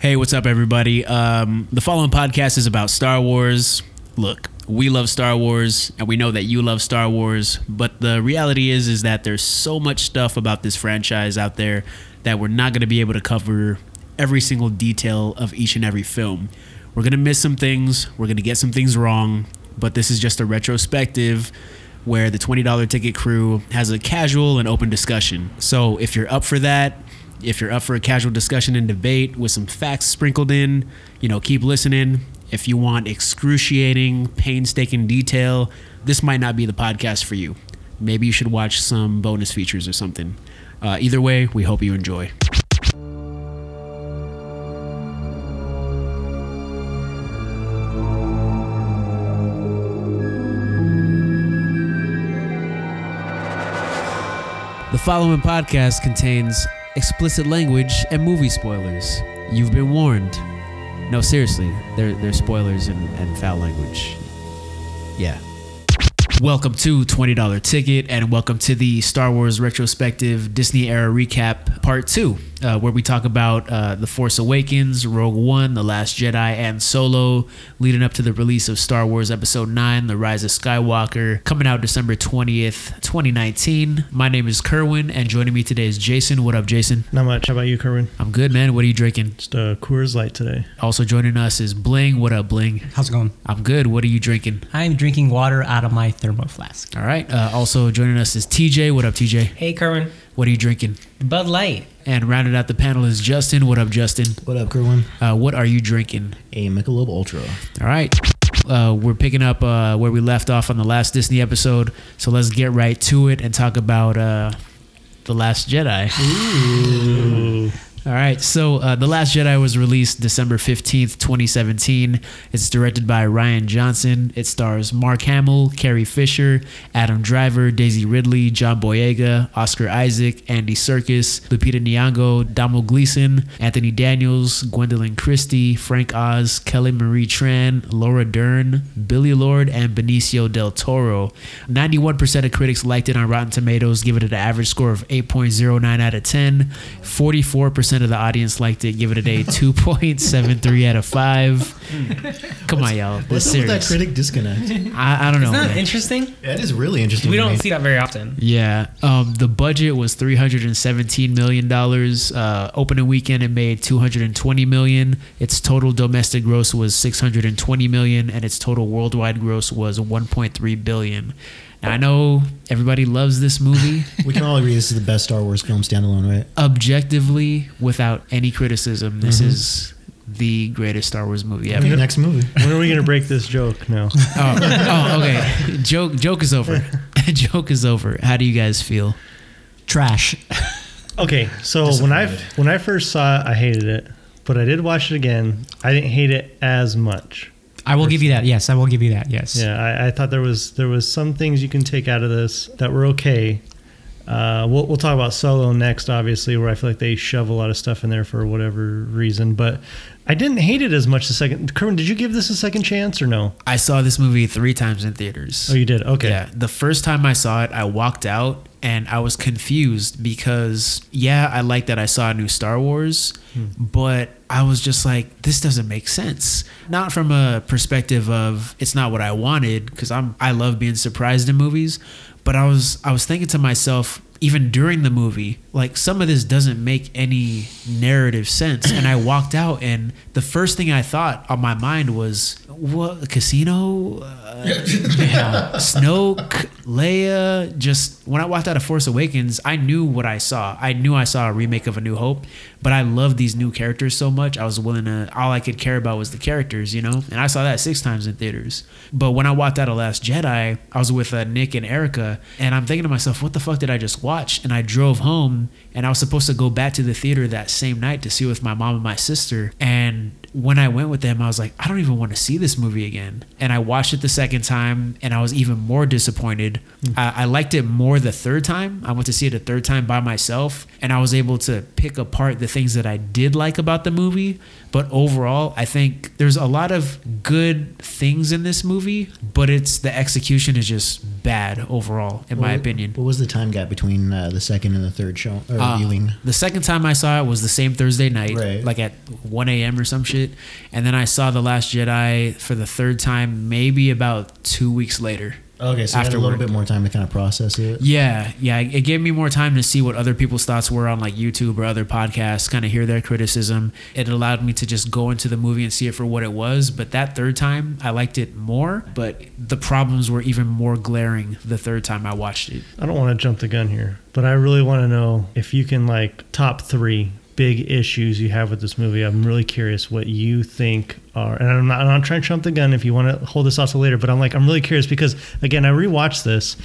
Hey, what's up, everybody? Um, the following podcast is about Star Wars. Look, we love Star Wars, and we know that you love Star Wars. But the reality is, is that there's so much stuff about this franchise out there that we're not going to be able to cover every single detail of each and every film. We're going to miss some things. We're going to get some things wrong. But this is just a retrospective where the $20 ticket crew has a casual and open discussion. So if you're up for that, if you're up for a casual discussion and debate with some facts sprinkled in, you know, keep listening. If you want excruciating, painstaking detail, this might not be the podcast for you. Maybe you should watch some bonus features or something. Uh, either way, we hope you enjoy. The following podcast contains explicit language and movie spoilers. You've been warned. No, seriously, they're, they're spoilers and, and foul language. Yeah. Welcome to $20 Ticket and welcome to the Star Wars Retrospective Disney Era Recap Part 2, uh, where we talk about uh, The Force Awakens, Rogue One, The Last Jedi, and Solo, leading up to the release of Star Wars Episode 9, The Rise of Skywalker, coming out December 20th, 2019. My name is Kerwin, and joining me today is Jason. What up, Jason? Not much. How about you, Kerwin? I'm good, man. What are you drinking? Just a Coors Light today. Also joining us is Bling. What up, Bling? How's it going? I'm good. What are you drinking? I'm drinking water out of my thermo flask. All right. Uh, also joining us is TJ. What up, TJ? Hey, Kerwin. What are you drinking? Bud Light. And rounded out the panel is Justin. What up, Justin? What up, Kerwin? Uh, what are you drinking? A Michelob Ultra. All right. Uh, we're picking up uh, where we left off on the last Disney episode. So let's get right to it and talk about uh, The Last Jedi. All right, so uh, The Last Jedi was released December 15th, 2017. It's directed by Rian Johnson. It stars Mark Hamill, Carrie Fisher, Adam Driver, Daisy Ridley, John Boyega, Oscar Isaac, Andy Serkis, Lupita Nyong'o, Donald Gleeson, Anthony Daniels, Gwendoline Christie, Frank Oz, Kelly Marie Tran, Laura Dern, Billie Lourd, and Benicio del Toro. 91% of critics liked it on Rotten Tomatoes, giving it an average score of 8.09 out of 10. 44% of the audience liked it, give it a day 2.73 out of 5. Come on, y'all. This What's up with that serious. critic disconnect? I, I don't know. Isn't that interesting? that is really interesting. We don't see that very often. Yeah, um, the budget was three hundred and seventeen million dollars. Uh, opening weekend, it made two hundred and twenty million. Its total domestic gross was six hundred and twenty million, and its total worldwide gross was one point three billion. Now I know everybody loves this movie. We can all agree this is the best Star Wars film standalone, right? Objectively, without any criticism, this mm-hmm. is the greatest Star Wars movie ever. Okay, next movie. When are we going to break this joke now? Oh, oh, okay. Joke, joke is over. joke is over. How do you guys feel? Trash. Okay, so when I when I first saw it, I hated it, but I did watch it again. I didn't hate it as much. I will give you that. Yes, I will give you that. Yes. Yeah, I, I thought there was there was some things you can take out of this that were okay. Uh, we'll we'll talk about Solo next, obviously, where I feel like they shove a lot of stuff in there for whatever reason. But I didn't hate it as much the second. Kerwin, did you give this a second chance or no? I saw this movie three times in theaters. Oh, you did. Okay. Yeah. The first time I saw it, I walked out and I was confused because, yeah, I like that I saw a new Star Wars, hmm. but I was just like, this doesn't make sense. Not from a perspective of it's not what I wanted because I'm I love being surprised in movies, but I was I was thinking to myself even during the movie like some of this doesn't make any narrative sense. And i walked out and the first thing i thought on my mind was what casino? Uh, yeah. snoke leia just when i walked out of force awakens i knew what i saw. I knew i saw a remake of a new hope but i love these new characters so much i was willing to all i could care about was the characters you know? And i saw that six times in theaters. But when i walked out of last jedi i was with uh, nick and erica and i'm thinking to myself what the fuck did i just watch? And i drove home and I was supposed to go back to the theater that same night to see it with my mom and my sister. And when I went with them, I was like, I don't even want to see this movie again. And I watched it the second time, and I was even more disappointed. Hmm. I, I liked it more the third time. I went to see it a third time by myself, and I was able to pick apart the things that I did like about the movie. But overall, I think there's a lot of good things in this movie, but it's the execution is just bad overall, in my What- opinion. What was the time gap between uh, the second and the third show or Uh, viewing? The second time I saw it was the same Thursday night, Right. like at 1 a.m. or some shit. And then I saw The Last Jedi for the third time, maybe about two weeks later. Okay, so you had a little bit more time to kind of process it. Yeah, yeah. It gave me more time to see what other people's thoughts were on like YouTube or other podcasts, kind of hear their criticism. It allowed me to just go into the movie and see it for what it was. But that third time, I liked it more. But the problems were even more glaring the third time I watched it. I don't want to jump the gun here, but I really want to know if you can like top three big issues you have with this movie. I'm really curious what you think are, and I'm not, I'm trying to jump the gun if you want to hold this off to later, but I'm like, I'm really curious because again, I rewatched this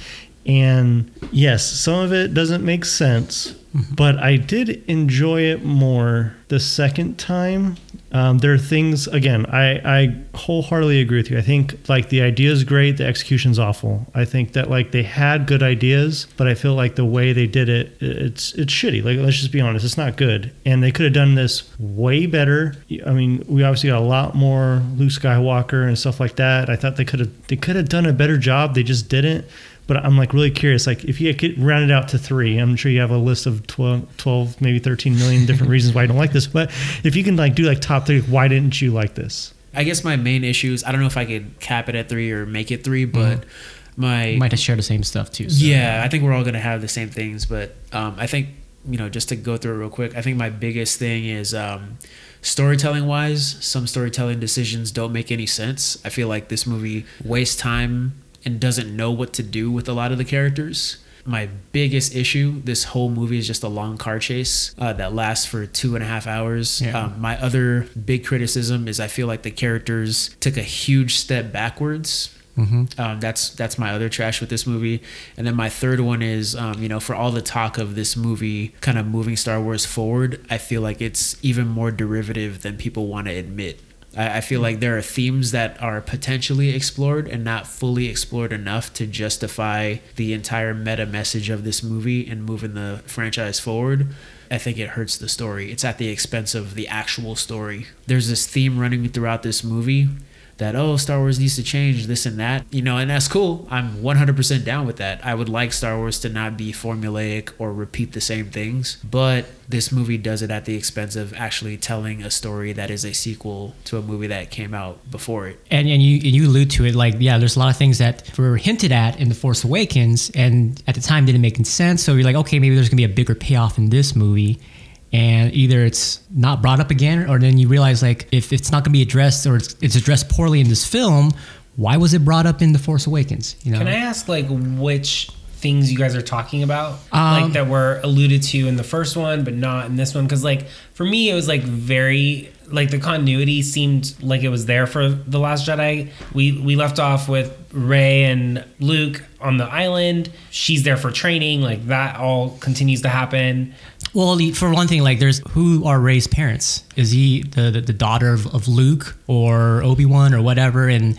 and yes, some of it doesn't make sense, but I did enjoy it more the second time. Um, there are things again. I, I wholeheartedly agree with you. I think like the idea is great, the execution's awful. I think that like they had good ideas, but I feel like the way they did it, it's it's shitty. Like let's just be honest, it's not good. And they could have done this way better. I mean, we obviously got a lot more Luke Skywalker and stuff like that. I thought they could have they could have done a better job. They just didn't. But I'm like really curious. Like if you could round it out to three, I'm sure you have a list of 12, 12 maybe 13 million different reasons why you don't like this. But if you can like do like top three, why didn't you like this? I guess my main issues. I don't know if I could cap it at three or make it three, but my You might have shared the same stuff too. so- Yeah, I think we're all gonna have the same things, but um, I think you know just to go through it real quick. I think my biggest thing is um, storytelling wise. Some storytelling decisions don't make any sense. I feel like this movie wastes time and doesn't know what to do with a lot of the characters. My biggest issue, this whole movie is just a long car chase uh, that lasts for two and a half hours. Yeah. Um, my other big criticism is I feel like the characters took a huge step backwards um, that's that's my other trash with this movie, and then my third one is um, you know for all the talk of this movie kind of moving Star Wars forward, I feel like it's even more derivative than people want to admit. I, I feel like there are themes that are potentially explored and not fully explored enough to justify the entire meta message of this movie and moving the franchise forward. I think it hurts the story. It's at the expense of the actual story. There's this theme running throughout this movie that oh Star Wars needs to change this and that you know and that's cool. I'm 100% down with that. I would like Star Wars to not be formulaic or repeat the same things but this movie does it at the expense of actually telling a story that is a sequel to a movie that came out before it. And, and you and you allude to it like yeah, there's a lot of things that were hinted at in the Force Awakens, and at the time didn't make sense. So you're like, okay, maybe there's gonna be a bigger payoff in this movie, and either it's not brought up again, or then you realize like if it's not gonna be addressed or it's, it's addressed poorly in this film, why was it brought up in the Force Awakens? You know, Can I ask like which things you guys are talking about, Um, like that were alluded to in the first one, but not in this one? Because like for me, it was like very like the continuity seemed like it was there for the Last Jedi. We we left off with Rey and Luke on the island. She's there for training. Like that all continues to happen. Well, for one thing, like there's who are Rey's parents? Is he the the, the daughter of, of Luke or Obi Wan or whatever? And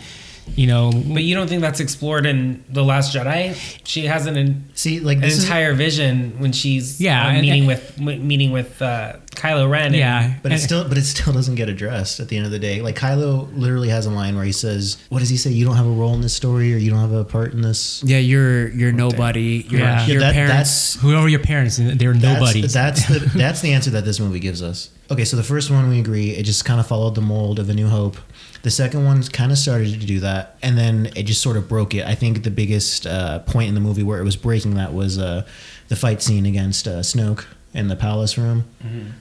you know, But you don't think that's explored in the Last Jedi? She has an, an See, like this is entire vision when she's Yeah, uh, and- meeting and- with meeting with uh, Kylo Ren. and- yeah, But it still, but it still doesn't get addressed at the end of the day. Like Kylo literally has a line where he says, "What does he say? You don't have a role in this story, or you don't have a part in this." yeah you're you're nobody your, Yeah. your Yeah, that- parents who are your parents? They're nobody. That's, the that's the answer that this movie gives us. Okay, so the first one we agree it just kind of followed the mold of A New Hope. The second one kind of started to do that, and then it just sort of broke it. I think the biggest uh, point in the movie where it was breaking that was uh, the fight scene against uh, Snoke in the palace room,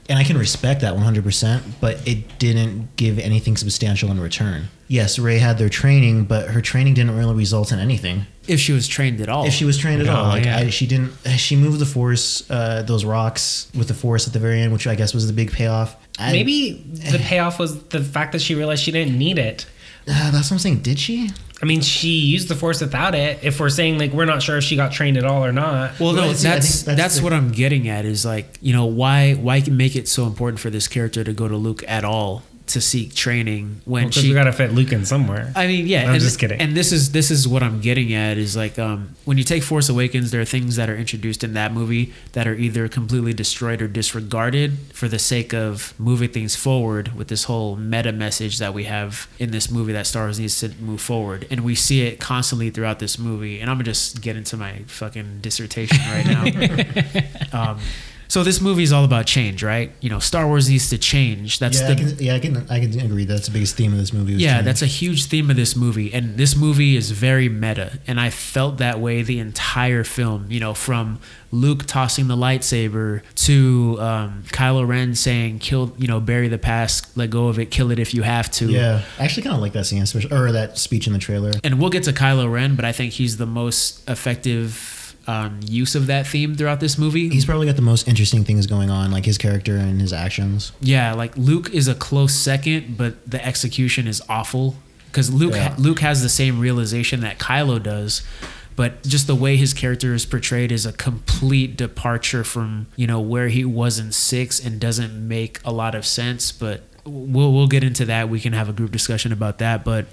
and I can respect that 100%. But it didn't give anything substantial in return. Yes, Rey had their training, but her training didn't really result in anything if she was trained at all if she was trained at all. Oh, Like yeah. I, she didn't. She moved the force, uh, those rocks with the force at the very end, which I guess was the big payoff. I, Maybe the payoff was the fact that she realized she didn't need it. uh, that's what I'm saying. Did she? I mean, she used the force without it. If we're saying like we're not sure if she got trained at all or not. Well, no, that's that's, that's the- what I'm getting at is like you know why why make it so important for this character to go to Luke at all to seek training when Because she we gotta fit Luke in somewhere. I mean, yeah. I'm and, just kidding. And this is this is what I'm getting at is like um, when you take Force Awakens, there are things that are introduced in that movie that are either completely destroyed or disregarded for the sake of moving things forward with this whole meta message that we have in this movie that Star Wars needs to move forward, and we see it constantly throughout this movie. And I'm gonna just get into my fucking dissertation right now. um, so this movie is all about change, right? You know, Star Wars needs to change. That's yeah, the I can, yeah, I can, I can agree. That's the biggest theme of this movie. yeah, change. that's a huge theme of this movie, and this movie is very meta, and I felt that way the entire film. You know, from Luke tossing the lightsaber to um, Kylo Ren saying, "Kill, you know, bury the past, let go of it, kill it if you have to." Yeah, I actually kind of like that scene, especially or that speech in the trailer. And we'll get to Kylo Ren, but I think he's the most effective um, use of that theme throughout this movie. He's probably got the most interesting things going on, like his character and his actions. Yeah, like Luke is a close second, but the execution is awful because Luke Yeah. Luke has the same realization that Kylo does, but just the way his character is portrayed is a complete departure from you know where he was in six and doesn't make a lot of sense. But we'll we'll get into that. We can have a group discussion about that. But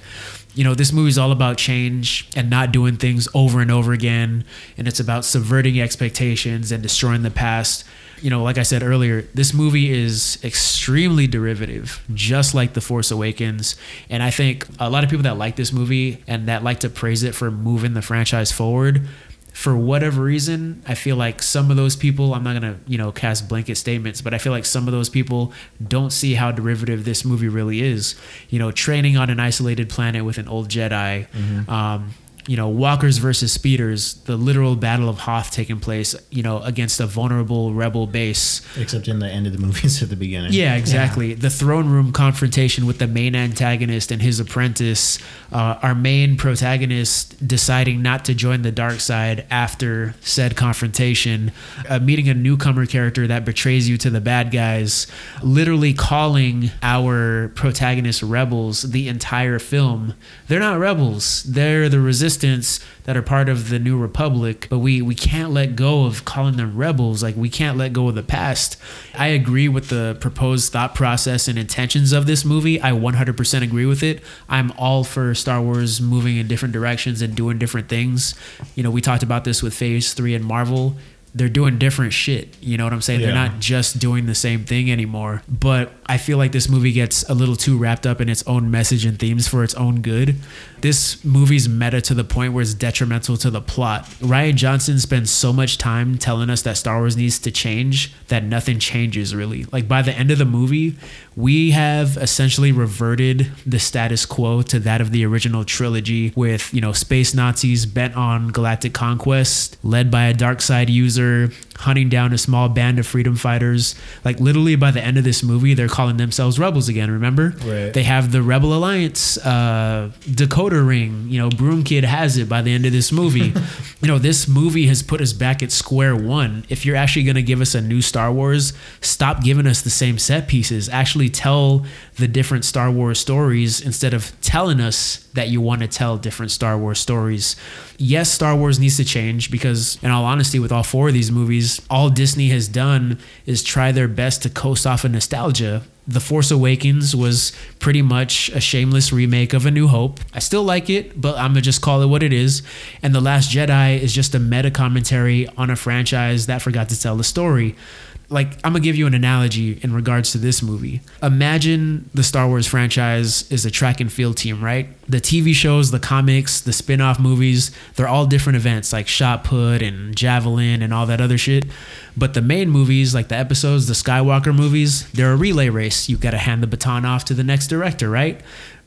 you know, this movie's all about change and not doing things over and over again, and it's about subverting expectations and destroying the past you know, like I said earlier, this movie is extremely derivative, just like The Force Awakens. And I think a lot of people that like this movie and that like to praise it for moving the franchise forward, for whatever reason, I feel like some of those people, I'm not going to, you know, cast blanket statements, but I feel like some of those people don't see how derivative this movie really is. You know, training on an isolated planet with an old Jedi, um, you know, walkers versus speeders, the literal battle of Hoth taking place, you know, against a vulnerable rebel base. Except in the end of the movies at the beginning. Yeah, exactly. The throne room confrontation with the main antagonist and his apprentice, uh, our main protagonist deciding not to join the dark side after said confrontation, uh, meeting a newcomer character that betrays you to the bad guys, literally calling our protagonist rebels the entire film. They're not rebels, they're the resistance that are part of the new republic, but we, we can't let go of calling them rebels. Like, we can't let go of the past. I agree with the proposed thought process and intentions of this movie. I 100% agree with it. I'm all for Star Wars moving in different directions and doing different things. You know, we talked about this with Phase 3 and Marvel. They're doing different shit. You know what I'm saying? They're not just doing the same thing anymore. But I feel like this movie gets a little too wrapped up in its own message and themes for its own good. This movie's meta to the point where it's detrimental to the plot. Rian Johnson spends so much time telling us that Star Wars needs to change that nothing changes really. Like by the end of the movie, we have essentially reverted the status quo to that of the original trilogy with, you know, space Nazis bent on galactic conquest, led by a dark side user, hunting down a small band of freedom fighters. Like literally by the end of this movie, they're calling themselves rebels again, remember? Right. They have the Rebel Alliance uh, decoder ring. You know, Broom Kid has it by the end of this movie. you know, this movie has put us back at square one. If you're actually going to give us a new Star Wars, stop giving us the same set pieces. Actually tell the different Star Wars stories instead of telling us that you want to tell different Star Wars stories. Yes, Star Wars needs to change because, in all honesty, with all four of these movies, all Disney has done is try their best to coast off of nostalgia. The Force Awakens was pretty much a shameless remake of A New Hope. I still like it, but I'm gonna just call it what it is. And The Last Jedi is just a meta commentary on a franchise that forgot to tell the story like I'm gonna give you an analogy in regards to this movie. Imagine the Star Wars franchise is a track and field team, right? The TV shows, the comics, the spin-off movies, they're all different events like shot put and javelin and all that other shit. But the main movies, like the episodes, the Skywalker movies, they're a relay race. You gotta hand the baton off to the next director, right?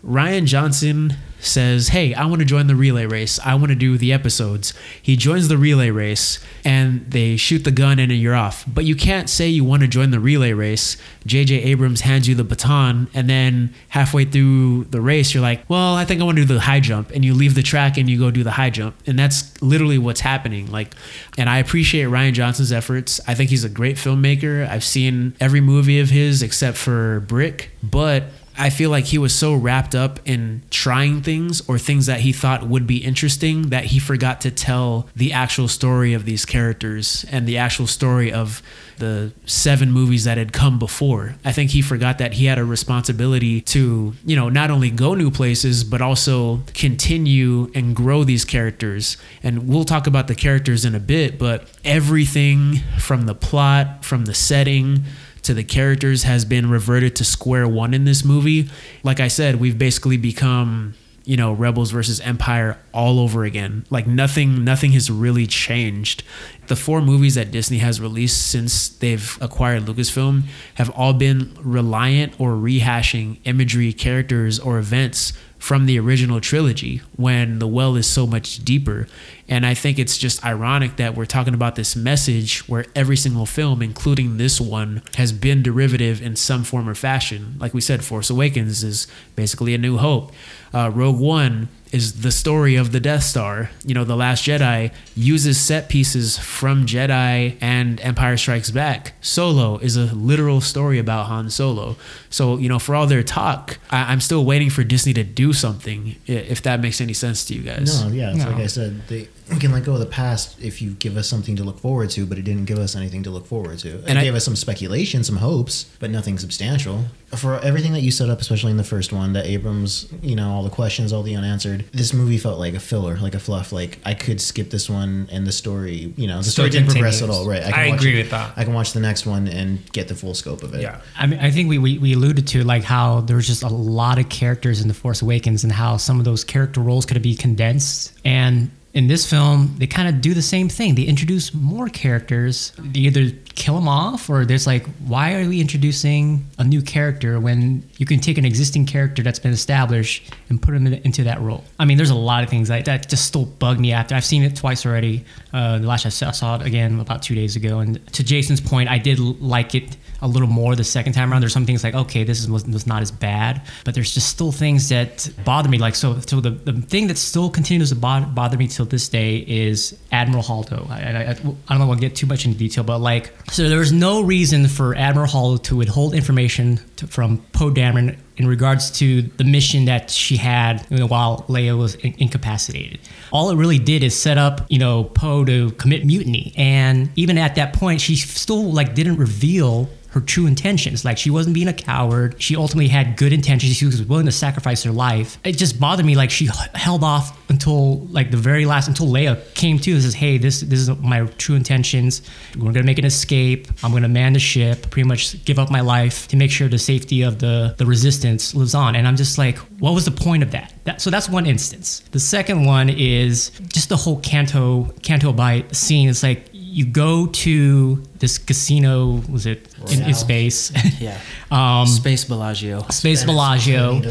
Rian Johnson says, Hey, I want to join the relay race. I want to do the episodes. He joins the relay race and they shoot the gun and you're off. But you can't say you want to join the relay race. JJ Abrams hands you the baton and then halfway through the race, you're like, Well, I think I want to do the high jump. And you leave the track and you go do the high jump. And that's literally what's happening. Like, and I appreciate Rian Johnson's efforts. I think he's a great filmmaker. I've seen every movie of his except for Brick. But I feel like he was so wrapped up in trying things or things that he thought would be interesting that he forgot to tell the actual story of these characters and the actual story of the seven movies that had come before. I think he forgot that he had a responsibility to, you know, not only go new places, but also continue and grow these characters. And we'll talk about the characters in a bit, but everything from the plot, from the setting, to the characters has been reverted to square one in this movie. Like I said, we've basically become you know rebels versus empire all over again like nothing nothing has really changed the four movies that disney has released since they've acquired lucasfilm have all been reliant or rehashing imagery characters or events from the original trilogy when the well is so much deeper and I think it's just ironic that we're talking about this message where every single film, including this one, has been derivative in some form or fashion. Like we said, Force Awakens is basically a new hope. Uh, Rogue One is the story of the Death Star. You know, The Last Jedi uses set pieces from Jedi and Empire Strikes Back. Solo is a literal story about Han Solo. So, you know, for all their talk, I- am still waiting for Disney to do something, if that makes any sense to you guys. No, yeah, it's No. like I said, they we can let go of the past if you give us something to look forward to, but it didn't give us anything to look forward to. It And I- gave us some speculation, some hopes, but nothing substantial. For everything that you set up, especially in the first one, that Abrams, you know, all the questions, all the unanswered, this movie felt like a filler, like a fluff. Like I could skip this one and the story, you know, the story didn't progress at all. Right? I watch agree it- with that. I can watch the next one and get the full scope of it. Yeah. I mean, I think we, we, we alluded to like how there was just a lot of characters in The Force Awakens and how some of those character roles could be condensed. And in this film, they kind of do the same thing. They introduce more characters. They either kill them off or there's like, why are we introducing a new character when you can take an existing character that's been established and put them in, into that role? I mean, there's a lot of things like that just still bug me after. I've seen it twice already. Uh, the last I saw, it again about two days ago. And to Jason's point, I did like it a little more the second time around. There's some things like, okay, this is, was, not as bad, but there's just still things that bother me. Like, so, so the, the thing that still continues to bother, bother me till this day is Admiral Holdo. I, I, I, don't know, I'll get too much into detail, but like, so there was no reason for Admiral Holdo to withhold information to, from Poe Dameron in regards to the mission that she had you know, while Leia was in- incapacitated. All it really did is set up, you know, Poe to commit mutiny, and even at that point, she still like didn't reveal her true intentions. Like she wasn't being a coward. She ultimately had good intentions. She was willing to sacrifice her life. It just bothered me. Like she held off until like the very last, until Leia came to and says, "Hey, this this is my true intentions. We're gonna make an escape. I'm gonna man the ship. Pretty much give up my life to make sure the safety of the the resistance lives on." And I'm just like, what was the point of that? that so that's one instance. The second one is just the whole Canto Canto Bight scene. It's like you go to this casino was it in, in space? Yeah. um Space Bellagio. space bellagio.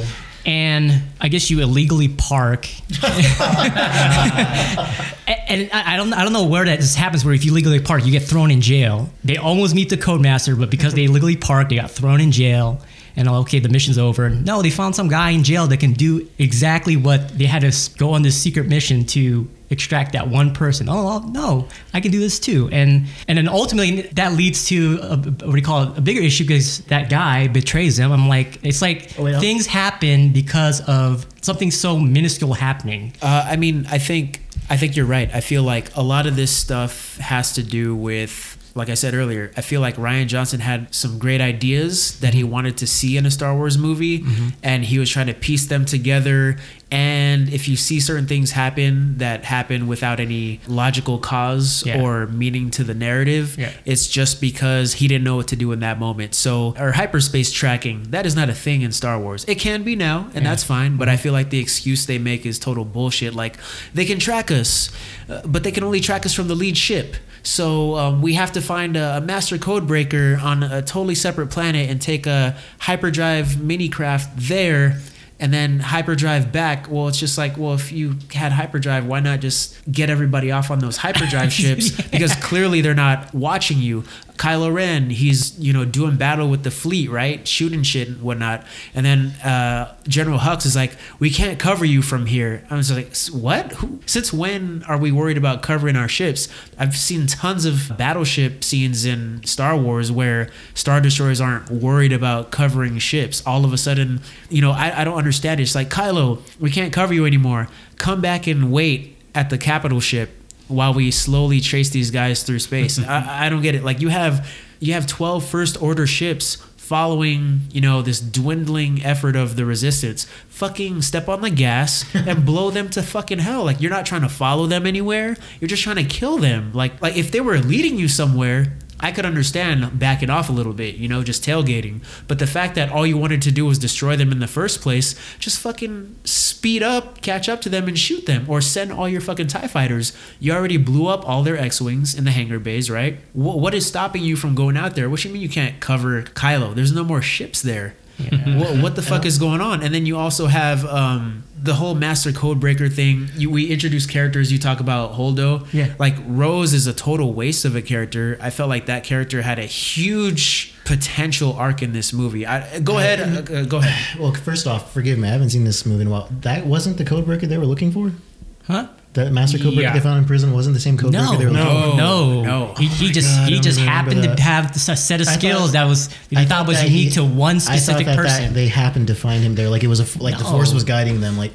And i guess you illegally park. And I I don't, I don't know where that just happens where if you legally park you get thrown in jail. They almost meet the codemaster but because they illegally parked they got thrown in jail and okay the mission's over. No they found some guy in jail that can do exactly what they had to go on this secret mission to extract that one person. Oh well, no i can do this too. And and then ultimately that leads to a, what do you call it? A bigger issue because that guy betrays them i'm like it's like Oh, yeah. things happen because of something so minuscule happening. Uh, I mean, I think I think you're right. I feel like a lot of this stuff has to do with, like I said earlier, I feel like Rian Johnson had some great ideas that he wanted to see in a Star Wars movie, and he was trying to piece them together. And if you see certain things happen that happen without any logical cause Yeah. or meaning to the narrative, Yeah. it's just because he didn't know what to do in that moment. So, or hyperspace tracking, that is not a thing in Star Wars. It can be now, and Yeah. that's fine, but I feel like the excuse they make is total bullshit. Like, they can track us, uh, but they can only track us from the lead ship. So, um, we have to find a, a master code breaker on a totally separate planet and take a hyperdrive mini craft there. And then hyperdrive back. Well, it's just like, well, if you had hyperdrive, why not just get everybody off on those hyperdrive ships? Because clearly they're not watching you. Kylo Ren, he's you know doing battle with the fleet, right, shooting shit and whatnot. And then uh, General Hux is like, "We can't cover you from here." I was like, "S- "What? Who, since when are we worried about covering our ships?" I've seen tons of battleship scenes in Star Wars where star destroyers aren't worried about covering ships. All of a sudden, you know, I, I don't understand. it. It's like Kylo, we can't cover you anymore. Come back and wait at the capital ship while we slowly chase these guys through space. I, I don't get it. Like you have you have 12 first order ships following, you know, this dwindling effort of the resistance. Fucking step on the gas and blow them to fucking hell. Like you're not trying to follow them anywhere. You're just trying to kill them. Like like if they were leading you somewhere, I could understand backing off a little bit, you know, just tailgating. But the fact that all you wanted to do was destroy them in the first place, just fucking speed up, catch up to them, and shoot them, or send all your fucking TIE fighters. You already blew up all their X Wings in the hangar bays, right? Wh- what is stopping you from going out there? What you mean you can't cover Kylo? There's no more ships there. What, what the fuck is going on? And then you also have um, the whole Master Codebreaker thing. You, we introduce characters. You talk about Holdo. Yeah. Like Rose is a total waste of a character. I felt like that character had a huge potential arc in this movie. I, go ahead. Uh, uh, go ahead. Well, first off, forgive me. I haven't seen this movie in a while. That wasn't the code breaker they were looking for. Huh? That master Codebreaker Yeah. they found in prison wasn't the same code No, they were looking for. no, no. no. He, he my just God, he just happened that. to have a set of skills thought- that was that he I thought was that unique he- to one I thought specific that, person. That they happened to find him there, like it was a f- like the force was guiding them. Like,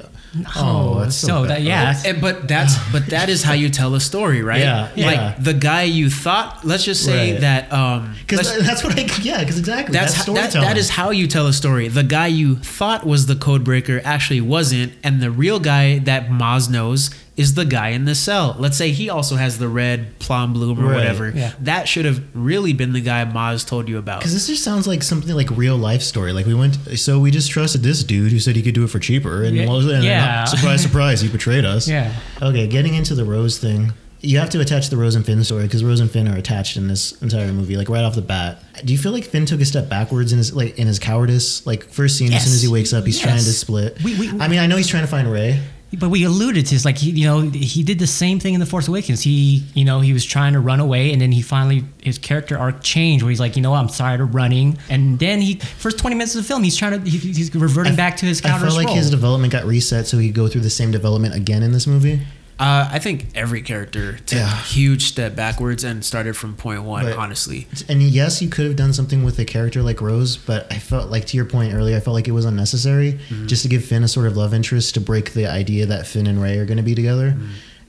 oh, that's so, so bad. that yeah, that's- And, but that's but that is how you tell a story, right? Yeah, yeah. Like the guy you thought. Let's just say Right. that. Um, because let's- that's what I yeah, because exactly that's that's how, that, storytelling. that is how you tell a story. The guy you thought was the code breaker actually wasn't, and the real guy that Maz knows is the guy in the cell. Let's say he also has the red plom bloom or Right. whatever. Yeah. That should have really been the guy Maz told you about. Because this just sounds like something like real life story. Like we went, so we just trusted this dude who said he could do it for cheaper, and, Yeah. and uh, Yeah. surprise, surprise, he betrayed us. Yeah. Okay, getting into the Rose thing, you have to attach the Rose and Finn story because Rose and Finn are attached in this entire movie, like right off the bat. Do you feel like Finn took a step backwards in his like in his cowardice? Like first scene, as soon as he wakes up, he's Yes. trying to split. We- we- I mean, I know he's trying to find Rey. But we alluded to this, like he, you know, he did the same thing in the Force Awakens. He, you know, he was trying to run away, and then he finally his character arc changed, where he's like, you know, what, I'm tired of running, and then he first 20 minutes of the film, he's trying to, he, he's reverting back to his I felt like role. his development got reset, so he'd go through the same development again in this movie. Uh, I think every character took Yeah. a huge step backwards and started from point one. But- honestly, And yes, you could have done something with a character like Rose, but I felt like to your point earlier, I felt like it was unnecessary just to give Finn a sort of love interest to break the idea that Finn and Rey are going to be together.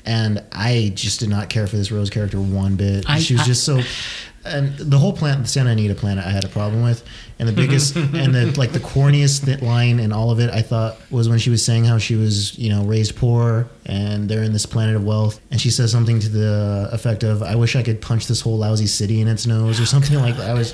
And I just did not care for this Rose character one bit. I- she was I- just so. And the whole planet, the Santa Anita planet, I had a problem with, and the biggest and the like the corniest line in all of it, I thought was when she was saying how she was, you know, raised poor and they're in this planet of wealth, and she says something to the effect of, "I wish I could punch this whole lousy city in its nose" or something like that. I was,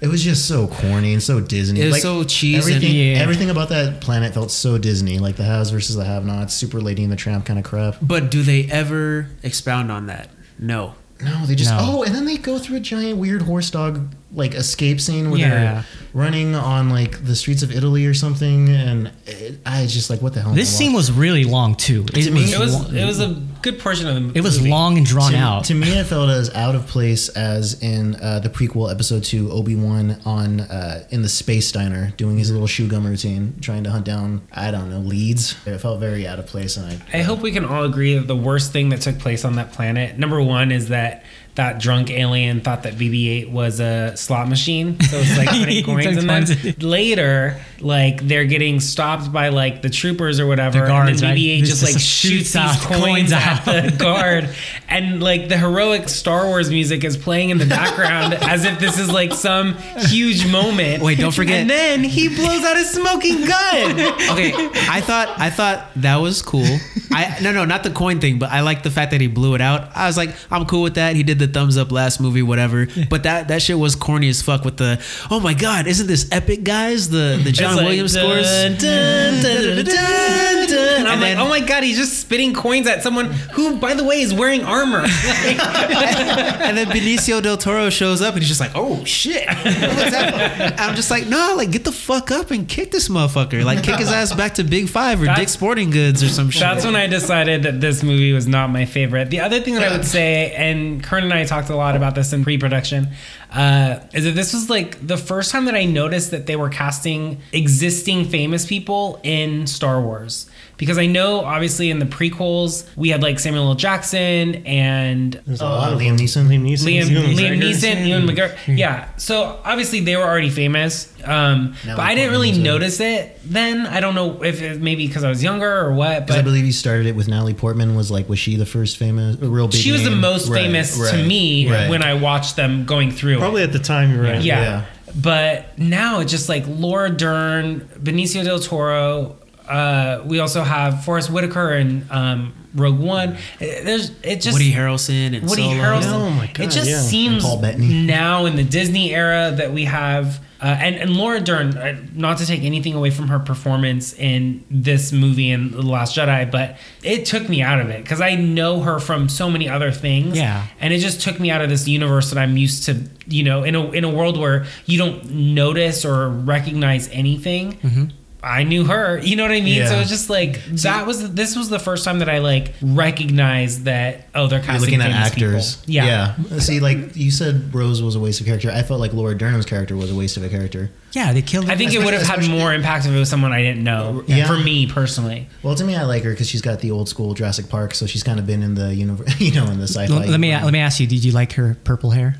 it was just so corny and so Disney. It was like, so cheesy. Everything, Yeah. everything about that planet felt so Disney, like the haves versus the have-nots, super Lady and the Tramp kind of crap. but do they ever expound on that? No. No, they just No. oh, and then they go through a giant weird horse dog like escape scene where Yeah. they're running on like the streets of Italy or something, and it, I was just like, what the hell? this scene watching? was really long too. It, To me, was, It was lo- it was a good portion of the it was long and drawn to, out. To me, it felt as out of place as in uh, the prequel episode two, Obi Wan on uh, in the space diner doing his little shoe gum routine, trying to hunt down I don't know leads. It felt very out of place, and I. I hope we can all agree that the worst thing that took place on that planet, number one, is that that drunk alien thought that BB-8 was a slot machine, so it's like putting coins in them. Coins. Later, like they're getting stopped by like the troopers or whatever, The guards, and then? BB-8 Just- just like shoots shoots these out coins coins at the guard, and like the heroic Star Wars music is playing in the background as if this is like some huge moment. Wait, don't forget- And then he blows out his smoking gun. okay i thought i thought that was cool i no no not the coin thing but i like the fact that he blew it out i was like i'm cool with that he did the thumbs up last movie whatever but that that shit was corny as fuck with the oh my god isn't this epic guys the the john It's williams dun, scores dun, dun, dun. And I'm And like, then- oh my god, he's just spitting coins at someone who, by the way, is wearing armor. and then Benicio del Toro shows up and he's just like, "Oh shit!" I'm just like, "No, like get the fuck up and kick this motherfucker! Like kick his ass back to Big Five or That's- Dick Sporting Goods or some shit." That's when I decided that this movie was not my favorite. The other thing that I would say, and Kern and I talked a lot about this in pre-production, uh, is that this was like the first time that I noticed that they were casting existing famous people in Star Wars. Because I know, obviously, in the prequels, we had like Samuel L. Jackson and There's a Uh, lot of Liam. Neeson. Liam Neeson. Liam, Liam McGregor. Neeson, Ewan McGregor. Yeah. So obviously they were already famous, um, but I didn't really Portman's in it. notice it then. I don't know if it maybe because I was younger or what, Because I believe you started it with Natalie Portman. Was like, was she the first famous, real big? she was the most Right, famous to me right. when I watched them going through. it. Probably at the time, right. yeah. Yeah. But now it's just like Laura Dern, Benicio del Toro. Uh, we also have Forest Whitaker and um, Rogue One. It- There's it just Woody Harrelson and Woody Solo. Harrelson. Oh my it just yeah. seems Paul now in the Disney era that we have. Uh, and, and Laura Dern, uh, not to take anything away from her performance in this movie and The Last Jedi, but it took me out of it because I know her from so many other things. Yeah. And it just took me out of this universe that I'm used to, you know, in a, in a world where you don't notice or recognize anything. I knew her, you know what I mean? So Yeah. it's just like that was this was the first time that I like recognized that oh they're You're casting looking at famous people. actors. Yeah. See, like you said, Rose was a waste of character. I felt like Laura Dernham's character was a waste of a character. Yeah, they killed. Her. I think it would have had more impact if it was someone I didn't know. Yeah. For me personally, Well, to me, I like her because she's got the old school Jurassic Park, so she's kind of been in the universe, you know, in the sci-fi. Let, let me let me ask you. Did you like her purple hair?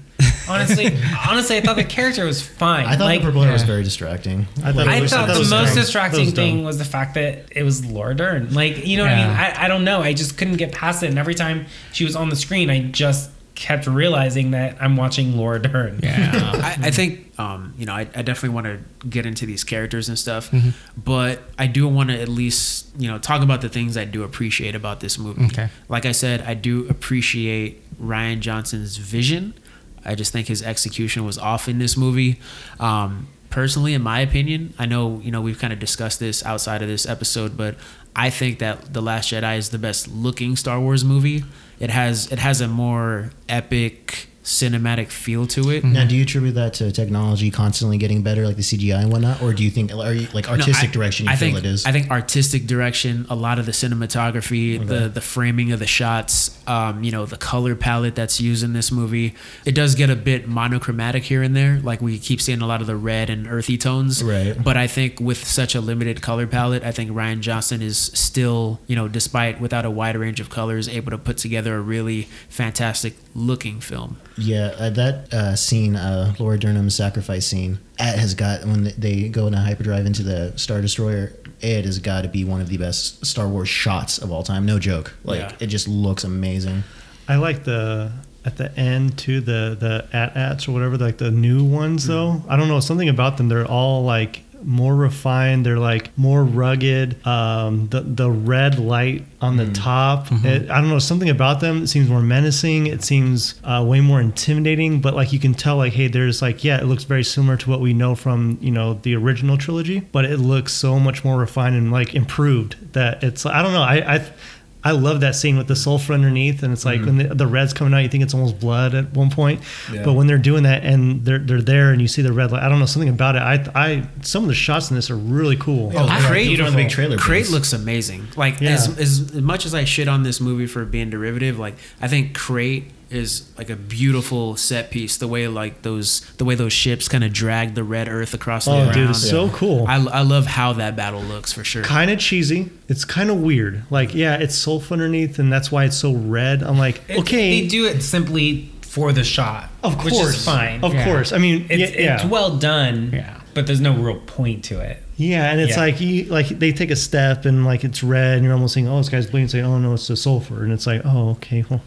Honestly, honestly, I thought the character was fine. I thought like, the purple hair was very distracting. I thought, it I was- thought that the was most dumb. Distracting was thing was the fact that it was Laura Dern. Like, you know what I mean? I, I don't know. I just couldn't get past it. And every time she was on the screen, I just kept realizing that I'm watching Laura Dern. Yeah. I, I think um, you know I, I definitely want to get into these characters and stuff, Mm-hmm. but I do want to at least you know talk about the things I do appreciate about this movie. Okay. Like I said, I do appreciate Rian Johnson's vision. I just think his execution was off in this movie. Um, personally, in my opinion, I know you know we've kind of discussed this outside of this episode, but I think that The Last Jedi is the best looking Star Wars movie. It has it has a more epic cinematic feel to it. Now, do you attribute that to technology constantly getting better, like the CGI and whatnot, or do you think, are you like No, artistic I- direction? You I feel think it is. I think artistic direction, a lot of the cinematography, the the framing of the shots, um, you know, the color palette that's used in this movie. It does get a bit monochromatic here and there, like we keep seeing a lot of the red and earthy tones. Right. But I think with such a limited color palette, I think Rian Johnson is still, you know, despite without a wide range of colors, able to put together a really fantastic looking film. Yeah, uh, that uh, scene, uh, Laura Dernham's sacrifice scene, it has got when they go in a hyperdrive into the Star Destroyer. It has got to be one of the best Star Wars shots of all time. No joke. Like Yeah. it just looks amazing. I like the at the end too the the at ats or whatever like the new ones though. I don't know something about them. They're all like more refined. They're like more rugged. Um, the the red light on the top. It, I don't know something about them. It seems more menacing. It seems uh, way more intimidating. But like you can tell like hey, there's like yeah, it looks very similar to what we know from you know the original trilogy. But it looks so much more refined and like improved that it's I don't know I I. I love that scene with the sulfur underneath, and it's like mm. when the, the red's coming out, you think it's almost blood at one point. But when they're doing that and they're they're there, and you see the red light, I don't know something about it. I I some of the shots in this are really cool. Oh, I- right. Even on the big trailer. Crait bits. looks amazing. Like Yeah. as, as much as I shit on this movie for being derivative, like I think Crait is like a beautiful set piece. The way like those the way those ships kind of drag the red earth across the Oh, ground. dude, it's so cool. I, I love how that battle looks for sure. kind of cheesy. It's kind of weird. Like, yeah, it's sulfur underneath, and that's why it's so red. I'm like, It- okay, they do it simply for the shot, of course, which is fine. Of Yeah. course, I mean, it's, yeah, yeah. it's well done. Yeah. but there's no real point to it. Yeah, and it's Yeah. like you like they take a step and like it's red, and you're almost saying, "Oh, this guy's bleeding." Say, "Oh no, it's the sulfur," and it's like, "Oh, okay." Well,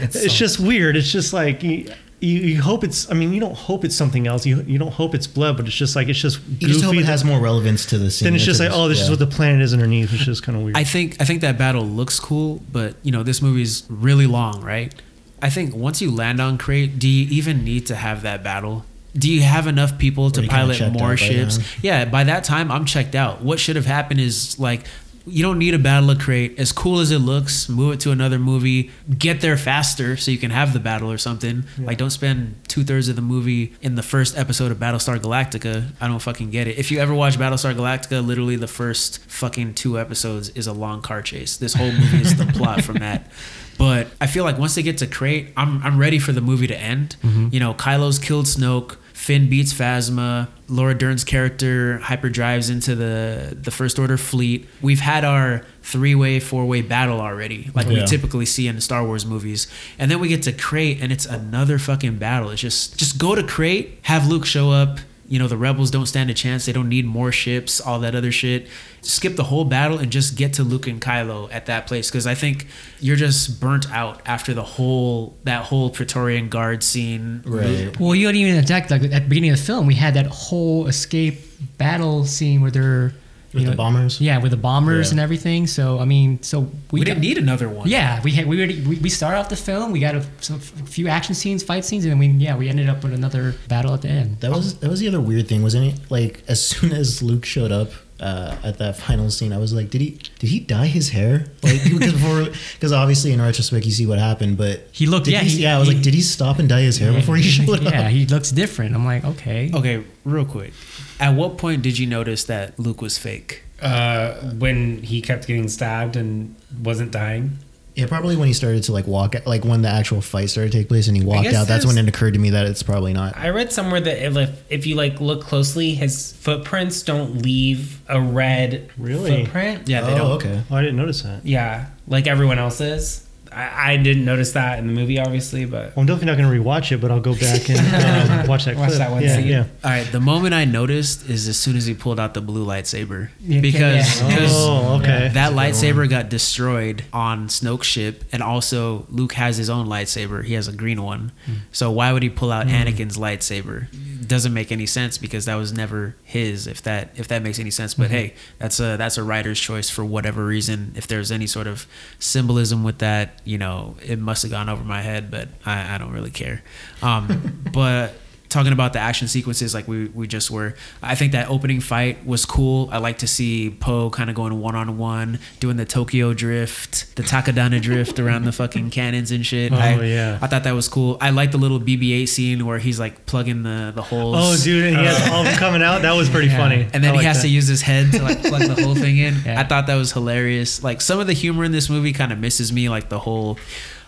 it's, so- just weird. It's just like you, you, you hope it's. I mean, you don't hope it's something else. You you don't hope it's blood, but it's just like it's just You just hope goofy. it has more relevance to the scene. then it's just like, oh, this is what the planet is underneath, which is kind of weird. I think I think that battle looks cool, but you know this movie's really long, right? I think once you land on Crait, do you even need to have that battle? Do you have enough people to pilot more out by ships? Yeah, by that time I'm checked out. What should have happened is like you don't need a battle of Crait. As cool as it looks, move it to another movie. Get there faster so you can have the battle or something. Like don't spend two thirds of the movie in the first episode of Battlestar Galactica. I don't fucking get it. If you ever watch Battlestar Galactica, literally the first fucking two episodes is a long car chase. This whole movie is the plot from that. But I feel like once they get to Crait, I'm I'm ready for the movie to end. Mm-hmm. You know, Kylo's killed Snoke. Finn beats Phasma. Laura Dern's character hyperdrives into the the First Order fleet. We've had our three way, four way battle already, like we typically see in the Star Wars movies. And then we get to Crait, and it's another fucking battle. It's just just go to Crait, have Luke show up. You know the rebels don't stand a chance. They don't need more ships, all that other shit. Skip the whole battle and just get to Luke and Kylo at that place because I think you're just burnt out after the whole that whole Praetorian Guard scene. Right. Well, you don't even attack like at the beginning of the film. We had that whole escape battle scene where they're With the bombers? Yeah, with the bombers Yeah. and everything. So I mean, so We, we, didn't need another one. Yeah, we had we already we, we started off the film. We got a, some, a few action scenes, fight scenes, and then we yeah we ended up with another battle at the end. That was that was the other weird thing, wasn't it? Like as soon as Luke showed up uh, at that final scene, I was like, did he did he dye his hair? Like because before, because obviously in retrospect you see what happened, but He looked- did yeah, he- he- yeah. I was he- like, did he stop and dye his hair before he showed yeah, up? he looks different. I'm like, okay. Okay, real quick. At what point did you notice that Luke was fake? Uh, when he kept getting stabbed and wasn't dying. Yeah, probably when he started to like walk, like when the actual fight started to take place and he walked out. That's when it occurred to me that it's probably not. I read somewhere that if, if you like look closely, his footprints don't leave a red Really? footprint. Yeah, they oh, don't. okay. Oh, I didn't notice that. Yeah, like everyone else's. I, I didn't notice that in the movie, obviously, but Well, I'm definitely not going to rewatch it, but I'll go back and um, watch that Watch clip. that one yeah, scene. yeah. All right, the moment I noticed is as soon as he pulled out the blue lightsaber Yeah, because yeah. 'cause Oh, okay. that lightsaber got destroyed on Snoke's ship, and also Luke has his own lightsaber. He has a green one, so why would he pull out Anakin's lightsaber? Doesn't make any sense because that was never his. If that if that makes any sense, but hey, that's a that's a writer's choice for whatever reason. If there's any sort of symbolism with that, you know, it must have gone over my head, but I, I don't really care. Um, but talking about the action sequences like we, we just were i think that opening fight was cool i like to see poe kind of going one-on-one doing the tokyo drift the Takodana drift around the fucking cannons and shit Oh, I, yeah. i thought that was cool i like the little bb8 scene where he's like plugging the the holes Oh, dude, and he has all of them coming out. That was pretty Yeah. funny. and then I he has that. to use his head to like plug the whole thing in. Yeah. I thought that was hilarious. Like some of the humor in this movie kind of misses me. Like the whole,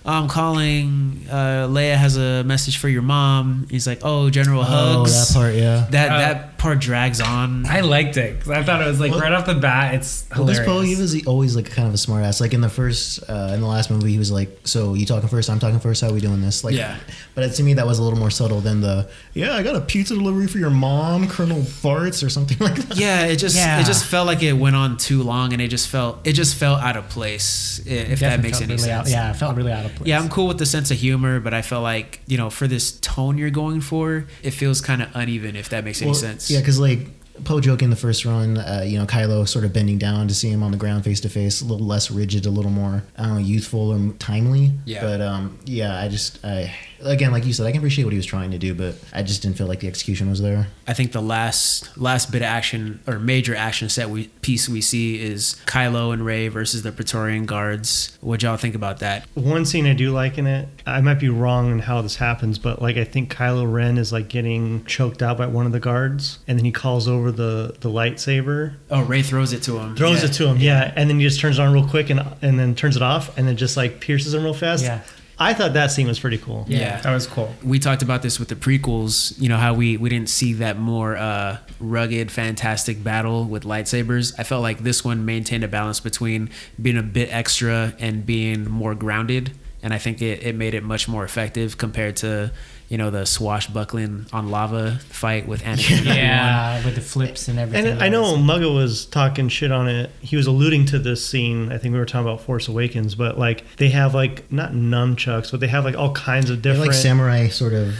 I'm calling. Uh, Leia has a message for your mom. He's like, oh, General Oh, hugs. that part, yeah. That Uh, that part drags on. I liked it because I thought it was like Well- right off the bat, it's Well, this. Poe, he was always like kind of a smart ass. Like in the first, uh, in the last movie, he was like, "So you talking first? I'm talking first. How are we doing this?" Like, Yeah. But to me, that was a little more subtle than the, "Yeah, I got a pizza delivery for your mom, Colonel Farts, or something like that." yeah, it just Yeah. it just felt like it went on too long, and it just felt it just felt out of place. If that makes any really out- sense. yeah, it felt really out of place. Yeah, I'm cool with the sense of humor, but I felt like you know for this tone you're going for, it feels kind of uneven. If that makes any sense. Yeah, because like Poe joke in the first run, uh, you know, Kylo sort of bending down to see him on the ground face to face, a little less rigid, a little more, I don't know, youthful or timely. Yeah. But um, yeah, I just, I again, like you said, I can appreciate what he was trying to do, but I just didn't feel like the execution was there. I think the last last bit of action or major action set we piece we see is Kylo and Rey versus the Praetorian guards. What y'all think about that? One scene I do like in it, I might be wrong in how this happens, but like I think Kylo Ren is like getting choked out by one of the guards, and then he calls over the the lightsaber, Oh, Rey throws it to him. throws Yeah. it to him, yeah, and then he just turns it on real quick and and then turns it off, and then just like pierces him real fast. Yeah. I thought that scene was pretty cool. Yeah. that was cool. we talked about this with the prequels you know how we we didn't see that more uh rugged fantastic battle with lightsabers i felt like this one maintained a balance between being a bit extra and being more grounded and i think it, it made it much more effective compared to you know the swashbuckling on lava fight with Anakin. and Yeah, with the flips and everything. And I know Mugga was talking shit on it. He was alluding to this scene. I think we were talking about Force Awakens, but like they have like not nunchucks, but they have like all kinds of They're different. like samurai sort of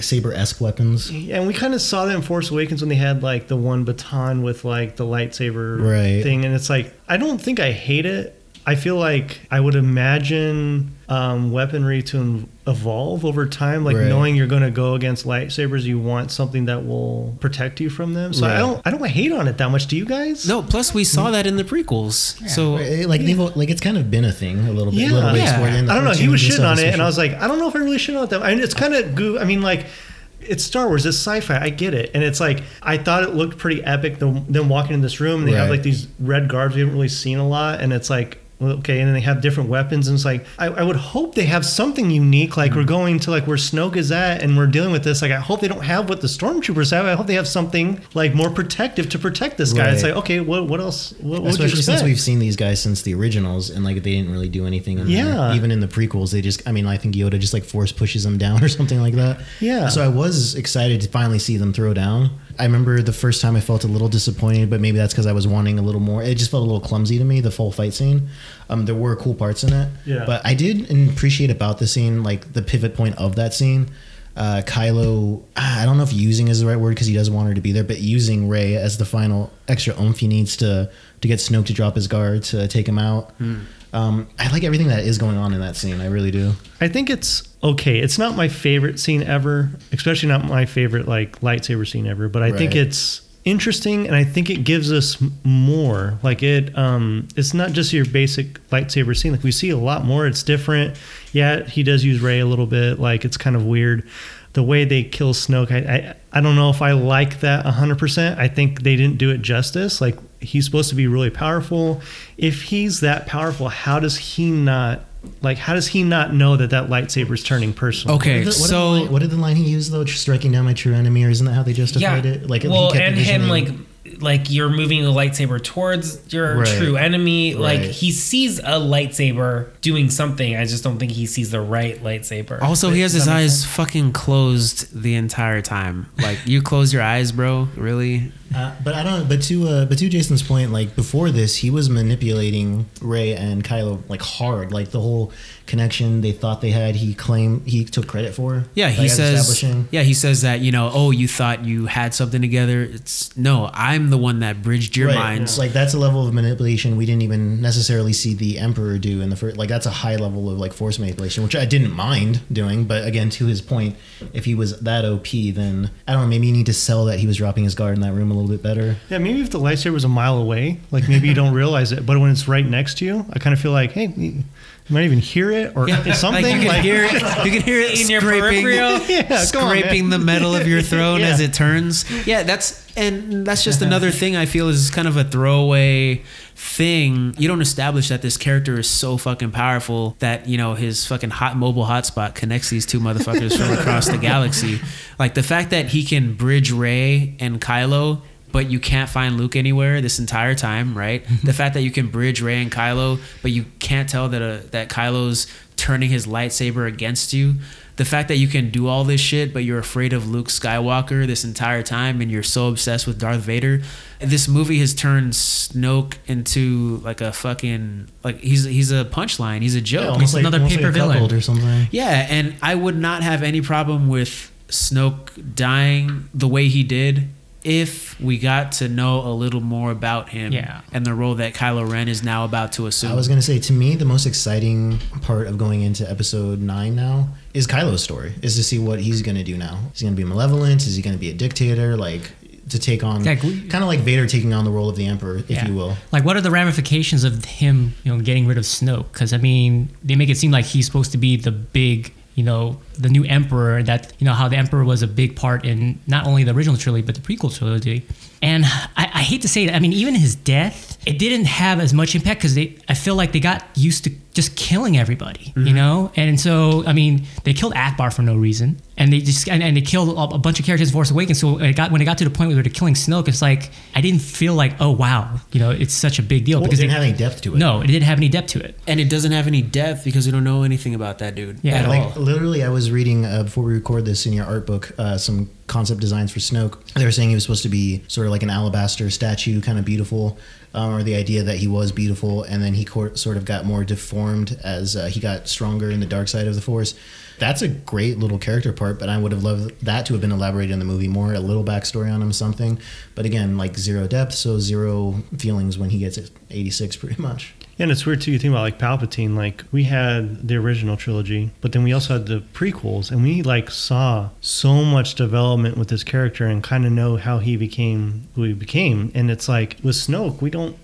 saber esque weapons. Yeah, and we kind of saw that in Force Awakens when they had like the one baton with like the lightsaber Right. thing, and it's like I don't think I hate it. I feel like I would imagine um, weaponry to evolve over time, like Right. knowing you're going to go against lightsabers, you want something that will protect you from them. So I don't, I don't hate on it that much. Do you guys? no plus we saw that in the prequels so Right, Like they've like it's kind of been a thing a little bit. Yeah. little ways Yeah. for it the I don't know. He was shitting on it, and I was like, I don't know if I really shit on that. I mean, it's kind of goo. I mean, like, it's Star Wars. It's sci-fi. I get it, and it's like I thought it looked pretty epic. The, them walking in this room, and they have like these red guards we haven't really seen a lot, and it's like. Okay, and then they have different weapons, and it's like I, I would hope they have something unique. Like we're mm-hmm. going to like where Snoke is at, and we're dealing with this. Like I hope they don't have what the stormtroopers have. I hope they have something like more protective to protect this guy. It's like okay, what what else? What, what Especially since we've seen these guys since the originals, and like they didn't really do anything. In Yeah. there. even in the prequels, they just. I mean, I think Yoda just like force pushes them down or something like that. Yeah. So I was excited to finally see them throw down. I remember the first time I felt a little disappointed, but maybe that's because I was wanting a little more. It just felt a little clumsy to me. The full fight scene. Um, there were cool parts in it. Yeah. But I did appreciate about the scene, like the pivot point of that scene. Uh, Kylo, ah, I don't know if using is the right word because he doesn't want her to be there, but using Rey as the final extra oomph he needs to to get Snoke to drop his guard to take him out. Hmm. Um, I like everything that is going on in that scene. I really do. I think it's okay. It's not my favorite scene ever, especially not my favorite like lightsaber scene ever. But I think it's interesting, and I think it gives us more. Like it, um, it's not just your basic lightsaber scene. Like we see a lot more. It's different. Yeah, he does use Rey a little bit. Like it's kind of weird. The way they kill Snoke, I, I I don't know if I like that 100%. I think they didn't do it justice. Like he's supposed to be really powerful. If he's that powerful, how does he not like how does he not know that that lightsaber is turning personal? Okay, What did the- what did the so line- what did the line he used though? Striking down my true enemy, or isn't that how they justified it? Like, he well, kept and him envisioning- like like you're moving the lightsaber towards your Right. true enemy. Like he sees a lightsaber doing something. I just don't think he sees the right lightsaber. also he has his eyes sense? fucking closed the entire time. Like you close your eyes, bro. Really? Uh, but I don't. But to uh, but to Jason's point, like before this, he was manipulating Rey and Kylo like hard. Like the whole connection they thought they had, he claimed he took credit for. Yeah, he like, says. Yeah, he says that you know. Oh, you thought you had something together. It's no. I'm the one that bridged your Right. minds. Like that's a level of manipulation we didn't even necessarily see the Emperor do in the first. Like that's a high level of like force manipulation, which I didn't mind doing. But again, to his point, if he was that OP, then I don't know. Maybe you need to sell that he was dropping his guard in that room a little bit better. Yeah, maybe if the lightsaber was a mile away, like maybe you don't realize it, but when it's right next to you, I kind of feel like, hey, you might even hear it or something. Like you can like- hear it. You can hear it In your scraping, peripheral? Yeah, come on, scraping the metal of your throne Yeah. as it turns. Yeah, that's and that's just another thing I feel is kind of a throwaway thing. You don't establish that this character is so fucking powerful that you know his fucking hot mobile hotspot connects these two motherfuckers from across the galaxy. Like the fact that he can bridge Rey and Kylo. But you can't find Luke anywhere this entire time, right? the fact that you can bridge Rey and Kylo, but you can't tell that uh, that Kylo's turning his lightsaber against you. The fact that you can do all this shit, but you're afraid of Luke Skywalker this entire time, and you're so obsessed with Darth Vader. This movie has turned Snoke into like a fucking like he's he's a punchline. He's a joke. Yeah, almost like, another paper like villain. or something. Yeah, and I would not have any problem with Snoke dying the way he did if we got to know a little more about him Yeah. and the role that Kylo Ren is now about to assume. I was gonna say to me the most exciting part of going into episode nine now is Kylo's story. Is to see what he's gonna do now. Is he gonna be malevolent? Is he gonna be a dictator? Like to take on Like, we- kind of like Vader taking on the role of the Emperor, if Yeah. you will. Like, what are the ramifications of him, you know, getting rid of Snoke? Because I mean, they make it seem like he's supposed to be the big, you know, the new emperor. That you know how the emperor was a big part in not only the original trilogy but the prequel trilogy. And I, I hate to say it, I mean, even his death, it didn't have as much impact because they, I feel like they got used to just killing everybody, you know. And so, I mean, they killed Ackbar for no reason, and they just and, and they killed a, a bunch of characters in Force Awakens. So when it got when it got to the point where they're killing Snoke, it's like I didn't feel like, oh wow, you know, it's such a big deal Well, it because didn't they, have any depth to it. no, it didn't have any depth to it. and it doesn't have any depth because we don't know anything about that dude Yeah, at at all. Like literally, I was reading uh, before we record this in your art book uh, some concept designs for Snoke. They were saying he was supposed to be sort of like an alabaster statue, kind of beautiful, um, or the idea that he was beautiful, and then he sort of got more deformed as uh, he got stronger in the dark side of the Force. That's a great little character part, but I would have loved that to have been elaborated in the movie more, a little backstory on him, something. But again, like zero depth, so zero feelings when he gets 86, pretty much. Yeah, and it's weird too. You think about like Palpatine. Like we had the original trilogy, but then we also had the prequels, and we like saw so much development with this character and kind of know how he became who he became. And it's like with Snoke, we don't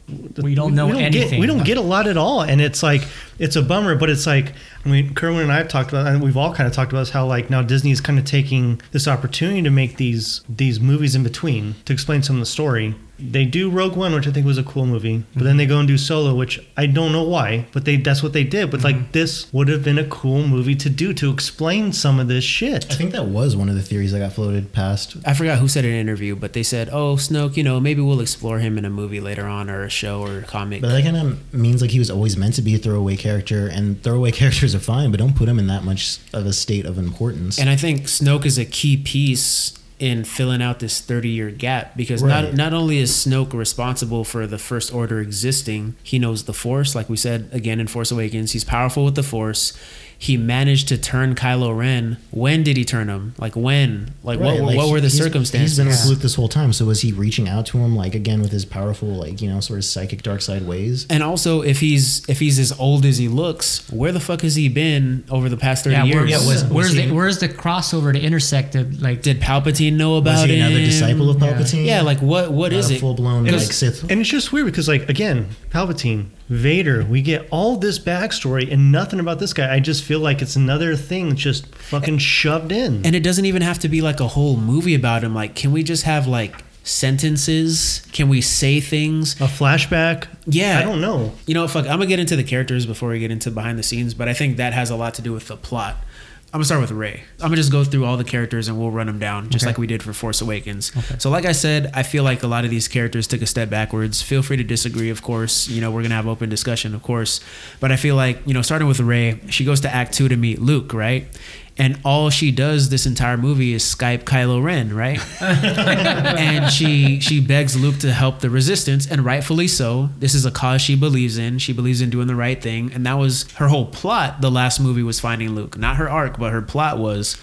We don't know Get, anything. we don't get a lot at all, and it's like it's a bummer. But it's like I mean, Kerwin and I have talked about, and we've all kind of talked about this, how like now Disney is kind of taking this opportunity to make these these movies in between to explain some of the story they do Rogue One, which I think was a cool movie, but then they mm-hmm. go and do Solo, which I don't know why, but they that's what they did. But like mm-hmm. this would have been a cool movie to do to explain some of this shit. I think that was one of the theories that got floated past. I forgot who said in an interview, but they said, "Oh, Snoke, you know, maybe we'll explore him in a movie later on, or a show, or a comic." But that kind of means like he was always meant to be a throwaway character, and throwaway characters are fine, but don't put him in that much of a state of importance. And I think Snoke is a key piece in filling out this 30 year gap because Right. not not only is Snoke responsible for the First Order existing, he knows the Force. Like we said again in Force Awakens, he's powerful with the Force. He managed to turn Kylo Ren. When did he turn him? Like when? Like Right, what? like, what were the he's- circumstances? He's been with Luke this whole time, so was he reaching out to him like again with his powerful, like you know, sort of psychic dark side ways? and also, if he's if he's as old as he looks, where the fuck has he been over the past 30 Yeah, where, years? Yeah, was- where's he- the where's the crossover to intersect the like did Palpatine know about Was he another him? disciple of Palpatine? Yeah, like what? What is it? Full blown like Sith. And it's just weird because, like, again, Palpatine, Vader, we get all this backstory and nothing about this guy. I just feel like it's another thing just fucking shoved in. And it doesn't even have to be like a whole movie about him. Like, can we just have like sentences? Can we say things? a flashback. Yeah. I don't know. You know, fuck. I'm gonna get into the characters before we get into behind the scenes, but I think that has a lot to do with the plot. I'm gonna start with Rey. I'm gonna just go through all the characters and we'll run them down, just Okay. like we did for Force Awakens. So, like I said, I feel like a lot of these characters took a step backwards. Feel free to disagree, of course. You know, we're gonna have open discussion, of course. But I feel like, you know, starting with Rey, she goes to Act Two to meet Luke, right? And all she does this entire movie is Skype Kylo Ren, right? and she she begs Luke to help the resistance, and rightfully so. This is a cause she believes in. She believes in doing the right thing, and that was her whole plot. The last movie was finding Luke, not her arc, but her plot was.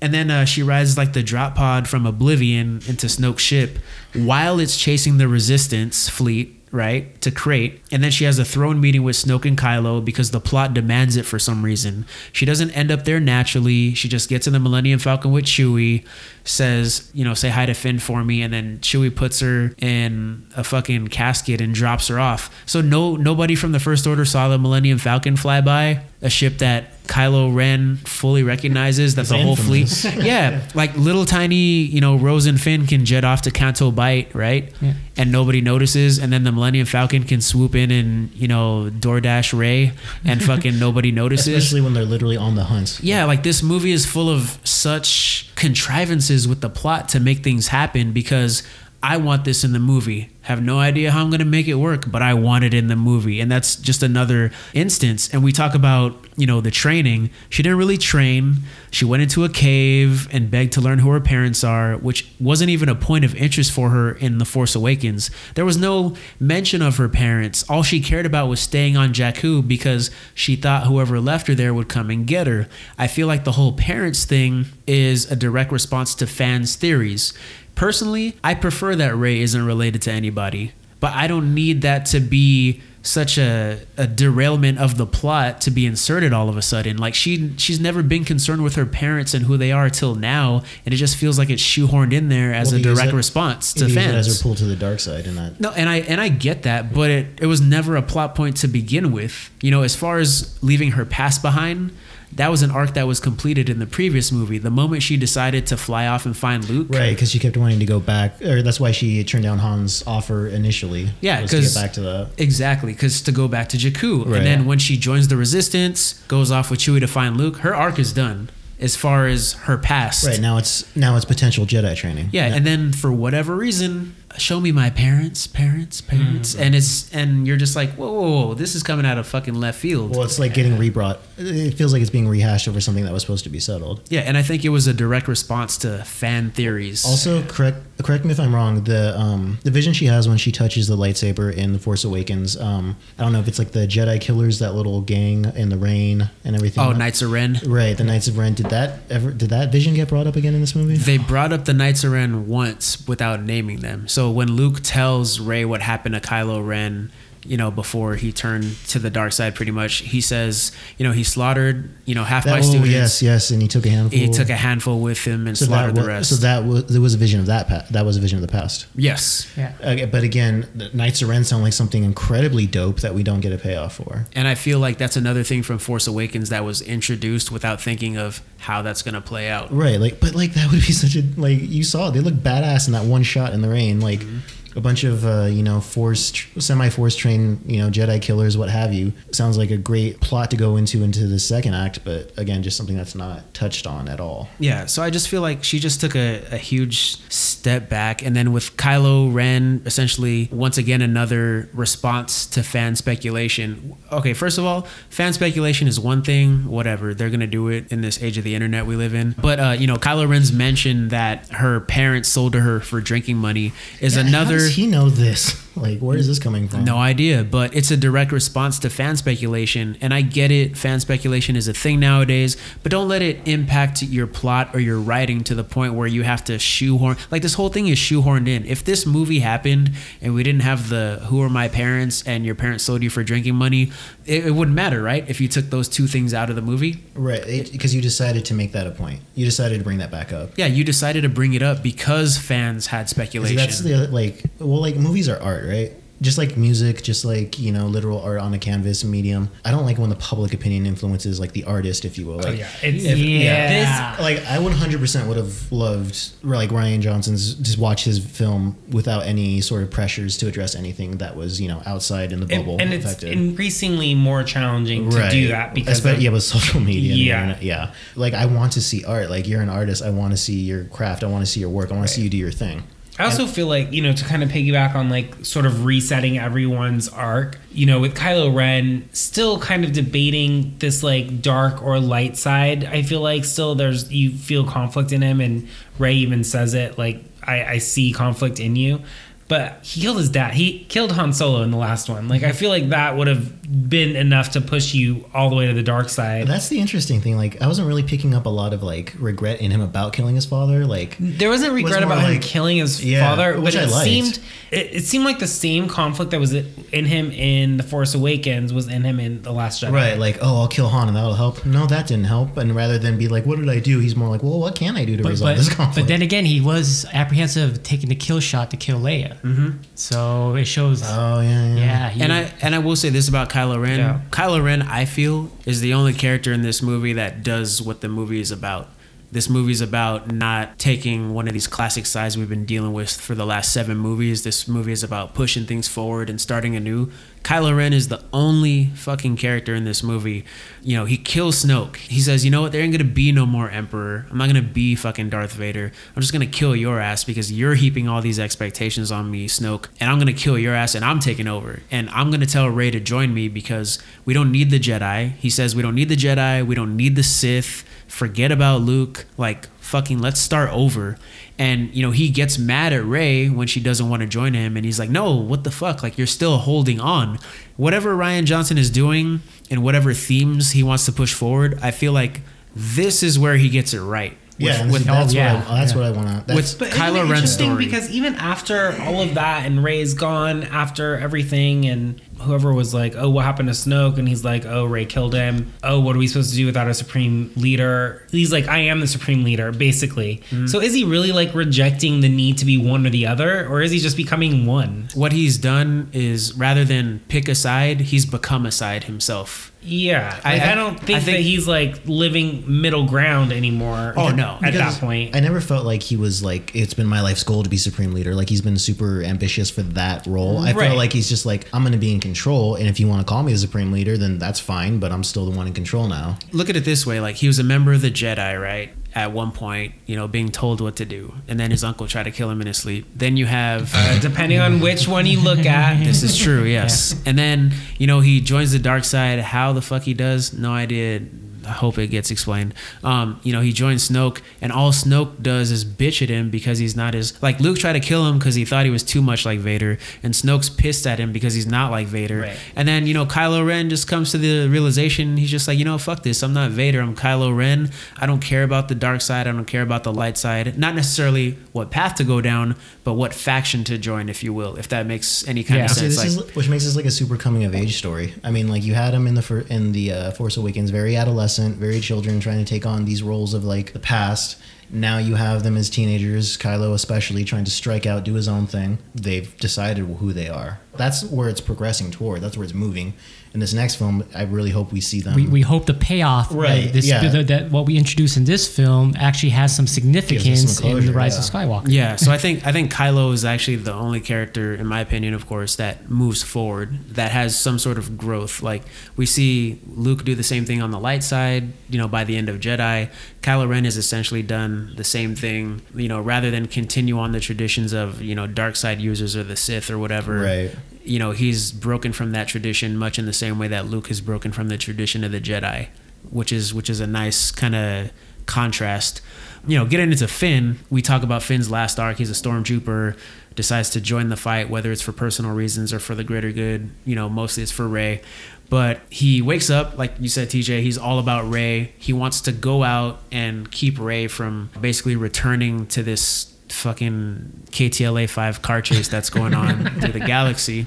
And then uh, she rides like the drop pod from Oblivion into Snoke's ship while it's chasing the Resistance fleet, right, to Crait. And then she has a throne meeting with Snoke and Kylo because the plot demands it for some reason. She doesn't end up there naturally. She just gets in the Millennium Falcon with Chewie, says, you know, say hi to Finn for me, and then Chewie puts her in a fucking casket and drops her off. So no nobody from the First Order saw the Millennium Falcon fly by, a ship that Kylo Ren fully recognizes that It's the whole fleet yeah, like little tiny, you know, Rose and Finn can jet off to Canto Bight, right? Yeah. And nobody notices, and then the Millennium Falcon can swoop in and you know DoorDash Rey, and fucking nobody notices. Especially when they're literally on the hunt. Yeah, like this movie is full of such contrivances with the plot to make things happen because I want this in the movie. Have no idea how I'm going to make it work, but I want it in the movie. And that's just another instance. And we talk about, you know, the training. She didn't really train. She went into a cave and begged to learn who her parents are, which wasn't even a point of interest for her in The Force Awakens. There was no mention of her parents. All she cared about was staying on Jakku because she thought whoever left her there would come and get her. I feel like the whole parents thing is a direct response to fans' theories. Personally, I prefer that Rey isn't related to anybody, but I don't need that to be such a, a derailment of the plot to be inserted all of a sudden. Like she she's never been concerned with her parents and who they are till now, and it just feels like it's shoehorned in there as Well, a direct it- response to fans. as her pull to the dark side, and that No, and I and I get that, but it, it was never a plot point to begin with. You know, as far as leaving her past behind, that was an arc that was completed in the previous movie. The moment she decided to fly off and find Luke, right because she kept wanting to go back, or that's why she turned down Han's offer initially. Yeah, was to get 'cause- back to the Exactly, because to go back to Jakku, Right. and then when she joins the Resistance, goes off with Chewie to find Luke, her arc is done as far as her past. right now it's now it's potential Jedi training. Yeah, and then for whatever reason, show me my parents, parents, parents, and it's and you're just like, whoa, whoa, whoa, this is coming out of fucking left field. Well, it's like getting rebrought. It feels like it's being rehashed over something that was supposed to be settled. Yeah, and I think it was a direct response to fan theories. Also, correct correct me if I'm wrong. The um the vision she has when she touches the lightsaber in the Force Awakens. Um, I don't know if it's like the Jedi killers, that little gang in the rain and everything. oh, Knights of Ren. Right, the Knights of Ren. Did that ever? Did that vision get brought up again in this movie? They brought up the Knights of Ren once without naming them. So when Luke tells Rey what happened to Kylo Ren, you know, before he turned to the dark side, pretty much, he says, you know, he slaughtered, you know, half That, my oh students. yes, yes, and he took a handful. He took a handful with him and so slaughtered that the was, rest. So that was there was a vision of that. Pa- that was a vision of the past. yes. yeah. Okay, but again, the Knights of Ren sound like something incredibly dope that we don't get a payoff for. And I feel like that's another thing from Force Awakens that was introduced without thinking of how that's going to play out. Right, like, but like that would be such a like you saw they look badass in that one shot in the rain. Like, mm-hmm. A bunch of uh, you know forced, semi force trained you know Jedi killers, what have you. Sounds like a great plot to go into into the second act, but again, just something that's not touched on at all. Yeah, so I just feel like she just took a, a huge step back. And then with Kylo Ren, essentially, once again, another response to fan speculation. Okay, first of all, fan speculation is one thing, whatever. They're going to do it in this age of the internet we live in. But, uh, you know, Kylo Ren's mention that her parents sold to her for drinking money is Yeah, another. Does he know this? Like, where is this coming from? No idea, but it's a direct response to fan speculation. And I get it, fan speculation is a thing nowadays, but don't let it impact your plot or your writing to the point where you have to shoehorn. Like, this whole thing is shoehorned in. If this movie happened and we didn't have the who are my parents and your parents sold you for drinking money, it, it wouldn't matter, right? If you took those two things out of the movie. Right, because you decided to make that a point. You decided to bring that back up. Yeah, you decided to bring it up because fans had speculation. That's the like well, like movies are art, right? Just like music, just like you know, literal art on a canvas medium. I don't like when the public opinion influences like the artist, if you will. Like, Oh, yeah. It's, if- yeah. This, like I 100% would have loved like Rian Johnson's just watch his film without any sort of pressures to address anything that was you know outside in the bubble and, and it's increasingly more challenging to do that because Espe- of- yeah, with social media, Yeah. internet, yeah. Like I want to see art. Like you're an artist. I want to see your craft. I want to see your work. I want to see you do your thing. I also feel like, you know, to kind of piggyback on like sort of resetting everyone's arc, you know, with Kylo Ren still kind of debating this like dark or light side. I feel like still there's, you feel conflict in him, and Rey even says it like, I, I see conflict in you. But he killed his dad. He killed Han Solo in the last one. Like, I feel like that would have been enough to push you all the way to the dark side. That's the interesting thing. Like I wasn't really picking up a lot of like regret in him about killing his father. Like There wasn't was regret more about him killing his Yeah, father, but which I it liked. seemed it, it seemed like the same conflict that was in him in the Force Awakens was in him in the Last Jedi. right, like oh, I'll kill Han and that'll help. No, that didn't help. And rather than be like, what did I do? He's more like, well, what can I do to But, resolve but, this conflict? but then again, he was apprehensive of taking the kill shot to kill Leia. Mm-hmm. So it shows. oh yeah, yeah. yeah, he, and I and I will say this about Kylo Ren. Yeah. Kylo Ren, I feel, is the only character in this movie that does what the movie is about. This movie is about not taking one of these classic sides we've been dealing with for the last seven movies. This movie is about pushing things forward and starting anew. Kylo Ren is the only fucking character in this movie. You know, he kills Snoke. He says, "You know what? There ain't gonna be no more Emperor. I'm not gonna be fucking Darth Vader. I'm just gonna kill your ass because you're heaping all these expectations on me, Snoke, and I'm gonna kill your ass and I'm taking over. And I'm gonna tell Rey to join me because we don't need the Jedi. He says we don't need the Jedi. We don't need the Sith. Forget about Luke. Like fucking, let's start over." And you know he gets mad at Rey when she doesn't want to join him, and he's like, "No, what the fuck? Like you're still holding on." Whatever Rian Johnson is doing and whatever themes he wants to push forward, I feel like this is where he gets it right. Yeah, with, and with that's yeah, what I, that's yeah. what I want to. with But isn't Kylo Ren's interesting story. because even after all of that and Rey's gone after everything and whoever was like, "Oh, what happened to Snoke?" and he's like, "Oh, Rey killed him. Oh, what are we supposed to do without a supreme leader?" He's like, "I am the supreme leader," basically. Mm-hmm. So is he really like rejecting the need to be one or the other, or is he just becoming one? what he's done is rather than pick a side, he's become a side himself. Yeah, I- like, I, I- don't think, I think- that he's like living middle ground anymore. Oh, no. at that point. I never felt like he was like it's been my life's goal to be supreme leader. Like he's been super ambitious for that role. I Right. feel like he's just like I'm going to be in control, and if you want to call me the supreme leader, then that's fine. But I'm still the one in control now. Look at it this way: like he was a member of the Jedi, right? At one point, you know, being told what to do, and then his uncle tried to kill him in his sleep. Then you have Uh, depending on which one you look at, This is true, yes. And then, you know, he joins the dark side. How the fuck he does, no idea. I hope it gets explained. Um, you know, he joins Snoke, and all Snoke does is bitch at him because he's not as like Luke tried to kill him because he thought he was too much like Vader, and Snoke's pissed at him because he's not like Vader. Right. And then you know, Kylo Ren just comes to the realization he's just like, you know, fuck this. I'm not Vader. I'm Kylo Ren. I don't care about the dark side. I don't care about the light side. Not necessarily what path to go down, but what faction to join, if you will, if that makes any kind Yeah. of See, sense. this Like, is which makes this like a super coming of age story. I mean, like you had him in the fir- in the uh, Force Awakens, very adolescent, very children, trying to take on these roles of like the past, Now you have them as teenagers, Kylo especially, trying to strike out, do his own thing. They've decided who they are. That's where it's progressing toward. That's where it's moving. In this next film, I really hope we see them. we, we hope the payoff Right, that, this, yeah. that, that what we introduce in this film actually has some significance in closure, the rise yeah. of Skywalker. Yeah, so I think I think Kylo is actually the only character, in my opinion, of course, that moves forward, that has some sort of growth. Like we see Luke do the same thing on the light side. You know, by the end of Jedi, Kylo Ren has essentially done the same thing. You know, rather than continue on the traditions of you know dark side users or the Sith or whatever. Right. You know, he's broken from that tradition, much in the same way that Luke has broken from the tradition of the Jedi, which is which is a nice kind of contrast. You know, getting into Finn, we talk about Finn's last arc. He's a stormtrooper, decides to join the fight, whether it's for personal reasons or for the greater good. You know, mostly it's for Rey. But he wakes up, like you said, TJ, he's all about Rey. He wants to go out and keep Rey from basically returning to this fucking KTLA 5 car chase that's going on through the galaxy.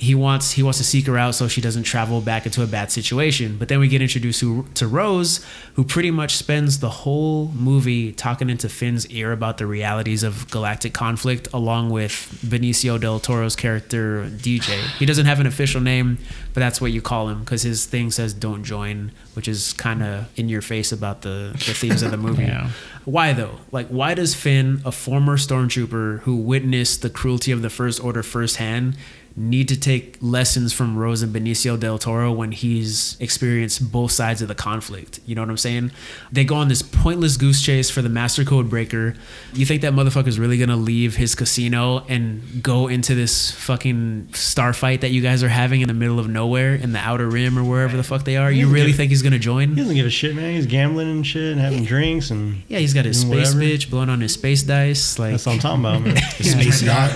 He wants he wants to seek her out so she doesn't travel back into a bad situation. But then we get introduced to, to Rose, who pretty much spends the whole movie talking into Finn's ear about the realities of galactic conflict, along with Benicio del Toro's character DJ. He doesn't have an official name, but that's what you call him because his thing says "Don't join," which is kind of in your face about the the themes of the movie. Yeah. Why though? Like, why does Finn, a former stormtrooper who witnessed the cruelty of the First Order firsthand, need to take lessons from Rose and Benicio del Toro when he's experienced both sides of the conflict? You know what I'm saying? They go on this pointless goose chase for the Master Code Breaker. You think that motherfucker's really gonna leave his casino and go into this fucking starfight that you guys are having in the middle of nowhere in the Outer Rim or wherever the fuck they are? You really give- think he's gonna join? He doesn't give a shit, man. He's gambling and shit and having drinks and Yeah, he's got his space whatever. bitch blowing on his space dice. Like, That's what I'm talking about, man. Space yacht.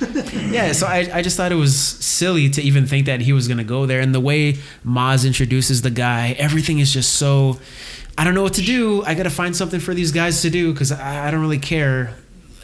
yeah. So I, I just thought it was silly to even think that he was gonna go there. And the way Maz introduces the guy, everything is just so. I don't know what to do. I gotta find something for these guys to do because I, I don't really care.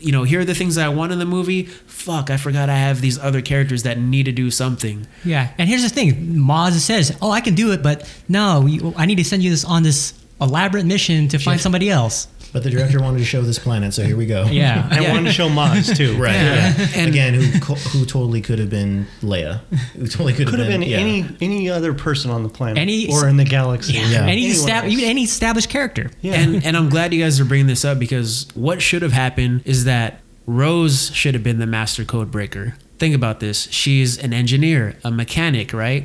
You know, here are the things that I want in the movie. Fuck, I forgot I have these other characters that need to do something. Yeah, and here's the thing: Maz says, "Oh, I can do it, but no, you, I need to send you this on this elaborate mission to find somebody else." But the director wanted to show this planet, so here we go. Yeah, And I wanted to show Maz too. Right. Yeah. Yeah. And- Again, who who totally could have been Leia? Who totally could have Could have been, been yeah. any any other person on the planet Any- or in the galaxy. yeah. Yeah. Any Anyone estab- even any established character. Yeah. And and I'm glad you guys are bringing this up because what should have happened is that Rose should have been the master code breaker. Think about this. She's an engineer, a mechanic, right?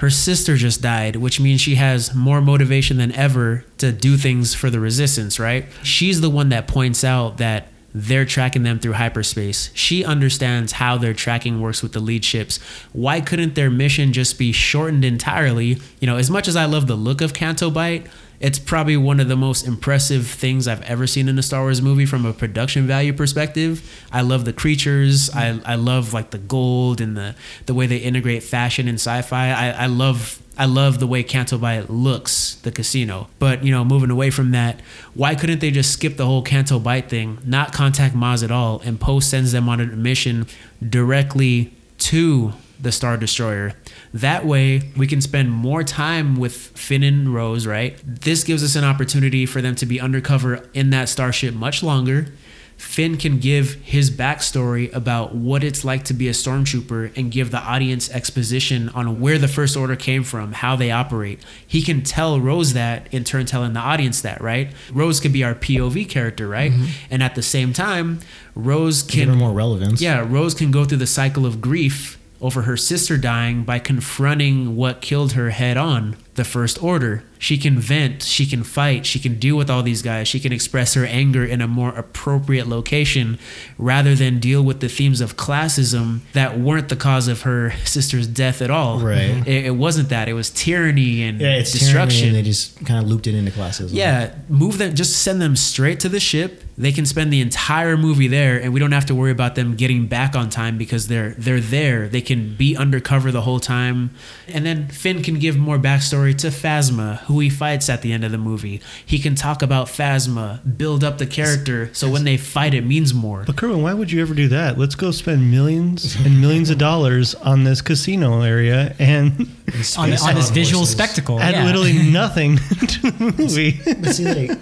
Her sister just died, which means she has more motivation than ever to do things for the resistance, right? She's the one that points out that they're tracking them through hyperspace. She understands how their tracking works with the lead ships. Why couldn't their mission just be shortened entirely? You know, as much as I love the look of Canto Bight, it's probably one of the most impressive things I've ever seen in a Star Wars movie from a production value perspective. I love the creatures. I, I love like the gold and the, the way they integrate fashion and sci-fi. I, I love I love the way Canto Bight looks, the casino. But you know, moving away from that, why couldn't they just skip the whole Canto Bight thing, not contact Maz at all, and Poe sends them on a mission directly to the Star Destroyer. That way, we can spend more time with Finn and Rose, right? This gives us an opportunity for them to be undercover in that starship much longer. Finn can give his backstory about what it's like to be a stormtrooper and give the audience exposition on where the First Order came from, how they operate. He can tell Rose that, in turn, telling the audience that, right? Rose could be our POV character, right? Mm-hmm. And at the same time, Rose Give can her more relevance. yeah, Rose can go through the cycle of grief over her sister dying by confronting what killed her head on the First Order. She can vent, she can fight, she can deal with all these guys, she can express her anger in a more appropriate location rather than deal with the themes of classism that weren't the cause of her sister's death at all. Right. It, it wasn't that. It was tyranny and Yeah, it's destruction. And they just kind of looped it into classism. Yeah, move them. Just send them straight to the ship. They can spend the entire movie there, and we don't have to worry about them getting back on time because they're they're there. They can be undercover the whole time, and then Finn can give more backstory to Phasma, who he fights at the end of the movie. He can talk about Phasma, build up the character, so when they fight, it means more. But Kerwin, why would you ever do that? Let's go spend millions and millions of dollars on this casino area and On, on this visual horses. spectacle. add yeah. literally nothing to the movie. But see, like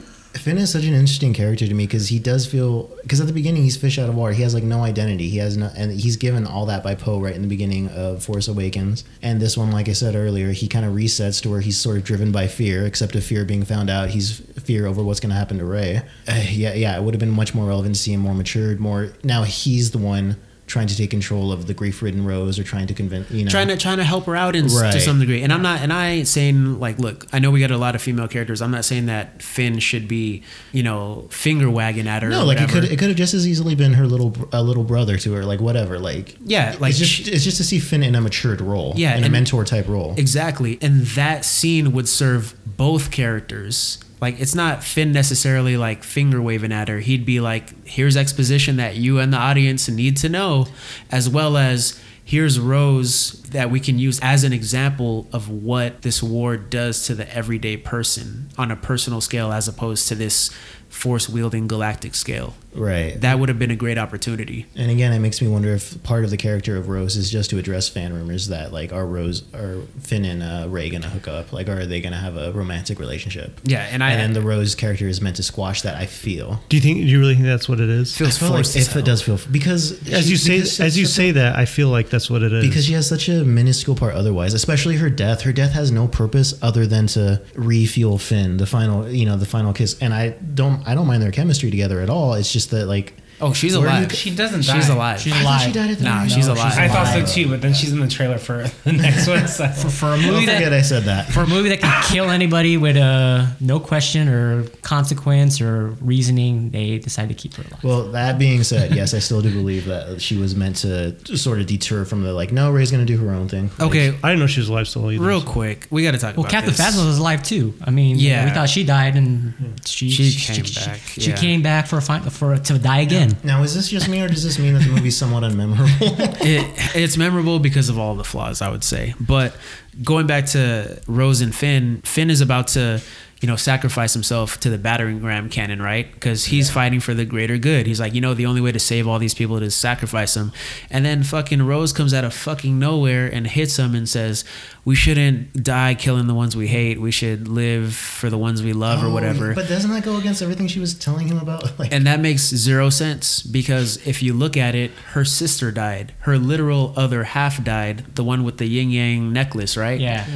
Finn is such an interesting character to me because he does feel because at the beginning he's fish out of water. He has like no identity. He has no, and he's given all that by Poe right in the beginning of Force Awakens. And this one, like I said earlier, he kind of resets to where he's sort of driven by fear, except of fear being found out. He's fear over what's going to happen to Rey. Uh, yeah, yeah, it would have been much more relevant to see him more matured. More now he's the one trying to take control of the grief-ridden Rose or trying to convince you know trying to trying to help her out in, to some degree. And I'm not and I ain't saying like look, I know we got a lot of female characters. I'm not saying that Finn should be, you know, finger wagging at her. No, like it could it could have just as easily been her little a little brother to her, like whatever. Like Yeah, like it's just she- it's just to see Finn in a matured role, Yeah, in a mentor type role. Exactly. And that scene would serve both characters. Like it's not Finn necessarily like finger waving at her. He'd be like, here's exposition that you and the audience need to know, as well as here's Rose that we can use as an example of what this war does to the everyday person on a personal scale as opposed to this force wielding galactic scale. Right. That would have been a great opportunity. and again, it makes me wonder if part of the character of Rose is just to address fan rumors that like are Rose are Finn and uh, Rey gonna hook up? Like, are they gonna have a romantic relationship? Yeah, and I and the Rose character is meant to squash that. I feel. Do you think? Do you really think that's what it is? feels I feel like forced if it does feel because As she- you say, because as you such a- say that, I feel like that's what it is. because she has such a minuscule part otherwise especially her death her death has no purpose other than to refuel finn the final you know the final kiss and i don't i don't mind their chemistry together at all it's just that like Oh, she's Where alive. She doesn't die. She's alive. She's I thought alive. she died at the Nah, end. she's No, alive. I thought so too, but then she's in the trailer for the next one. So. for, for a Don't movie forget that I said that. for a movie that can kill anybody with uh, no question or consequence or reasoning, they decide to keep her alive. Well, that being said, yes, I still do believe that she was meant to sort of deter from the like, no, Rey's gonna do her own thing. Like, Okay, I didn't know she was alive still either. real quick, we got to talk Well, about Captain this. Phasma was alive too. I mean, Yeah. we thought she died, and she She came back, She, yeah. came back for a fin- for to die again. Now, is this just me, or does this mean that the movie's somewhat unmemorable? it, it's memorable because of all the flaws, I would say. But going back to Rose and Finn, Finn is about to, you know, sacrifice himself to the battering ram cannon, right? Because he's fighting for the greater good. He's like, you know, the only way to save all these people is sacrifice them. And then fucking Rose comes out of fucking nowhere and hits him and says, we shouldn't die killing the ones we hate. We should live for the ones we love or Oh, whatever. But doesn't that go against everything she was telling him about? Like, And that makes zero sense because if you look at it, her sister died. Her literal other half died, the one with the yin yang necklace, right? Yeah.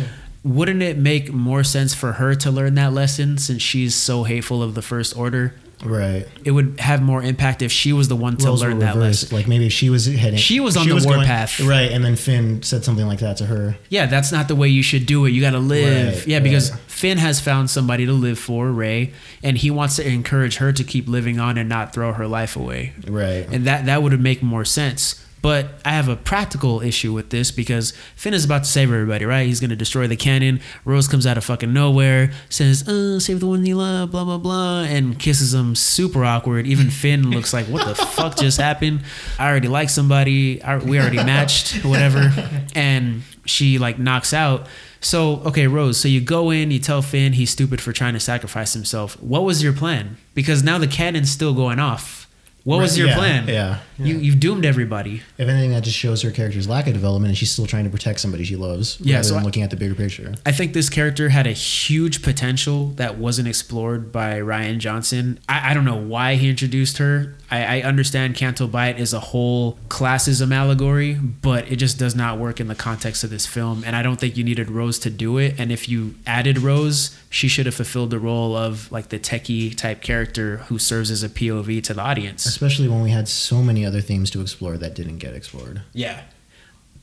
Wouldn't it make more sense for her to learn that lesson since she's so hateful of the First Order? right. It would have more impact if she was the one to Roles learn that reversed. lesson. Like maybe if she was heading. She was on the warpath. right? And then Finn said something like that to her. Yeah, that's not the way you should do it. You got to live. Right, yeah, because right. Finn has found somebody to live for, Rey, and he wants to encourage her to keep living on and not throw her life away. Right. and that that would make more sense. But I have a practical issue with this because Finn is about to save everybody, right? He's gonna destroy the cannon. Rose comes out of fucking nowhere, says, "Uh, save the one you love," blah blah blah, and kisses him super awkward. Even Finn looks like, "What the fuck just happened?" I already like somebody. I, we already matched, whatever. And she like knocks out. So okay, Rose. So you go in, you tell Finn he's stupid for trying to sacrifice himself. What was your plan? Because now the cannon's still going off. What was your yeah, plan? Yeah. You you've doomed everybody. If anything, that just shows her character's lack of development, and she's still trying to protect somebody she loves, Yeah, rather so than I- looking at the bigger picture. I think this character had a huge potential that wasn't explored by Rian Johnson. I, I don't know why he introduced her. I, I understand Canto Bight is a whole classism allegory, but it just does not work in the context of this film. And I don't think you needed Rose to do it. And if you added Rose, she should have fulfilled the role of like the techie type character who serves as a POV to the audience. Especially when we had so many other themes to explore that didn't get explored. Yeah.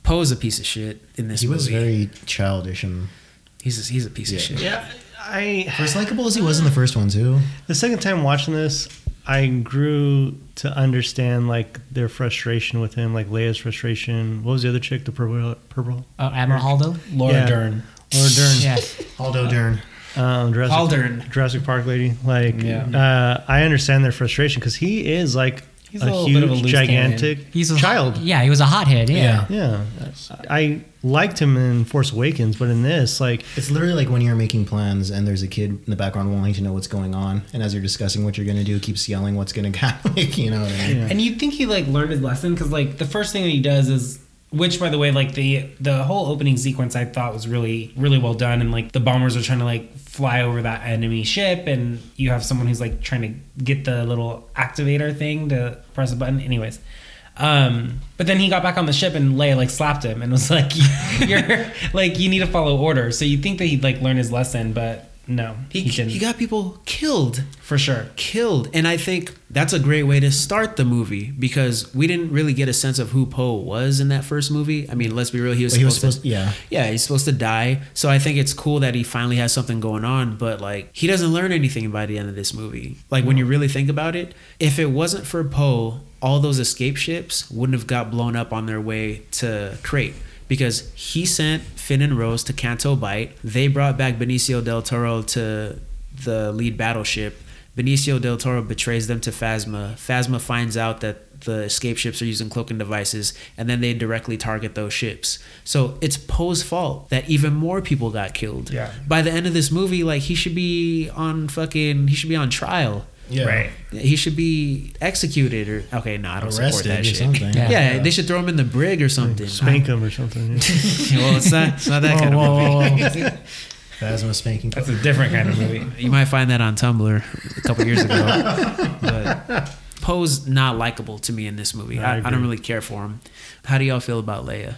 Poe's a piece of shit in this he movie. was very childish and he's a, he's a piece of shit. Yeah, I for as likable as he was in the first one too. the second time watching this, I grew to understand like their frustration with him, like Leia's frustration. What was the other chick? The purple, purple, Uh, Admiral Holdo. Laura Yeah. Dern. Laura Dern. Yeah. Aldo Dern. um, Jurassic, Aldern. Jurassic Park lady. Like, Yeah. uh, I understand their frustration because he is like He's a a, little huge, bit of a loose gigantic He's a child. Yeah, he was a hothead. Yeah. Yeah, I liked him in Force Awakens, but in this, like, It's literally like when you're making plans and there's a kid in the background wanting to know what's going on, and as you're discussing what you're going to do, he keeps yelling what's going to happen. Like, you know what I mean? Yeah. And you'd think he like learned his lesson because like the first thing that he does is Which, by the way, like the the whole opening sequence, I thought was really really well done, and like the bombers are trying to like fly over that enemy ship, and you have someone who's like trying to get the little activator thing to press a button. Anyways, um, but then he got back on the ship, and Leia like slapped him and was like, "You're like you need to follow orders." So you think that he'd like learn his lesson, but no, He, he, didn't he got people killed. for sure. Killed. And I think that's a great way to start the movie because we didn't really get a sense of who Poe was in that first movie. I mean, let's be real, he was, Well, he was supposed, supposed- to yeah. Yeah, he's supposed to die. So I think it's cool that he finally has something going on, but like he doesn't learn anything by the end of this movie. Like when you really think about it, if it wasn't for Poe, all those escape ships wouldn't have got blown up on their way to Crait because he sent Finn and Rose to Canto Bight. They brought back Benicio del Toro to the lead battleship. Benicio del Toro betrays them to Phasma. Phasma finds out that the escape ships are using cloaking devices, and then they directly target those ships. So it's Poe's fault that even more people got killed. Yeah. By the end of this movie, like he should be on fucking, he should be on trial. Yeah. Right. He should be executed or okay, no, I don't support Arrested that or shit. something. Yeah. Yeah. they should throw him in the brig or something. Spank him or something. well, it's not, it's not that kind of movie. Phasma spanking. That's a different kind of movie. You might find that on Tumblr a couple years ago. but Poe's not likable to me in this movie. I I, I don't really care for him. How do y'all feel about Leia?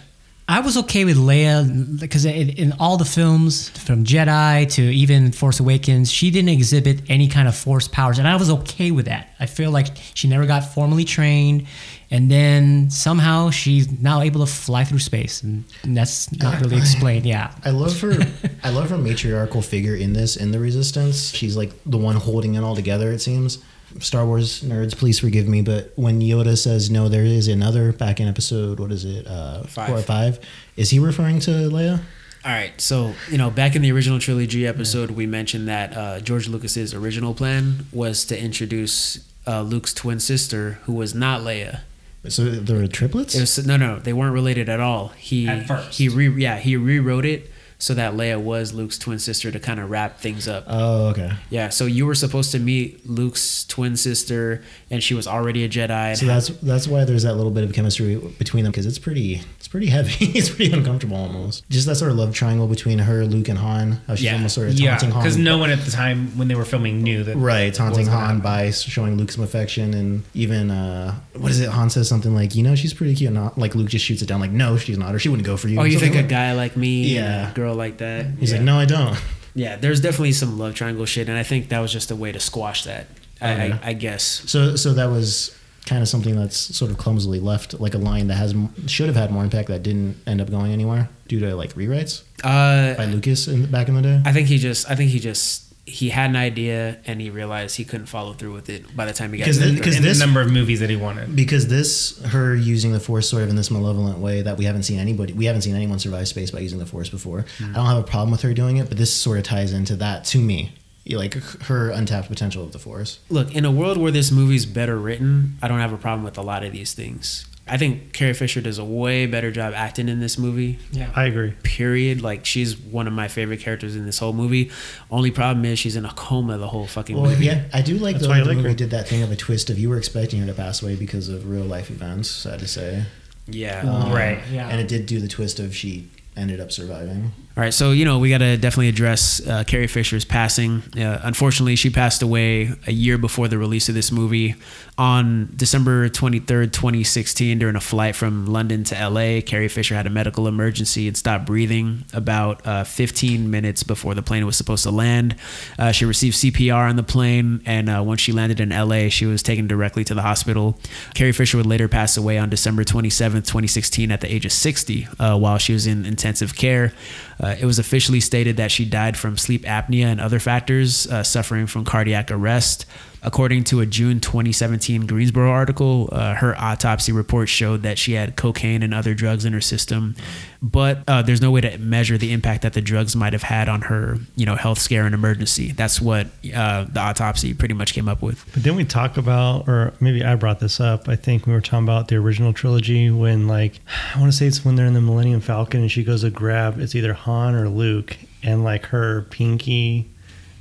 I was okay with Leia because in, in all the films, from Jedi to even Force Awakens, she didn't exhibit any kind of Force powers, and I was okay with that. I feel like she never got formally trained, and then somehow she's now able to fly through space, and, and that's not really explained. Yeah, I love her. I love her matriarchal figure in this in the Resistance. She's like the one holding it all together. It seems. Star Wars nerds, please forgive me, but when Yoda says no, there is another back in episode. What is it? Uh, Five. Four or five. Is he referring to Leia? All right, so you know, back in the original trilogy episode, we mentioned that uh, George Lucas's original plan was to introduce uh, Luke's twin sister, who was not Leia. So there were triplets. It was no, no, they weren't related at all. He At first. he re yeah he rewrote it so that Leia was Luke's twin sister to kind of wrap things up. oh, okay. Yeah, so you were supposed to meet Luke's twin sister, and she was already a Jedi. So that's that's why there's that little bit of chemistry between them because it's pretty it's pretty heavy. it's pretty uncomfortable almost. Just that sort of love triangle between her, Luke, and Han. How she's Yeah. almost sort of Yeah, Han. because no one at the time when they were filming knew that. Right, taunting was Han happen. by showing Luke some affection, and even uh, what is it? Han says something like, "You know, she's pretty cute." Not like Luke just shoots it down, like, "No, she's not, or she wouldn't go for you." oh, you think Something a guy like me, Yeah. and a girl like that? He's yeah. like, "No, I don't." Yeah, there's definitely some love triangle shit, and I think that was just a way to squash that. I. I, I guess. So, so that was kind of something that's sort of clumsily left, like a line that has should have had more impact that didn't end up going anywhere due to like rewrites by Uh, Lucas in, back in the day. I think he just, I think he just, he had an idea and he realized he couldn't follow through with it by the time he got Because to the- the because in this- the number of movies that he wanted. Because this, her using the force sort of in this malevolent way that we haven't seen anybody, we haven't seen anyone survive space by using the force before. Mm-hmm. I don't have a problem with her doing it, but this sort of ties into that to me, like her untapped potential of the force. Look, in a world where this movie's better written, I don't have a problem with a lot of these things. I think Carrie Fisher does a way better job acting in this movie. yeah. I agree. Period. Like she's one of my favorite characters in this whole movie. Only problem is she's in a coma the whole fucking Well, movie. yeah, I do like That's though why the like movie her. did that thing of a twist of you were expecting her to pass away because of real life events. Sad to say, Yeah. Um, Right. Yeah. And it did do the twist of she ended up surviving. All right, so you know we got to definitely address uh, Carrie Fisher's passing. Uh, unfortunately, she passed away a year before the release of this movie on December twenty third, twenty sixteen, during a flight from London to L.A. Carrie Fisher had a medical emergency and stopped breathing about uh, fifteen minutes before the plane was supposed to land. Uh, she received CPR on the plane, and uh, once she landed in L.A., she was taken directly to the hospital. Carrie Fisher would later pass away on December twenty seventh, twenty sixteen, at the age of sixty, uh, while she was in intensive care. Uh, it was officially stated that she died from sleep apnea and other factors, uh, suffering from cardiac arrest. According to a June 2017 Greensboro article, uh, her autopsy report showed that she had cocaine and other drugs in her system, but uh, there's no way to measure the impact that the drugs might have had on her, you know, health scare and emergency. That's what uh, the autopsy pretty much came up with. But didn't we talk about, or maybe I brought this up? I think we were talking about the original trilogy when, like, I want to say it's when they're in the Millennium Falcon and she goes to grab it's either Han or Luke, and like her pinky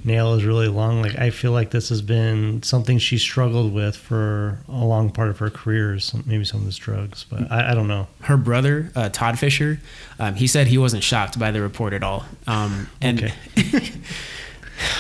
nail is really long. Like I feel like this has been something she struggled with for a long part of her career. Some, maybe some of this drugs, but I, I don't know. her brother uh, Todd Fisher, um, he said he wasn't shocked by the report at all. Um, and Okay.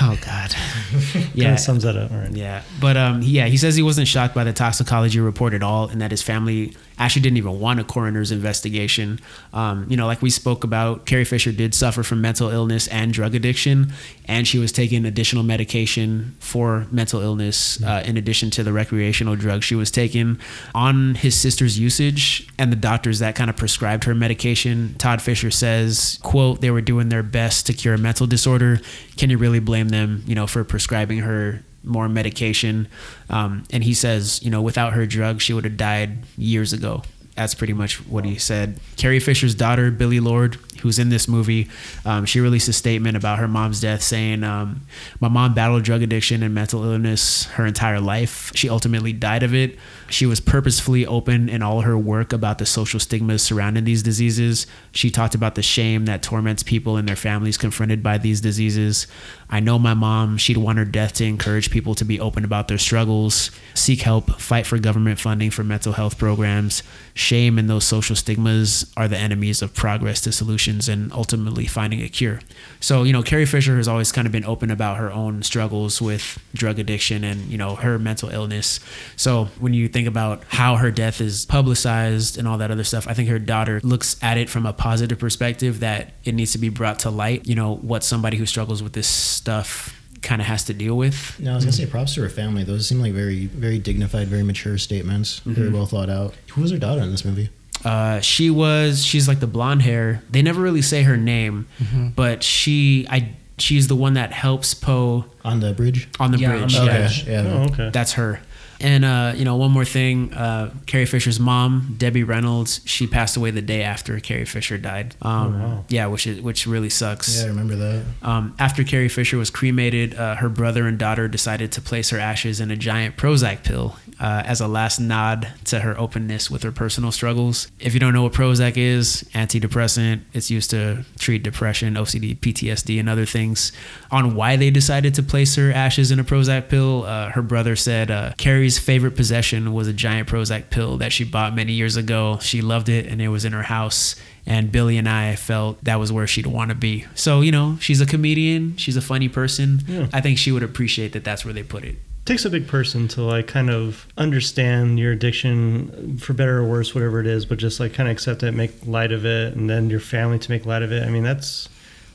oh god, Yeah, sums that up. Right. yeah. But um, yeah, he says he wasn't shocked by the toxicology report at all, and that his family actually didn't even want a coroner's investigation. Um, you know, like we spoke about, Carrie Fisher did suffer from mental illness and drug addiction, and she was taking additional medication for mental illness uh, in addition to the recreational drugs she was taking. On his sister's usage and the doctors that kind of prescribed her medication, Todd Fisher says, "quote They were doing their best to cure a mental disorder. Can you really blame them? You know, for prescribing her." More medication. Um, and he says, you know, without her drugs, she would have died years ago. That's pretty much what he said. Carrie Fisher's daughter, Billie Lourd, who's in this movie, um, she released a statement about her mom's death saying, um, My mom battled drug addiction and mental illness her entire life. She ultimately died of it. She was purposefully open in all her work about the social stigmas surrounding these diseases. She talked about the shame that torments people and their families confronted by these diseases. I know my mom, she'd want her death to encourage people to be open about their struggles, seek help, fight for government funding for mental health programs. Shame and those social stigmas are the enemies of progress to solutions and ultimately finding a cure. So, you know, Carrie Fisher has always kind of been open about her own struggles with drug addiction and, you know, her mental illness. So, when you think about how her death is publicized and all that other stuff, I think her daughter looks at it from a positive perspective that it needs to be brought to light, you know, what somebody who struggles with this stuff kind of has to deal with. No, I was gonna say props to her family. Those seem like very, very dignified, very mature statements. Very well thought out. Who was her daughter in this movie? Uh, she was she's like the blonde hair. They never really say her name, but she I she's the one that helps Poe On the bridge. on the Yeah, on bridge. the yeah. bridge. Yeah. Oh, okay. That's her. And uh, you know, one more thing, uh, Carrie Fisher's mom, Debbie Reynolds, she passed away the day after Carrie Fisher died. Um, Oh, wow. Yeah, which is which really sucks. Yeah, I remember that. Um, after Carrie Fisher was cremated, uh, her brother and daughter decided to place her ashes in a giant Prozac pill uh, as a last nod to her openness with her personal struggles. If you don't know what Prozac is, antidepressant, it's used to treat depression, OCD, PTSD, and other things. On why they decided to place her ashes in a Prozac pill, uh, her brother said uh, Carrie's favorite possession was a giant Prozac pill that she bought many years ago. She loved it, and it was in her house and Billie and I felt that was where she'd want to be. So you know, she's a comedian, she's a funny person. Yeah. I think she would appreciate that. That's where they put it. takes a big person to like kind of understand your addiction for better or worse whatever it is but just like kind of accept it make light of it and then your family to make light of it i mean that's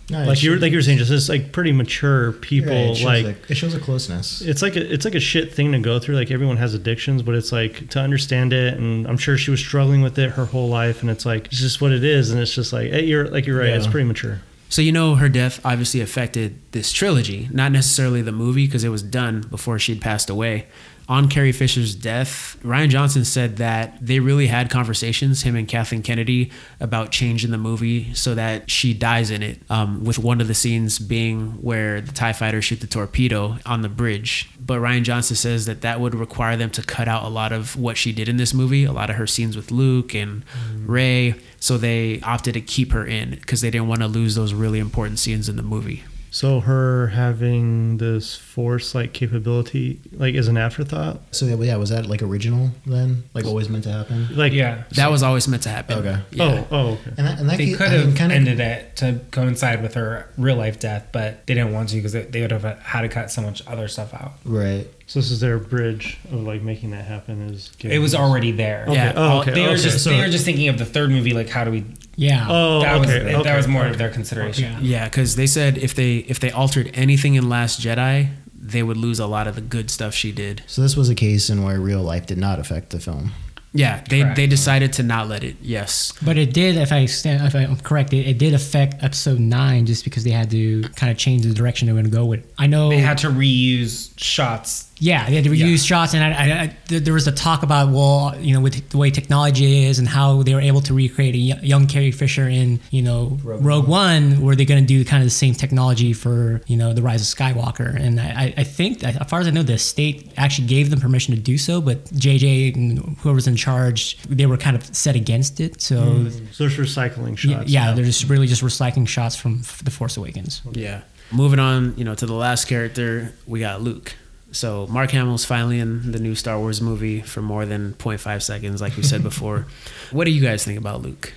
No, like you were should- like you were saying just this like pretty mature people Right, it like a- it shows a closeness. it's like a, it's like a shit thing to go through like everyone has addictions but it's like to understand it and i'm sure she was struggling with it her whole life and it's like it's just what it is and it's just like hey, you're like you're right it's Yeah. pretty mature So you know, her death obviously affected this trilogy, not necessarily the movie because it was done before she'd passed away. On Carrie Fisher's death, Rian Johnson said that they really had conversations, him and Kathleen Kennedy, about changing the movie so that she dies in it. Um, with one of the scenes being where the Tie Fighters shoot the torpedo on the bridge. But Rian Johnson says that that would require them to cut out a lot of what she did in this movie, a lot of her scenes with Luke and Rey. So they opted to keep her in because they didn't want to lose those really important scenes in the movie. So her having this force like capability like is an afterthought So yeah, yeah, was that like original then? Like always meant to happen? like yeah. That was always meant to happen. Okay. Yeah. oh oh okay And that, and that They could have kinda- ended it to coincide with her real life death, but they didn't want to because they, they would have had to cut so much other stuff out. Right. So this is their bridge of like making that happen. Is It was already there. Okay. Yeah. Oh, oh okay. They were okay. just So- they were just thinking of the third movie, like how do we? Yeah. Oh, that okay. was okay, that was more okay. of their consideration. Yeah. Yeah, because they said if they if they altered anything in Last Jedi, they would lose a lot of the good stuff she did. So this was a case in where real life did not affect the film. Yeah, they Correct. they decided to not let it. Yes. But it did, if I stand, if I'm correct, it, it did affect episode nine just because they had to kind of change the direction they were going to go with. I know They had to reuse shots. Yeah, they had to reuse Yeah. shots, and I, I, I, there was a talk about well, you know, with the way technology is and how they were able to recreate a young Carrie Fisher in you know Rogue Rogue, One, were they going to do kind of the same technology for you know the Rise of Skywalker? And I, I- I think, that, as far as I know, the state actually gave them permission to do so, but JJ and whoever's in charge, they were kind of set against it. So mm-hmm. So there's recycling yeah, shots. yeah, they're just really just recycling shots from the Force Awakens. Yeah. Moving on, you know, to the last character, we got Luke. So Mark Hamill's finally in the new Star Wars movie for more than 0.5 seconds, like we said before. what do you guys think about Luke?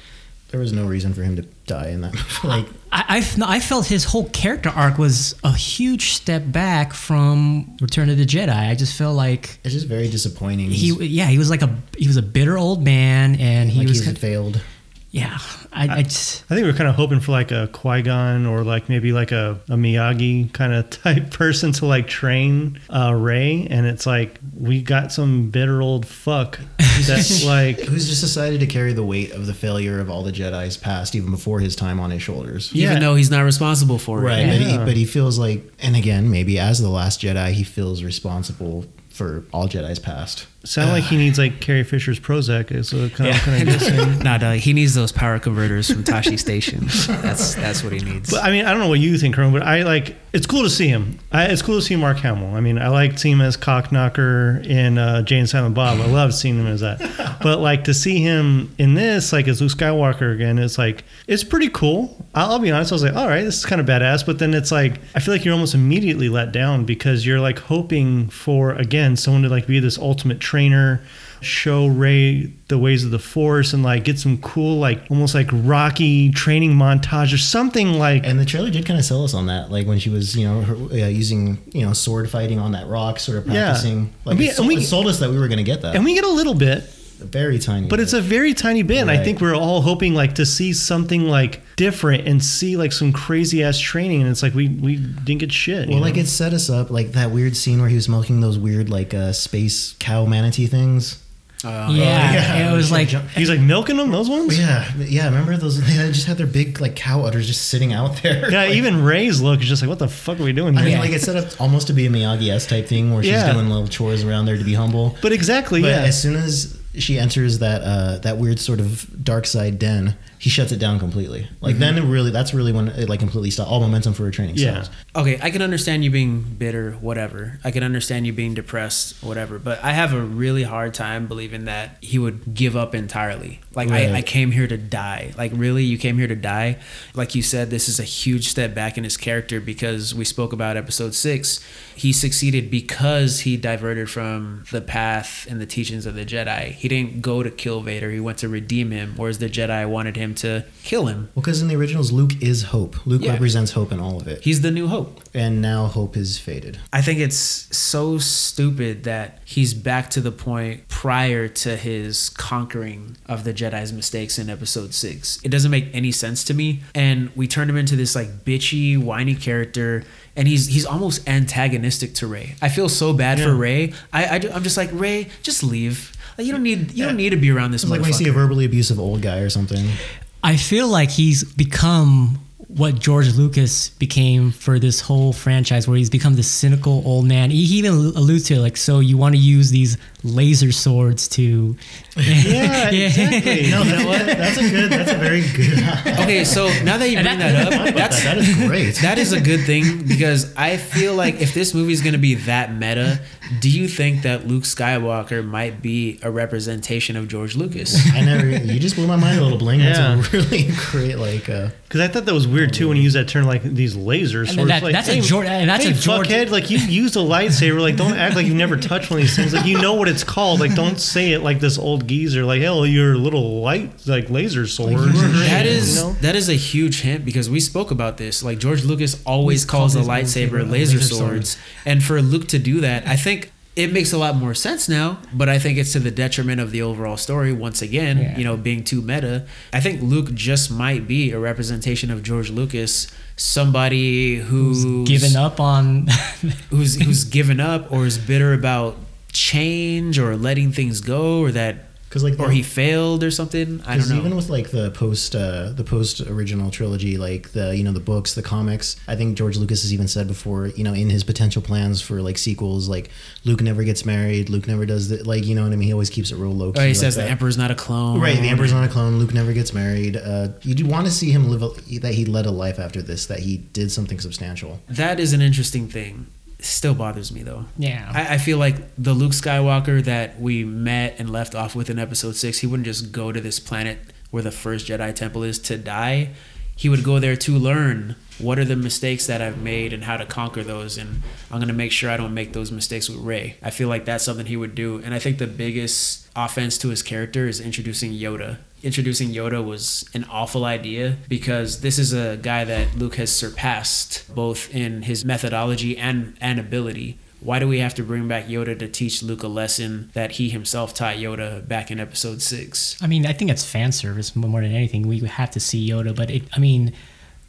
There was no reason for him to die in that. like I, I felt his whole character arc was a huge step back from Return of the Jedi. I just felt like it's just very disappointing. he, yeah, he was like a he was a bitter old man, and he like was he's kind- failed. Yeah. I, I just I think we are kind of hoping for like a Qui Gon or like maybe like a, a Miyagi kind of type person to like train uh, Rey, and it's like we got some bitter old fuck that's like Who's just decided to carry the weight of the failure of all the Jedi's past, even before his time on his shoulders. Yeah. Even though he's not responsible for it. Right, but, he, but he feels like, and again, maybe as the last Jedi, he feels responsible for all Jedi's past. Sound like he needs like Carrie Fisher's Prozac. Is what kind of, kind of guessing. Nah, dog, he needs those power converters from Tosche Station. That's that's what he needs. But I mean, I don't know what you think, Herman, but I like. It's cool to see him. I, it's cool to see Mark Hamill. I mean, I liked seeing him as Cockknocker in uh, Jay and Silent Bob. I loved seeing him as that. But like to see him in this, like as Luke Skywalker again, it's like it's pretty cool. I'll, I'll be honest. I was like, all right, this is kind of badass. But then it's like I feel like you're almost immediately let down because you're like hoping for again someone to like be this ultimate trainer show Rey the ways of the Force and like get some cool, like almost like Rocky training montage or something like. And the trailer did kind of sell us on that, like when she was, you know, her, uh, using, you know, sword fighting on that rock, sort of Yeah. practicing. Like And we- it, sold, we- it sold us that we were going to get that. and we get a little bit, very tiny, but it's a very tiny bit. And I think we're all hoping like to see something like different and see like some crazy ass training. And it's like we we didn't get shit. you Well, like it set us up, like that weird scene where he was milking those weird, like uh, space cow manatee things. Uh, yeah, yeah. it was like he's like milking them. Those ones. Yeah, yeah. Remember those? They just had their big like cow udders just sitting out there. Yeah, Like, even Rey's look is just like, what the fuck are we doing I mean, like it's set up almost to be a Miyagi S type thing where she's Yeah. doing little chores around there to be humble. but exactly, But yeah. as soon as she enters that uh, that weird sort of dark side den, he shuts it down completely. Like mm-hmm. then it really, that's really when it like completely stopped. All momentum for a training Yeah. stops. okay, I can understand you being bitter, whatever. I can understand you being depressed, whatever. But I have a really hard time believing that he would give up entirely. Like Right. I, I came here to die. Like really, you came here to die. Like you said, this is a huge step back in his character because we spoke about episode six. He succeeded because he diverted from the path and the teachings of the Jedi. He didn't go to kill Vader. He went to redeem him, whereas the Jedi wanted him to kill him. Well, because in the originals, Luke is hope. Luke Yeah. represents hope in all of it, He's the new hope. and now hope is faded. I think it's so stupid that he's back to the point prior to his conquering of the Jedi's mistakes in episode 6. It doesn't make any sense to me and we turned him into this like bitchy, whiny character and he's he's almost antagonistic to Rey. I feel so bad for Yeah. Rey. I, I am just like Rey, just leave. Like you don't need you don't need to be around this It's like when you see a verbally abusive old guy or something. I feel like he's become what George Lucas became for this whole franchise, where he's become this cynical old man. He he even alludes to it, like, so you want to use these laser swords to. yeah, exactly. No, you know what? That's a good. That's a very good. Okay, so now that you bring that- that up, that's that is great. That is a good thing because I feel like if this movie is going to be that meta, do you think that Luke Skywalker might be a representation of George Lucas? I never. You just blew my mind a little, Bling. Yeah. That's a really great. Like, uh, Because I thought that was weird too when you used that term like these lasers. And swords. that- like, that's a George- and that's hey, a George- fuckhead. Like you used a lightsaber. Like don't act like you've never touched one of these things. Like you know what it's called. Like don't say it like this old geezer. Like hell, your little light like laser sword. you were- That You is know? that is a huge hint because we spoke about this. Like George Lucas always calls the lightsaber lightsaber laser, laser swords, and for Luke to do that, I think it makes a lot more sense now. But I think it's to the detriment of the overall story. Once again, Yeah. you know, being too meta. I think Luke just might be a representation of George Lucas, somebody who's, Given up on. who's who's given up or is bitter about change or letting things go or that because like or he failed or something. I don't know. even with like the post uh, the post original trilogy, like the you know the books, the comics, I think George Lucas has even said before, you know, in his potential plans for like sequels, like Luke never gets married, Luke never does that. like you know what I mean. He always keeps it real low. oh, key he like says that. the emperor's not a clone. Right, the Emperor's not a clone. Luke never gets married. Uh, you do want to see him live a, that he led a life after this, that he did something substantial. That is an interesting thing. Still bothers me though. yeah. I, I feel like the Luke Skywalker that we met and left off with in Episode Six, he wouldn't just go to this planet where the first Jedi Temple is to die. He would go there to learn what are the mistakes that I've made and how to conquer those, and I'm gonna make sure I don't make those mistakes with Rey. I feel like that's something he would do, and I think the biggest offense to his character is introducing Yoda. Introducing Yoda was an awful idea because this is a guy that Luke has surpassed both in his methodology and and ability. Why do we have to bring back Yoda to teach Luke a lesson that he himself taught Yoda back in episode six? I mean, I think that's fan service more than anything. We have to see Yoda, but it, I mean,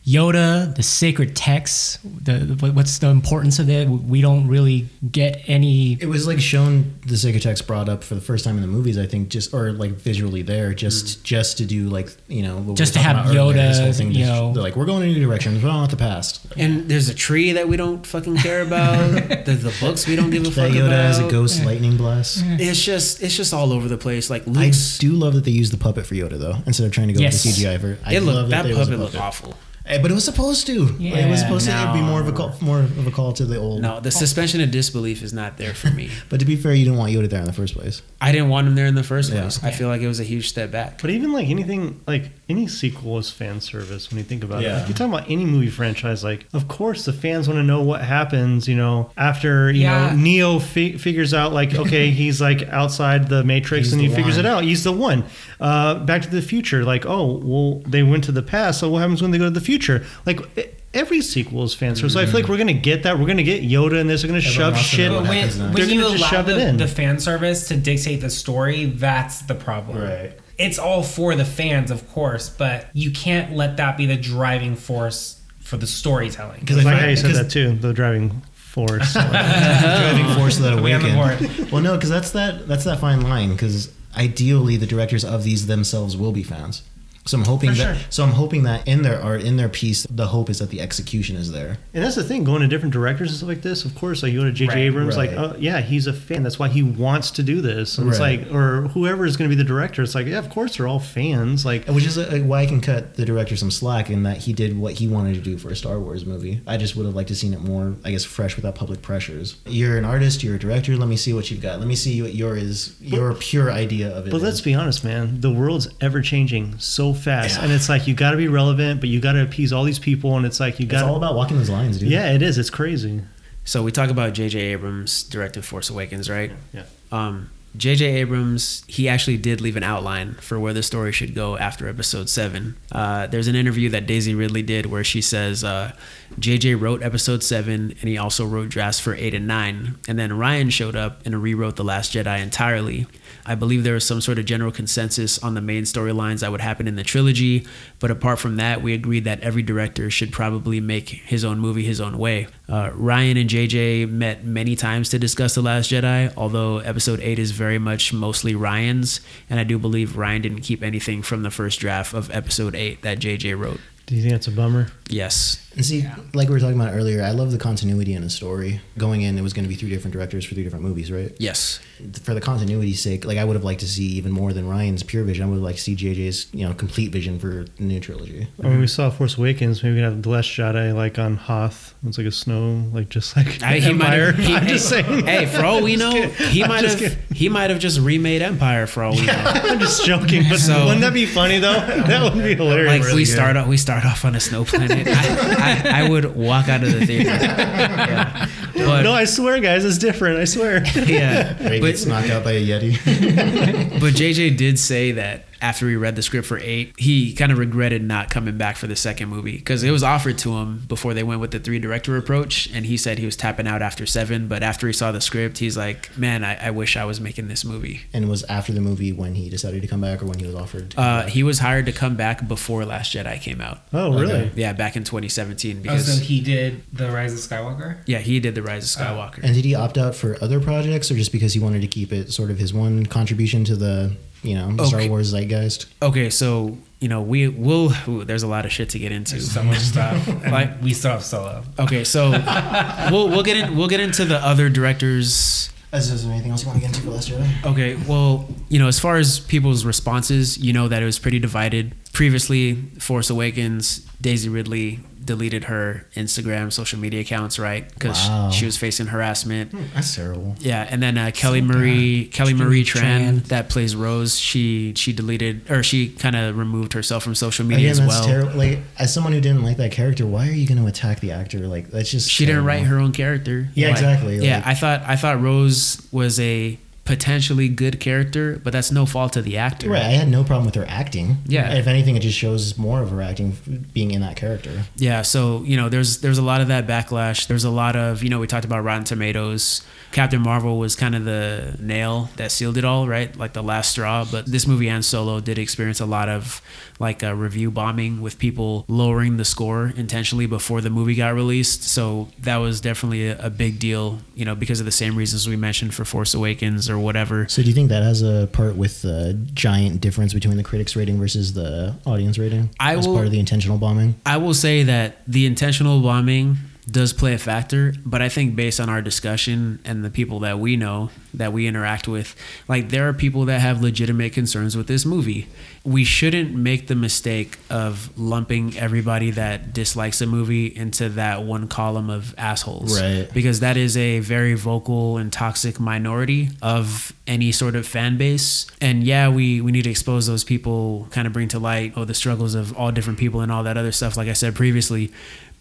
Yoda, the sacred texts, the what- what's the importance of it? We don't really get any. It was like shown the sacred text brought up for the first time in the movies. I think just or like visually there, just just to do like you know what we Mm. Just were to have about earlier, Yoda, this whole thing you just- know. they're like we're going in a new direction. We don't want the past. And there's a tree that we don't fucking care about. there's the books we don't give a That fuck Yoda about. Yoda has a ghost lightning blast. It's just it's just all over the place. Like I do love that they use the puppet for Yoda though, instead of trying to go Yes. with the CGI for. I it love looked that there was puppet looked awful. Eh, But it was supposed to. Yeah, it was supposed to be more of a call, more of a call to the old. No, the suspension of disbelief is not there for me. But to be fair, you didn't want Yoda there in the first place. I didn't want him there in the first Yeah. place. I feel like it was a huge step back. But even like anything, like any sequel is fan service when you think about it. Yeah. Like you're talking about any movie franchise, like of course the fans want to know what happens. You know, after you Yeah. know Neo fi- figures out like okay he's like outside the Matrix He's and he figures one. it out. He's the one. Uh, Back to the Future, like oh well they went to the past, so what happens when they go to the future? Like. e- Every sequel is fan service. So I feel like we're gonna get that. We're gonna get Yoda in this. We're gonna Everyone shove shit. know when. They're when you gonna just allow shove it the, in. the fan service to dictate the story, that's the problem. Right. It's all for the fans, of course, but you can't let that be the driving force for the storytelling. Because I I like how you said that too. The driving force. driving force that We awakened. a. Well, no, because that's that that's that fine line. Because ideally, the directors of these themselves will be fans. So I'm hoping For that. sure. So I'm hoping that in their art, in their piece, the hope is that the execution is there. And that's the thing, going to different directors and stuff like this. Of course, like you go to J.J. Right, Abrams, like, oh yeah, he's a fan. That's why he wants to do this. And it's like, or whoever is going to be the director, it's like, yeah, of course they're all fans. Like, Which is uh, why I can cut the director some slack in that he did what he wanted to do for a Star Wars movie. I just would have liked to seen it more, I guess, fresh without public pressures. You're an artist, you're a director. Let me see what you've got. Let me see what your is your pure idea of it. but is. let's be honest, man. The world's ever changing so fast, and it's like you got to be relevant, but you got to appease all these people, and it's like you It's got. all about walking those lines, dude. Yeah, it is. It's crazy. So we talk about J.J. Abrams directed Force Awakens, right? Yeah. Um, J.J. Abrams, he actually did leave an outline for where the story should go after Episode Seven. Uh, there's an interview that Daisy Ridley did where she says uh, J.J. wrote Episode Seven and he also wrote drafts for Eight and Nine, and then Rian showed up and rewrote The Last Jedi entirely. I believe there was some sort of general consensus on the main storylines that would happen in the trilogy, but apart from that, we agreed that every director should probably make his own movie his own way. Uh, Rian and JJ met many times to discuss The Last Jedi, although Episode 8 is very much mostly Rian's, and I do believe Rian didn't keep anything from the first draft of Episode 8 that JJ wrote. Do you think that's a bummer? Yes. And see, like we were talking about earlier, I love the continuity in a story. Going in, it was going to be three different directors for three different movies, right? Yes. For the continuity's sake, like I would have liked to see even more than Rian's pure vision. I would have liked to see JJ's, you know, complete vision for the new trilogy. Or when we saw Force Awakens, maybe we could have the Last Jedi like on Hoth. It's like a snow, like just like I, he might Empire. have. He, I'm just saying. Hey, for all we know, he might just have. He might have just remade Empire. For all we know. I'm just joking, but So- wouldn't that be funny though? That would be hilarious. like we start off, we start off on a snow planet. I, I, I would walk out of the theater. Yeah. But no, I swear, guys, it's different. I swear. yeah, Rey gets knocked out by a Yeti. but JJ did say that after he read the script for eight, he kind of regretted not coming back for the second movie because it was offered to him before they went with the three director approach, and he said he was tapping out after seven. But after he saw the script, he's like, "Man, I, I wish I was making this movie." and it was after the movie when he decided to come back or when he was offered. Uh, he was hired to come back before Last Jedi came out. Oh, really? Okay. Yeah, back in 2017 Oh, because so he did the Rise of Skywalker. yeah, he did the Rise of Skywalker. and did he opt out for other projects or just because he wanted to keep it sort of his one contribution to the, you know, Star Okay. Wars zeitgeist? Okay, so you know we will. There's a lot of shit to get into. There's so much stuff. Like- we still have Solo. Okay, so we'll we'll get in we'll get into the other directors. Is, is there anything else you want to get into for Last Jedi? Okay, well, you know, as far as people's responses, you know that it was pretty divided. Previously, Force Awakens, Daisy Ridley deleted her Instagram, social media accounts, right? Because Wow. she was facing harassment. That's terrible. Yeah, and then uh, Kelly Marie Kelly Marie Tran, Tran. that plays Rose, she she deleted or she kind of removed herself from social media Again, as well. terrible. Like, as someone who didn't like that character, why are you going to attack the actor? Like, that's just She didn't write her own character. Yeah, Like, exactly, yeah, like- I thought I thought Rose was a potentially good character, but that's no fault of the actor. Right, I had no problem with her acting. Yeah. if anything, it just shows more of her acting being in that character. Yeah, so you know, there's there's a lot of that backlash. There's a lot of you know, we talked about Rotten Tomatoes. Captain Marvel was kind of the nail that sealed it all, right? Like the last straw. But this movie and Solo did experience a lot of like a review bombing with people lowering the score intentionally before the movie got released. So that was definitely a, a big deal, you know, because of the same reasons we mentioned for Force Awakens or whatever. So, do you think that has a part with the giant difference between the critics' rating versus the audience rating? I as will- part of the intentional bombing. I will say that the intentional bombing does play a factor, but I think based on our discussion and the people that we know that we interact with, like there are people that have legitimate concerns with this movie. We shouldn't make the mistake of lumping everybody that dislikes a movie into that one column of assholes. Right. Because that is a very vocal and toxic minority of any sort of fan base. And yeah, we, we need to expose those people, kind of bring to light oh the struggles of all different people and all that other stuff, like I said previously.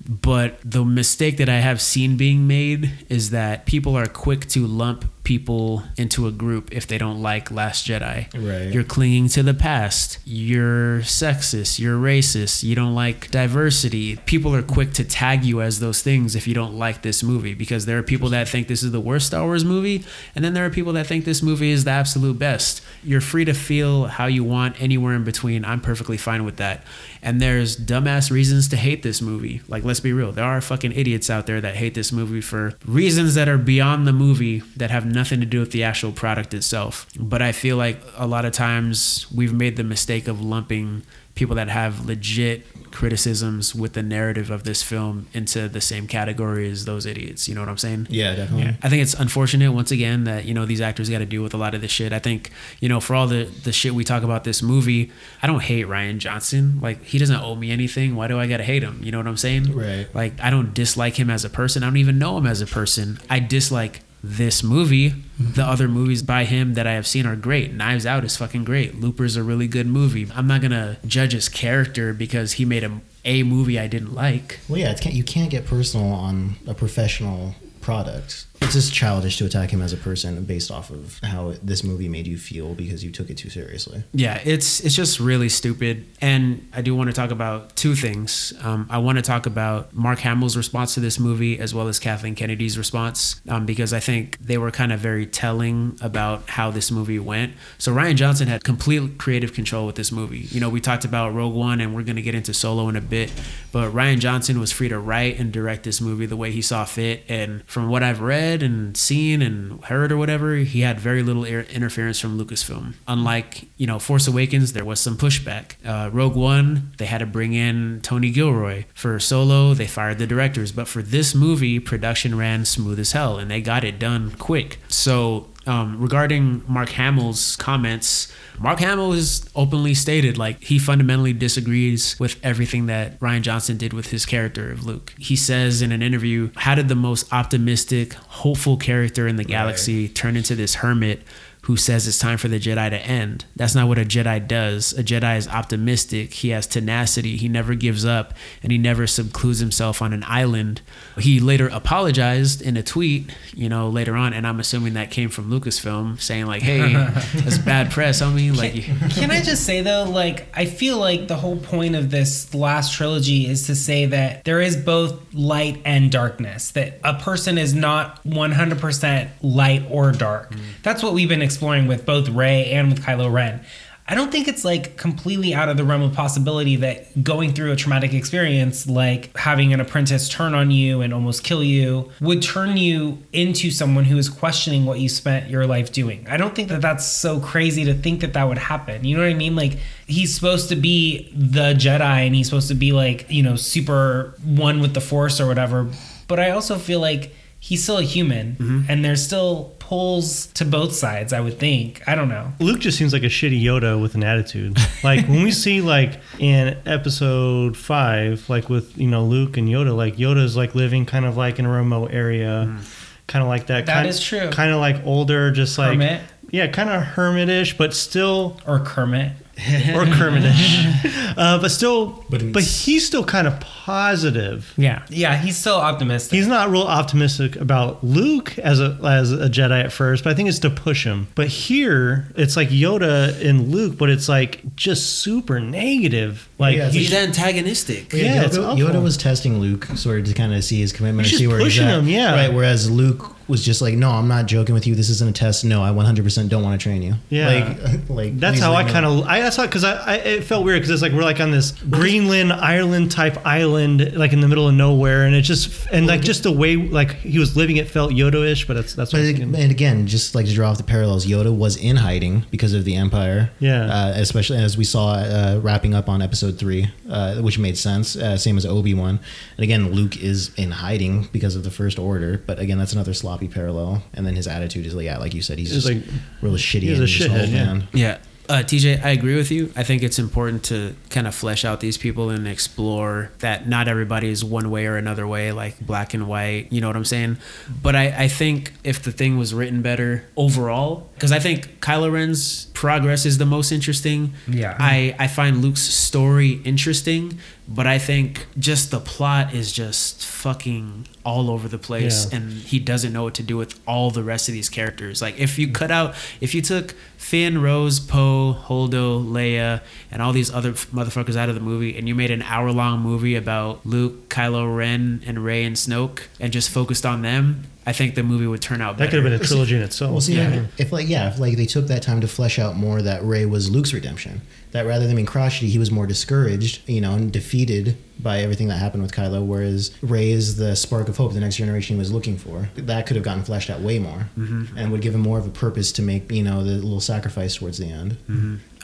But the mistake that I have seen being made is that people are quick to lump people into a group if they don't like Last Jedi. Right. You're clinging to the past. You're sexist. You're racist. You don't like diversity. People are quick to tag you as those things if you don't like this movie because there are people that think this is the worst Star Wars movie, and then there are people that think this movie is the absolute best. You're free to feel how you want anywhere in between. I'm perfectly fine with that. And there's dumbass reasons to hate this movie. Like, let's be real. There are fucking idiots out there that hate this movie for reasons that are beyond the movie that have nothing to do with the actual product itself. But I feel like a lot of times we've made the mistake of lumping people that have legit criticisms with the narrative of this film into the same category as those idiots. You know what I'm saying? Yeah, definitely. I think it's unfortunate once again that you know these actors got to deal with a lot of this shit. I think you know for all the the shit we talk about this movie, I don't hate Rian Johnson. Like he doesn't owe me anything. Why do I gotta hate him? You know what I'm saying? Right. Like I don't dislike him as a person. I don't even know him as a person. I dislike this movie. Mm-hmm. The other movies by him that I have seen are great. Knives Out is fucking great. Looper's a really good movie. I'm not gonna judge his character because he made a a movie I didn't like. Well, yeah, can't, you can't get personal on a professional product. It's just childish to attack him as a person based off of how this movie made you feel because you took it too seriously. Yeah, it's it's just really stupid. And I do want to talk about two things. Um, I want to talk about Mark Hamill's response to this movie as well as Kathleen Kennedy's response um, because I think they were kind of very telling about how this movie went. So Rian Johnson had complete creative control with this movie. You know, we talked about Rogue One and we're going to get into Solo in a bit, but Rian Johnson was free to write and direct this movie the way he saw fit. And from what I've read and seen and heard or whatever, he had very little interference from Lucasfilm. Unlike, you know, Force Awakens, there was some pushback. Uh, Rogue One, they had to bring in Tony Gilroy. For Solo, they fired the directors. But for this movie, production ran smooth as hell and they got it done quick. So um, regarding Mark Hamill's comments, Mark Hamill has openly stated like he fundamentally disagrees with everything that Rian Johnson did with his character of Luke. He says in an interview, "How did the most optimistic, hopeful character in the galaxy turn into this hermit?" Who says it's time for the Jedi to end? That's not what a Jedi does. A Jedi is optimistic. He has tenacity. He never gives up, and he never secludes himself on an island. He later apologized in a tweet, you know, later on, and I'm assuming that came from Lucasfilm saying like, "Hey, that's bad press, homie." Like, you- Can I just say though, like I feel like the whole point of this last trilogy is to say that there is both light and darkness. That a person is not 100% light or dark. Mm. That's what we've been exploring with both Rey and with Kylo Ren. I don't think it's like completely out of the realm of possibility that going through a traumatic experience, like having an apprentice turn on you and almost kill you, would turn you into someone who is questioning what you spent your life doing. I don't think that that's so crazy to think that that would happen. You know what I mean? Like, he's supposed to be the Jedi and he's supposed to be like, you know, super one with the Force or whatever. But I also feel like he's still a human, mm-hmm. and there's still pulls to both sides. I would think. I don't know. Luke just seems like a shitty Yoda with an attitude. Like when we see like in episode five, like with you know Luke and Yoda, like Yoda's like living kind of like in a remote area, mm. kind of like that. That kind, is true. Kind of like older, just like Hermit. yeah, kind of hermitish, but still Or Kermit. or Kermitish, uh, but still, But but, he's still kind of positive. Yeah. Yeah, he's still optimistic. He's not real optimistic about Luke as a as a Jedi at first, but I think it's to push him. But here, it's like Yoda and Luke, but it's like just super negative. Like Yeah, He's he's antagonistic. Yeah, Yeah, Yoda. Yoda was testing Luke sort of to kind of see his commitment He's and see just where he's pushing at. him, yeah. Right. Whereas Luke was just like, no, I'm not joking with you. This isn't a test. No, I 100% don't want to train you. Yeah. Like, like That's how I kind of. I that's how because I, I it felt weird because it's like we're like on this Greenland Ireland type island like in the middle of nowhere and it just and like just the way like he was living it felt Yoda-ish but that's that's what But and again, just like to draw off the parallels, Yoda was in hiding because of the Empire. Yeah. Uh, especially as we saw uh, wrapping up on Episode Three, uh, which made sense. Uh, same as Obi Wan, and again, Luke is in hiding because of the First Order. But again, that's another sloppy parallel. And then his attitude is like, yeah, like you said, he's He's just like- real shitty. he's a shithead, old yeah. man. Yeah. Uh, TJ, I agree with you. I think it's important to kind of flesh out these people and explore that not everybody is one way or another way, like black and white. You know what I'm saying? But I, I think if the thing was written better overall, because I think Kylo Ren's progress is the most interesting. Yeah. I, I find Luke's story interesting, but I think just the plot is just fucking all over the place Yeah. and he doesn't know what to do with all the rest of these characters. Like if you cut out, if you took Finn, Rose, Poe, Holdo, Leia, and all these other motherfuckers out of the movie, and you made an hour-long movie about Luke, Kylo Ren, and Rey and Snoke, and just focused on them, I think the movie would turn out that better. could have been a trilogy in itself. Well, see, Yeah. if like yeah, if like they took that time to flesh out more that Rey was Luke's redemption, that rather than being crotchety, he was more discouraged, you know, and defeated by everything that happened with Kylo. Whereas Rey is the spark of hope the next generation he was looking for. That could have gotten fleshed out way more, Mm-hmm. and would give him more of a purpose to make you know the little sacrifice towards the end.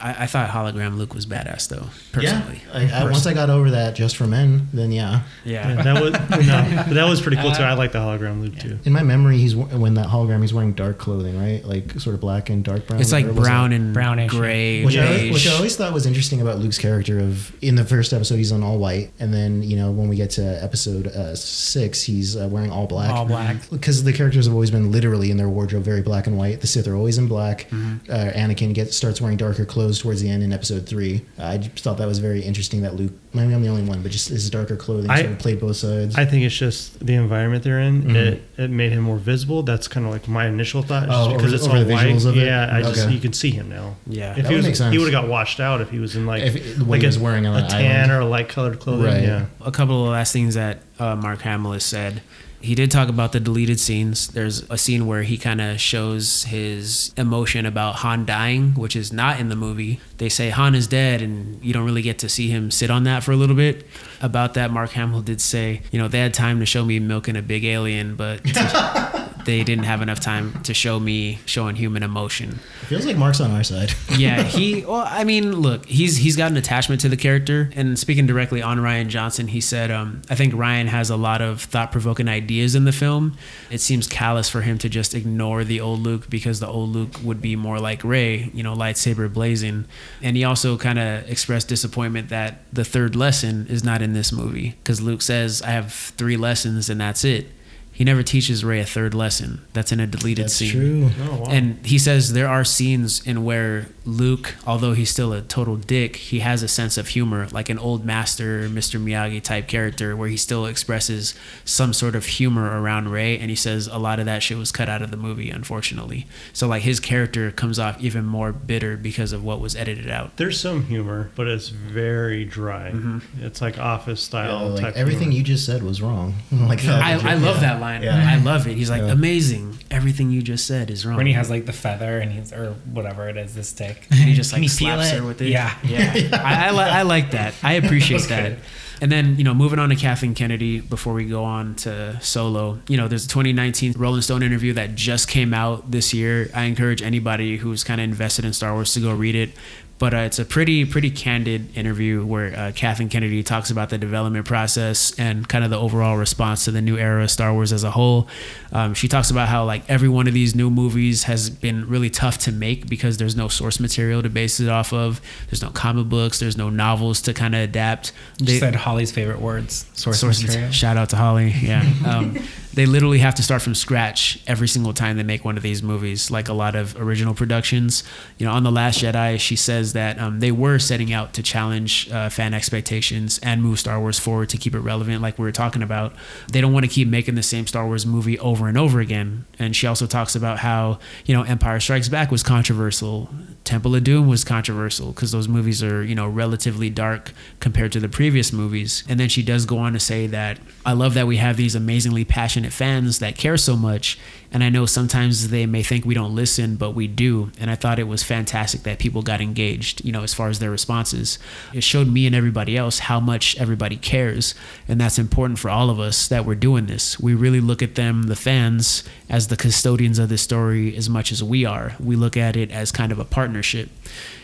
I, I thought hologram Luke was badass though, personally. Yeah, I, I, once I got over that just for men, then yeah. Yeah. Yeah, that was no, but that was pretty cool too. I like the hologram Luke too. In my memory, he's when that hologram he's wearing dark clothing, right? Like sort of black and dark brown. It's like Or it- brown and Brownish. gray. Which I, which I always thought was interesting about Luke's character. Of in the first episode, he's on all white, and then you know when we get to episode uh, six, he's uh, wearing all black. All black. Because the characters have always been literally in their wardrobe very black and white. The Sith are always in black. Mm-hmm. Uh, Anakin gets starts wearing darker clothes towards the end in episode three. I just thought that was very interesting that Luke. Maybe I'm the only one, but just his darker clothing I- sort of played both sides. I think it's just the environment they're in. Mhm. It it made him more visible. That's kind of like my initial thought, just Oh, because over- it's over all the white. visuals of it? Yeah, I just you can see him now. Yeah. If That he would was, make sense. he would have got washed out if he was in like If- when like he a, wearing on a tan island. or light colored clothing. Right. Yeah. a couple of the last things that uh, Mark Hamill has said. He did talk about the deleted scenes. There's a scene where he kind of shows his emotion about Han dying, which is not in the movie. They say Han is dead, and you don't really get to see him sit on that for a little bit. About that, Mark Hamill did say, you know, they had time to show me milking a big alien, but they didn't have enough time to show me showing human emotion It feels like Mark's on our side. yeah, he. Well, I mean, look, he's he's got an attachment to the character, and speaking directly on Rian Johnson, he said, um, "I think Rian has a lot of thought-provoking ideas in the film. It seems callous for him to just ignore the old Luke because the old Luke would be more like Rey, you know, lightsaber blazing." And he also kind of expressed disappointment that the third lesson is not in this movie because Luke says, "I have three lessons, and that's it." He never teaches Rey a third lesson. That's in a deleted That's scene. true. Oh, wow. And he says there are scenes in where Luke, although he's still a total dick, he has a sense of humor, like an old master, Mr. Miyagi type character, where he still expresses some sort of humor around Rey. And he says a lot of that shit was cut out of the movie, unfortunately. So, like, his character comes off even more bitter because of what was edited out. There's some humor, but it's very dry. Mm-hmm. It's like office Yeah, style like type. everything humor. you just said was wrong. like that. I, I love that line. Yeah. I love it. He's like, Yeah. amazing. Everything you just said is wrong. when he has like the feather and he's or whatever it is, the stick. And he just like you slaps it? her with it. Yeah. yeah. I, I, li- I like that. I appreciate that. good. And then you know, moving on to Kathleen Kennedy before we go on to Solo. You know, there's a 2019 Rolling Stone interview that just came out this year. I encourage anybody who's kind of invested in Star Wars to go read it. But uh, it's a pretty pretty candid interview where uh, Kathleen Kennedy talks about the development process and kind of the overall response to the new era of Star Wars as a whole. Um, she talks about how like every one of these new movies has been really tough to make because there's no source material to base it off of. There's no comic books. There's no novels to kind of adapt. You They- said Holly's favorite words. Source, source material. Shout out to Holly. Yeah. Um, they literally have to start from scratch every single time they make one of these movies, like a lot of original productions. You know, on The Last Jedi, she says that um, they were setting out to challenge uh, fan expectations and move Star Wars forward to keep it relevant, like we were talking about. They don't want to keep making the same Star Wars movie over and over again. And she also talks about how, you know, Empire Strikes Back was controversial. Temple of Doom was controversial because those movies are, you know, relatively dark compared to the previous movies. And then she does go on to say that I love that we have these amazingly passionate fans that care so much. And I know sometimes they may think we don't listen, but we do. And I thought it was fantastic that people got engaged, you know, as far as their responses. It showed me and everybody else how much everybody cares. And that's important for all of us that we're doing this. We really look at them, the fans, as the custodians of this story as much as we are. We look at it as kind of a partnership.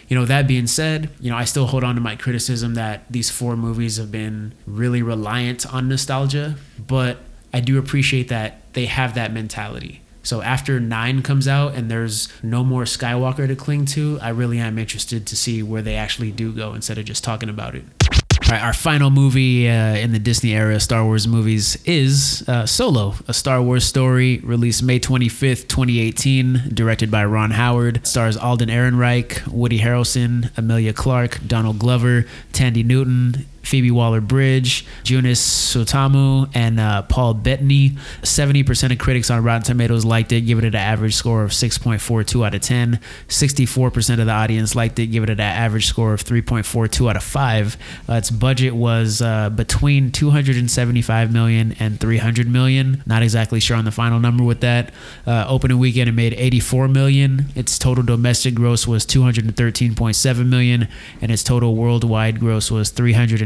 You know, that being said, you know, I still hold on to my criticism that these four movies have been really reliant on nostalgia, but I do appreciate that they have that mentality. So after nine comes out and there's no more Skywalker to cling to, I really am interested to see where they actually do go instead of just talking about it. All right, our final movie uh, in the Disney era Star Wars movies is uh, Solo, a Star Wars story released May 25th, 2018, directed by Ron Howard. Stars Alden Ehrenreich, Woody Harrelson, Emilia Clarke, Donald Glover, Thandie Newton, Phoebe Waller Bridge, Joonas Suotamo, and uh, Paul Bettany. 70% of critics on Rotten Tomatoes liked it, giving it an average score of 6.42 out of 10. 64% of the audience liked it, giving it an average score of 3.42 out of 5. Uh, its budget was uh, between 275 million and 300 million. Not exactly sure on the final number with that. Uh, opening weekend, it made 84 million. Its total domestic gross was 213.7 million, and its total worldwide gross was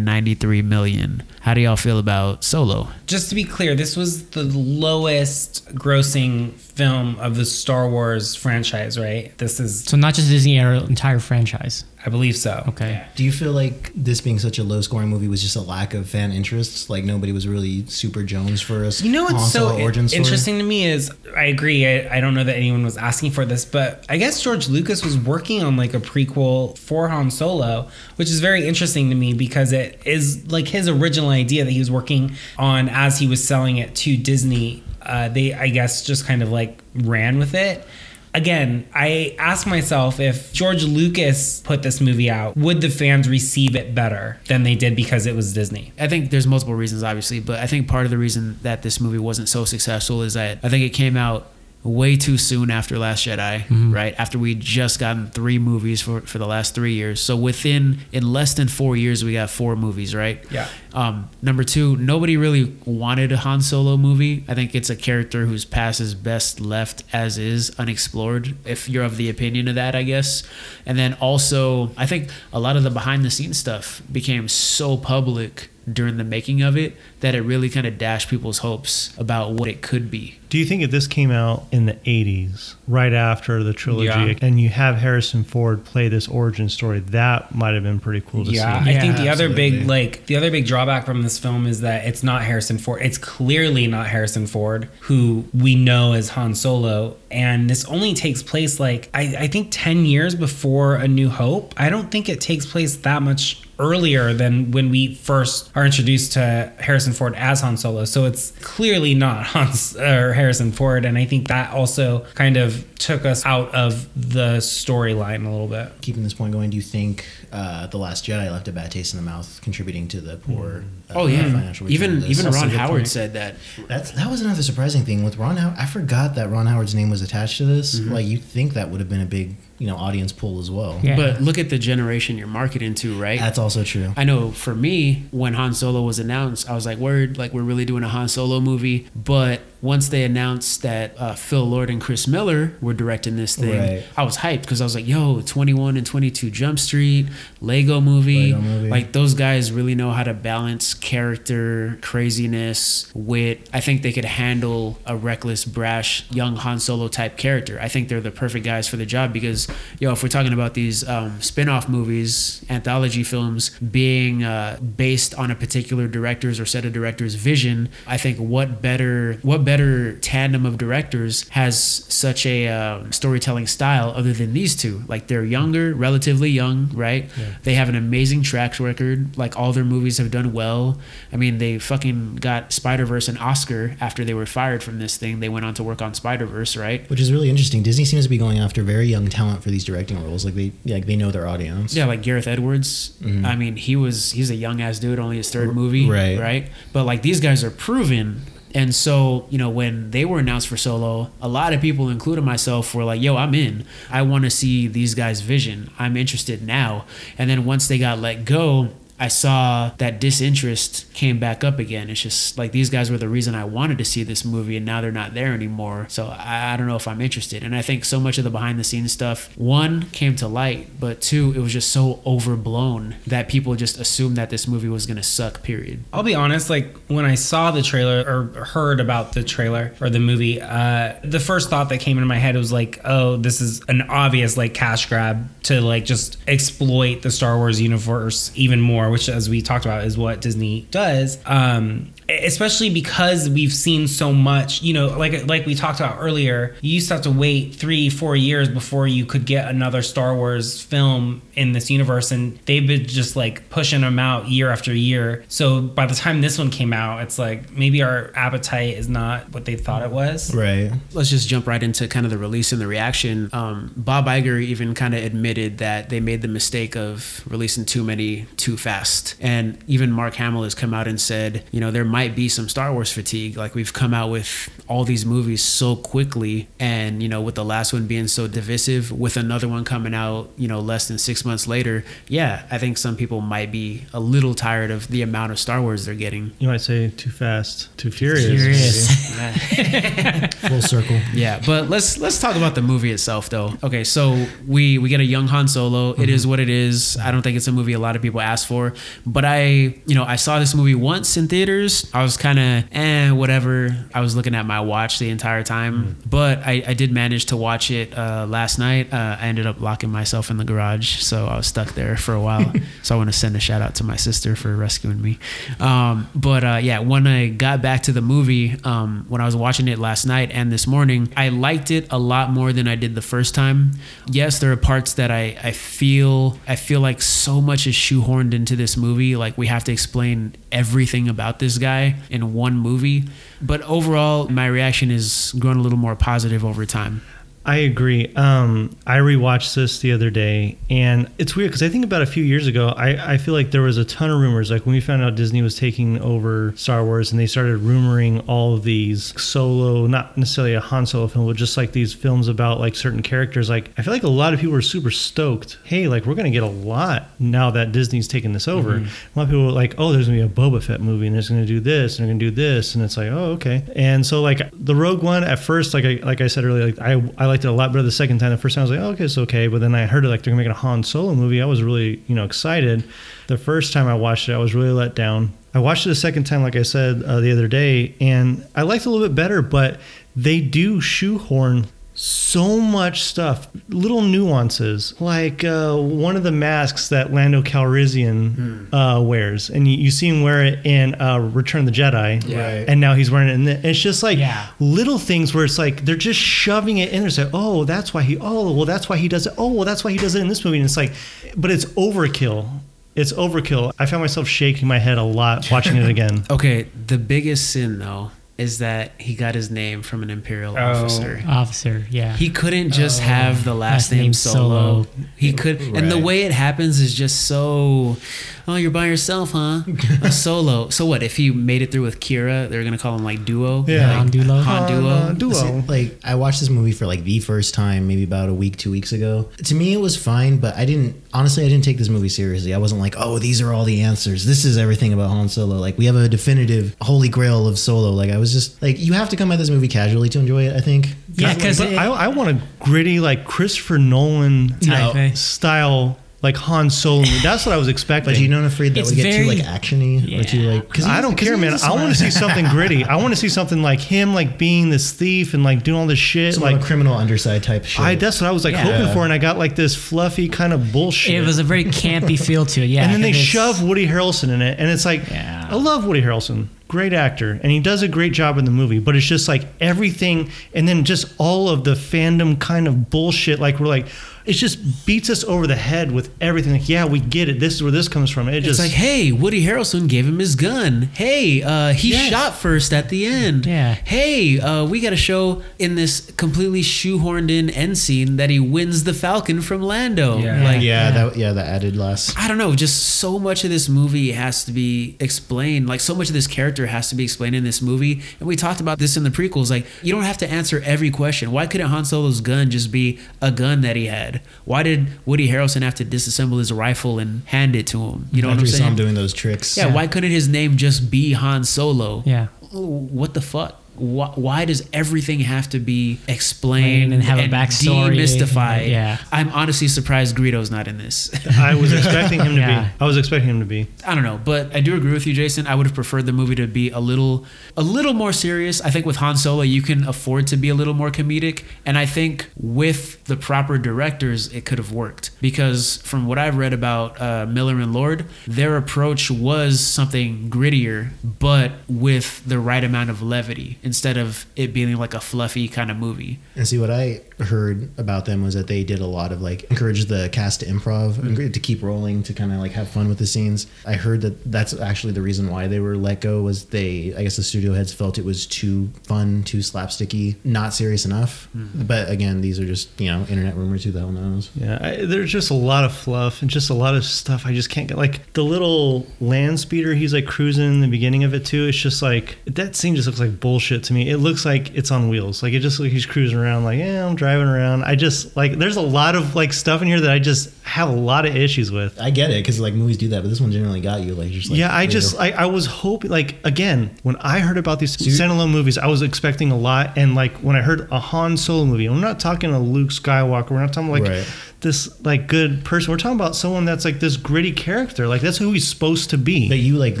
393 million. How do y'all feel about Solo? Just to be clear, this was the lowest grossing film of the Star Wars franchise, right? This is, So not just Disney era, entire franchise. I believe so. Okay. Do you feel like this being such a low scoring movie was just a lack of fan interest? Like nobody was really super Jones for us. You know what's so origin story? interesting to me is I agree. I, I don't know that anyone was asking for this, but I guess George Lucas was working on like a prequel for Han Solo, which is very interesting to me because it is like his original idea that he was working on as he was selling it to Disney. Uh, they, I guess, just kind of like ran with it. Again, I ask myself if George Lucas put this movie out, would the fans receive it better than they did because it was Disney? I think there's multiple reasons, obviously, but I think part of the reason that this movie wasn't so successful is that I think it came out way too soon after Last Jedi, right? After we just gotten three movies for, for the last three years. So within in less than four years, we got four movies, right? Yeah. Um, number two, nobody really wanted a Han Solo movie. I think it's a character whose past is best left as is, unexplored. If you're of the opinion of that, I guess. And then also, I think a lot of the behind the scenes stuff became so public during the making of it that it really kind of dashed people's hopes about what it could be. Do you think if this came out in the 80s, right after the trilogy, Yeah. and you have Harrison Ford play this origin story, that might have been pretty cool to Yeah, see? I think the other big like the other big drawback from this film is that it's not Harrison Ford. It's clearly not Harrison Ford, who we know as Han Solo. And this only takes place like I, I think ten years before A New Hope. I don't think it takes place that much earlier than when we first are introduced to Harrison Ford as Han Solo. So it's clearly not Hans or Harrison Ford, and I think that also kind of took us out of the storyline a little bit. Keeping this point going, do you think uh, the Last Jedi left a bad taste in the mouth, contributing to the poor? Uh, Oh yeah, financial even of even That's Ron Howard point. said that. That's that was another surprising thing with Ron Howard. I forgot that Ron Howard's name was attached to this. Mm-hmm. Like you think that would have been a big you know audience pull as well. Yeah. But look at the generation you're marketing to, right? That's also true. I know for me, when Han Solo was announced, I was like, word, like we're really doing a Han Solo movie. But once they announced that uh, Phil Lord and Chris Miller were directing this thing, Right. I was hyped because I was like, "Yo, 21 and 22 Jump Street, Lego movie, Lego movie. like those guys really know how to balance character, craziness, wit. I think they could handle a reckless, brash, young Han Solo type character. I think they're the perfect guys for the job because, yo, if we're talking about these um, spin off movies, anthology films being uh, based on a particular director's or set of directors' vision, I think what better, what better tandem of directors has such a um storytelling style other than these two? Like they're younger, relatively young, right? They have an amazing track record. Like all their movies have done well. I mean, they fucking got Spider Verse an Oscar after they were fired from this thing. They went on to work on Spider Verse, right? Which is really interesting. Disney seems to be going after very young talent for these directing roles. Like they, like they know their audience. Yeah, like Gareth Edwards. Mhm. I mean, he was he's a young ass dude, only his third movie, right. Right. But like these guys are proven. And so, you know, when they were announced for Solo, a lot of people, including myself, were like, "Yo, I'm in. I want to see these guys' vision. I'm interested now." And then once they got let go, I saw that disinterest came back up again. It's just like these guys were the reason I wanted to see this movie, and now they're not there anymore. So I, I don't know if I'm interested. And I think so much of the behind the scenes stuff, one, came to light, but two, it was just so overblown that people just assumed that this movie was going to suck, period. I'll be honest, like when I saw the trailer or heard about the trailer or the movie, uh, the first thought that came into my head was like, oh, this is an obvious like cash grab to like just exploit the Star Wars universe even more, which as we talked about is what Disney does. Um, especially because we've seen so much, you know, like like we talked about earlier, you used to have to wait three, four years before you could get another Star Wars film in this universe, and they've been just like pushing them out year after year. So by the time this one came out, it's like maybe our appetite is not what they thought it was. Right. Let's just jump right into kind of the release and the reaction. Um, Bob Iger even kind of admitted that they made the mistake of releasing too many too fast. And even Mark Hamill has come out and said, you know, there might be some Star Wars fatigue. Like we've come out with all these movies so quickly. And, you know, with the last one being so divisive, with another one coming out, you know, less than six months later, yeah, I think some people might be a little tired of the amount of Star Wars they're getting. You might say too fast, too furious. Furious. Full circle. Yeah, but let's let's talk about the movie itself though. Okay, so we we get a young Han Solo. It mm-hmm. is what it is. I don't think it's a movie a lot of people ask for, but I, you know, I saw this movie once in theaters. I was kind of eh, whatever. I was looking at my watch the entire time, but I, I did manage to watch it uh, last night. Uh, I ended up locking myself in the garage, so I was stuck there for a while. so I want to send a shout out to my sister for rescuing me. Um, but uh, yeah, when I got back to the movie, um, when I was watching it last night and this morning, I liked it a lot more than I did the first time. Yes, there are parts that I, I feel I feel like so much is shoehorned into this movie. Like we have to explain everything about this guy in one movie. But overall, my reaction is grown a little more positive over time. I agree. Um, I rewatched this the other day, and it's weird because I think about a few years ago, I, I feel like there was a ton of rumors. Like when we found out Disney was taking over Star Wars, and they started rumoring all of these solo, not necessarily a Han Solo film, but just like these films about like certain characters. Like I feel like a lot of people were super stoked. Hey, like we're gonna get a lot now that Disney's taking this over. A lot of people were like, oh, there's gonna be a Boba Fett movie, and it's gonna do this, and they're gonna do this, and it's like, oh, okay. And so like the Rogue One at first, like I like I said earlier, like I I liked it a lot better the second time. The first time I was like, oh, okay, it's okay. But then I heard it like they're gonna make a Han Solo movie. I was really you know excited. The first time I watched it, I was really let down. I watched it a second time, like I said uh, the other day, and I liked it a little bit better. But they do shoehorn so much stuff, little nuances, like uh, one of the masks that Lando Calrissian uh, wears, and you, you see him wear it in uh, Return of the Jedi, Yeah. Right. and now he's wearing it. And it's just like Yeah. little things where it's like they're just shoving it in there. It's like, oh, that's why he. Oh, well, that's why he does it. Oh, well, that's why he does it in this movie. And it's like, but it's overkill. It's overkill. I found myself shaking my head a lot watching it again. Okay, the biggest sin though is that he got his name from an imperial Oh. officer. Officer, yeah. He couldn't just oh. have the last, Last name, name solo. Solo. He could, and the way it happens is just so. Oh, you're by yourself, huh? A solo. So what? If he made it through with Qi'ra, they're gonna call him like duo. Yeah. Han duo. Han duo. Uh, duo. Listen, like I watched this movie for like the first time, maybe about a week, two weeks ago. To me, it was fine, but I didn't. Honestly, I didn't take this movie seriously. I wasn't like, oh, these are all the answers. This is everything about Han Solo. Like we have a definitive holy grail of Solo. Like I was just like you have to come at this movie casually to enjoy it. I think. Yeah, because I, I want a gritty, like Christopher Nolan Type, eh? style, like Han Solo. That's what I was expecting. But you don't afraid that It's would get too like actiony or too Yeah. like. Cause I don't care, man. I want to see something gritty. I want to see something like him, like being this thief and like doing all this shit. some like like criminal underside type shit. I, that's what I was like Yeah. hoping for, and I got like this fluffy kind of bullshit. it was a very campy feel to it. Yeah, and then they shove Woody Harrelson in it, and it's like, Yeah. I love Woody Harrelson, great actor, and he does a great job in the movie. But it's just like everything, and then just all of the fandom kind of bullshit. Like we're like, it just beats us over the head with everything. Like, yeah, we get it. This is where this comes from. It It's just like, hey, Woody Harrelson gave him his gun. Hey, uh, he Yes. shot first at the end. Yeah. Hey, uh, we got to show in this completely shoehorned in end scene that he wins the Falcon from Lando. Yeah. Like, yeah, that yeah, that added last. I don't know, just so much of this movie has to be explained. Like so much of this character has to be explained in this movie. And we talked about this in the prequels. Like you don't have to answer every question. Why couldn't Han Solo's gun just be a gun that he had? Why did Woody Harrelson have to disassemble his rifle and hand it to him? You know After what I'm saying? saw him doing those tricks. Yeah, why couldn't his name just be Han Solo? Yeah. What the fuck? Why, why does everything have to be explained And have a backstory. demystified? Yeah. I'm honestly surprised Greedo's not in this. I was expecting him to Yeah. be. I was expecting him to be. I don't know, but I do agree with you, Jason. I would have preferred the movie to be a little, a little more serious. I think with Han Solo, you can afford to be a little more comedic, and I think with the proper directors, it could have worked. Because from what I've read about uh, Miller and Lord, their approach was something grittier, but with the right amount of levity instead of it being like a fluffy kind of movie. And see what I heard about them was that they did a lot of like encourage the cast to improv mm-hmm. and to keep rolling to kind of like have fun with the scenes. I heard that that's actually the reason why they were let go was they I guess the studio heads felt it was too fun, too slapsticky, not serious enough. Mm-hmm. But again, these are just you know internet rumors. Who the hell knows? Yeah, I, there's just a lot of fluff and just a lot of stuff I just can't get. Like the little land speeder he's like cruising in the beginning of it too. It's just like that scene just looks like bullshit to me. It looks like it's on wheels. Like it just like he's cruising around. Like yeah, I'm driving around. I just like there's a lot of like stuff in here that I just have a lot of issues with. I get it because like movies do that, but this one generally got you like just like yeah, I to- just I, I was hoping like again when I heard about these you- standalone movies, I was expecting a lot, and like when I heard a Han Solo movie, we're not talking a Luke Skywalker, we're not talking like Right. this like good person. We're talking about someone that's like this gritty character, like that's who he's supposed to be. But you like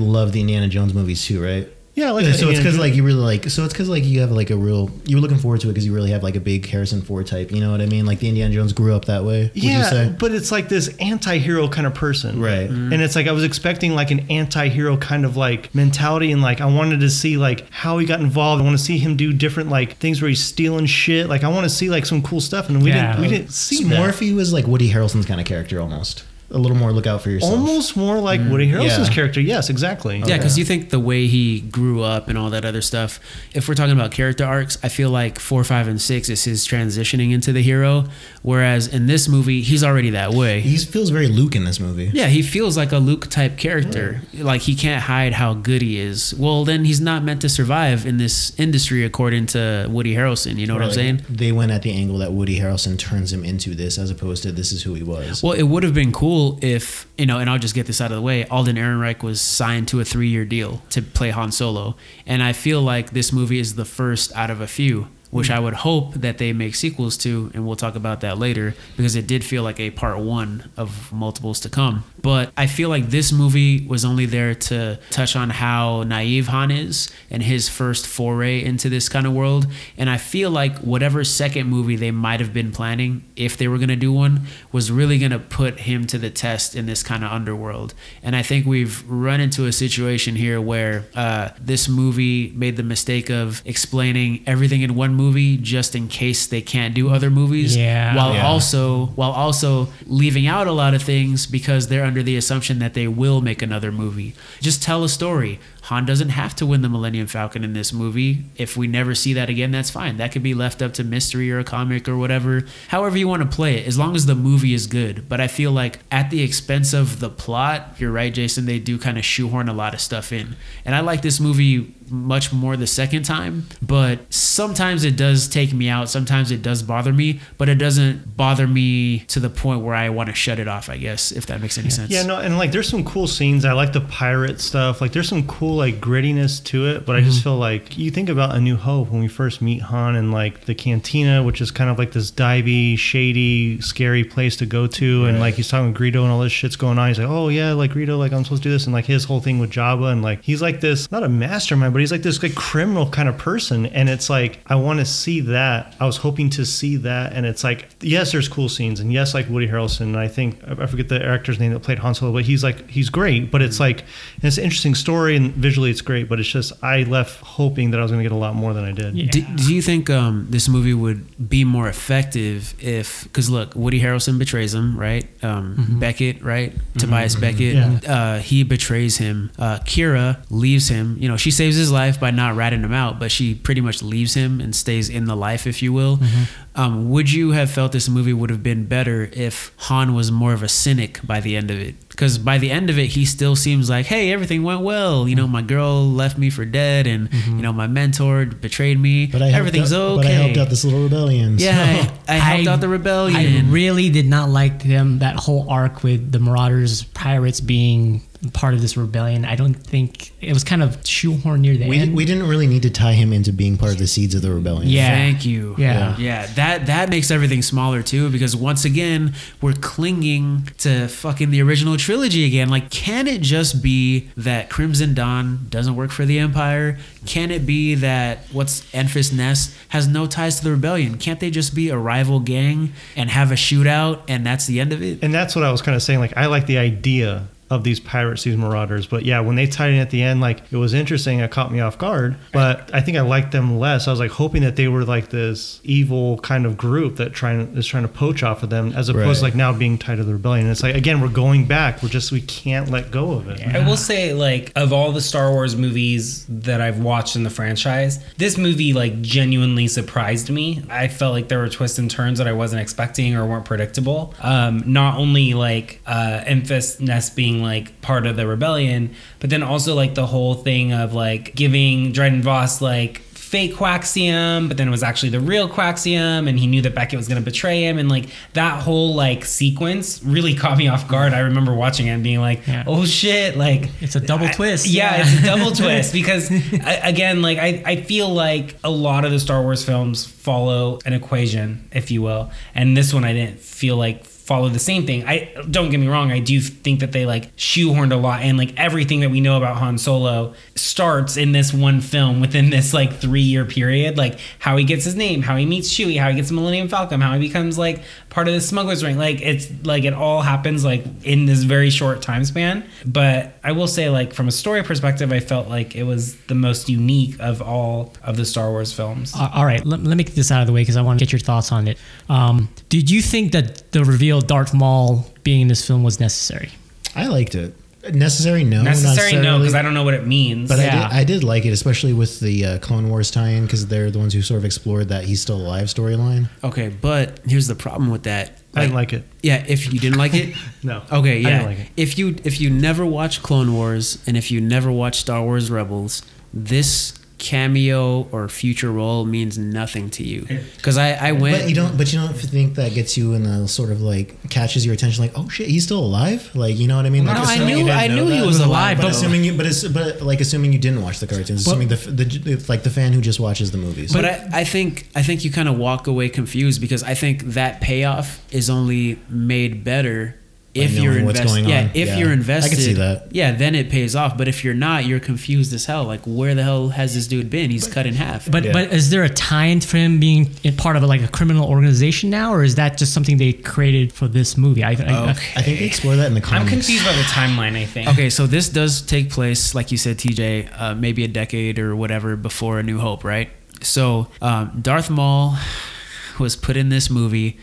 love the Indiana Jones movies too, right? Yeah, like so it's because like you really like so it's because like you have like a real you were looking forward to it because you really have like a big Harrison Ford type. You know what I mean? Like the Indiana Jones grew up that way. Would you yeah, say? but it's like this anti-hero kind of person, Right. Mm-hmm. And it's like I was expecting like an anti-hero kind of like mentality, and like I wanted to see like how he got involved. I want to see him do different like things where he's stealing shit. Like I want to see like some cool stuff, and we Yeah. didn't we didn't see that. Morphe was like Woody Harrelson's kind of character almost. A little more look out for yourself. Almost more like mm-hmm. Woody Harrelson's Yeah. character. Yes, exactly. Yeah, because you think the way he grew up and all that other stuff. If we're talking about character arcs, I feel like four, five, and six is his transitioning into the hero. Whereas in this movie, he's already that way. He feels very Luke in this movie. yeah, he feels like a Luke type character. Like he can't hide how good he is. Well, then he's not meant to survive in this industry, according to Woody Harrelson. You know what I'm saying? They went at the angle that Woody Harrelson turns him into this, as opposed to this is who he was. Well, it would have been cool if, you know, and I'll just get this out of the way. Alden Ehrenreich was signed to a three year deal to play Han Solo. And I feel like this movie is the first out of a few, which I would hope that they make sequels to. And we'll talk about that later because it did feel like a part one of multiples to come. But I feel like this movie was only there to touch on how naive Han is and his first foray into this kind of world. And I feel like whatever second movie they might have been planning, if they were going to do one, was really going to put him to the test in this kind of underworld. And I think we've run into a situation here where uh, this movie made the mistake of explaining everything in one movie just in case they can't do other movies. Yeah. While Yeah. also while also leaving out a lot of things because they're under the assumption that they will make another movie. Just tell a story. Han doesn't have to win the Millennium Falcon in this movie. If we never see that again, that's fine. That could be left up to mystery or a comic or whatever. However you want to play it, as long as the movie is good. But I feel like at the expense of the plot, you're right, Jason, they do kind of shoehorn a lot of stuff in. And I like this movie much more the second time, but sometimes it does take me out. Sometimes it does bother me, but it doesn't bother me to the point where I want to shut it off. I guess if that makes any sense. Yeah, no, and like there's some cool scenes. I like the pirate stuff. Like there's some cool like grittiness to it, but I just mm-hmm. feel like you think about A New Hope when we first meet Han and like the cantina, which is kind of like this divey, shady, scary place to go to, and like he's talking with Greedo and all this shit's going on. He's like, oh yeah, like Greedo, like I'm supposed to do this, and like his whole thing with Jabba, and like he's like this not a mastermind, but he's like this like criminal kind of person, and it's like I want to see that. I was hoping to see that, and it's like yes, there's cool scenes, and yes, like Woody Harrelson, and I think I forget the actor's name that played Han Solo, but he's like he's great, but it's like it's an interesting story and visually it's great, but it's just I left hoping that I was going to get a lot more than I did. Yeah. Do, do you think um, this movie would be more effective if, because look, Woody Harrelson betrays him, right? Um, Beckett, right? Tobias Beckett, Yeah. uh, he betrays him. Uh, Qi'ra leaves him. You know, she saves his life by not ratting him out, but she pretty much leaves him and stays in the life, if you will. Mm-hmm. Um, would you have felt this movie would have been better if Han was more of a cynic by the end of it? Because by the end of it, he still seems like, hey, everything went well. You know, mm-hmm. my girl left me for dead, and mm-hmm. you know, my mentor betrayed me. But I Everything's out, okay. But I helped out this little rebellion. so- Yeah, I, I helped I- out the rebellion. I really did not like them that whole arc with the Marauders pirates being part of this rebellion. I don't think it was kind of shoehorned near the we, end. we didn't really need to tie him into being part of the seeds of the rebellion. Yeah. Thank you. Yeah. Yeah. That that makes everything smaller too because once again we're clinging to fucking the original trilogy again. Like, can it just be that Crimson Dawn doesn't work for the Empire? Can it be that what's Enfys Nest has no ties to the rebellion? Can't they just be a rival gang and have a shootout and that's the end of it? And that's what I was kind of saying. Like, I like the idea of these pirates, these marauders. But yeah, when they tied in at the end, like it was interesting. It caught me off guard. But I think I liked them less. I was like hoping that they were like this evil kind of group that trying is trying to poach off of them, as opposed to like now being tied to the rebellion. And it's like again, we're going back. We're just we can't let go of it. I will say, like, of all the Star Wars movies that I've watched in the franchise, this movie, like, genuinely surprised me. I felt like there were twists and turns that I wasn't expecting or weren't predictable. Um, not only, like, uh, Enfys Nest being, like, part of the rebellion, but then also, like, the whole thing of, like, giving Dryden Voss, like, fake Coaxium, but then it was actually the real Coaxium, and he knew that Beckett was going to betray him, and like that whole like sequence really caught me off guard. I remember watching it and being like, Yeah. "Oh shit!" Like It's a double I- twist. Yeah, Yeah. it's a double twist because I, again, like I, I feel like a lot of the Star Wars films follow an equation, if you will, and this one I didn't feel like follow the same thing. I don't get me wrong, I do think that they like shoehorned a lot and like everything that we know about Han Solo starts in this one film within this like 3 year period, like how he gets his name, how he meets Chewie, how he gets the Millennium Falcon, how he becomes like part of the smuggler's ring. Like it's like it all happens like in this very short time span. But I will say like from a story perspective, I felt like it was the most unique of all of the Star Wars films. Uh, all right, let, let me get this out of the way because I want to get your thoughts on it. Um, did you think that the reveal of Darth Maul being in this film was necessary? I liked it. Necessary? No. Necessary, no, because. I don't know what it means. But Yeah. I, did, I did like it, especially with the uh, Clone Wars tie-in, because they're the ones who sort of explored that he's still alive storyline. Okay, but here's the problem with that. I didn't like it. Yeah, if you didn't like it, No. Okay, I yeah. didn't like it. If you if you never watched Clone Wars and if you never watched Star Wars Rebels, this cameo or future role means nothing to you. Because I I went. But you don't. But you don't think that gets you in a sort of like catches your attention, like, oh shit, he's still alive. Like, you know what I mean? No, Like, I knew I know knew he was alive, But but assuming you, but it's, but like assuming you didn't watch the cartoons, assuming the, the like the fan who just watches the movies. But I, I think I think you kind of walk away confused because I think that payoff is only made better if you're what's invested. going Yeah, if Yeah. you're invested, I can invested, see that. Yeah, then it pays off. But if you're not, you're confused as hell. Like, where the hell has this dude been? He's cut in half. But Yeah. but is there a tie-in for him being in part of a, like a criminal organization now, or is that just something they created for this movie? I, I, Okay. I think they explore that in the comments. I'm confused by the timeline, I think. Okay, so this does take place, like you said, TJ, uh, maybe a decade or whatever before A New Hope, right? So um, Darth Maul was put in this movie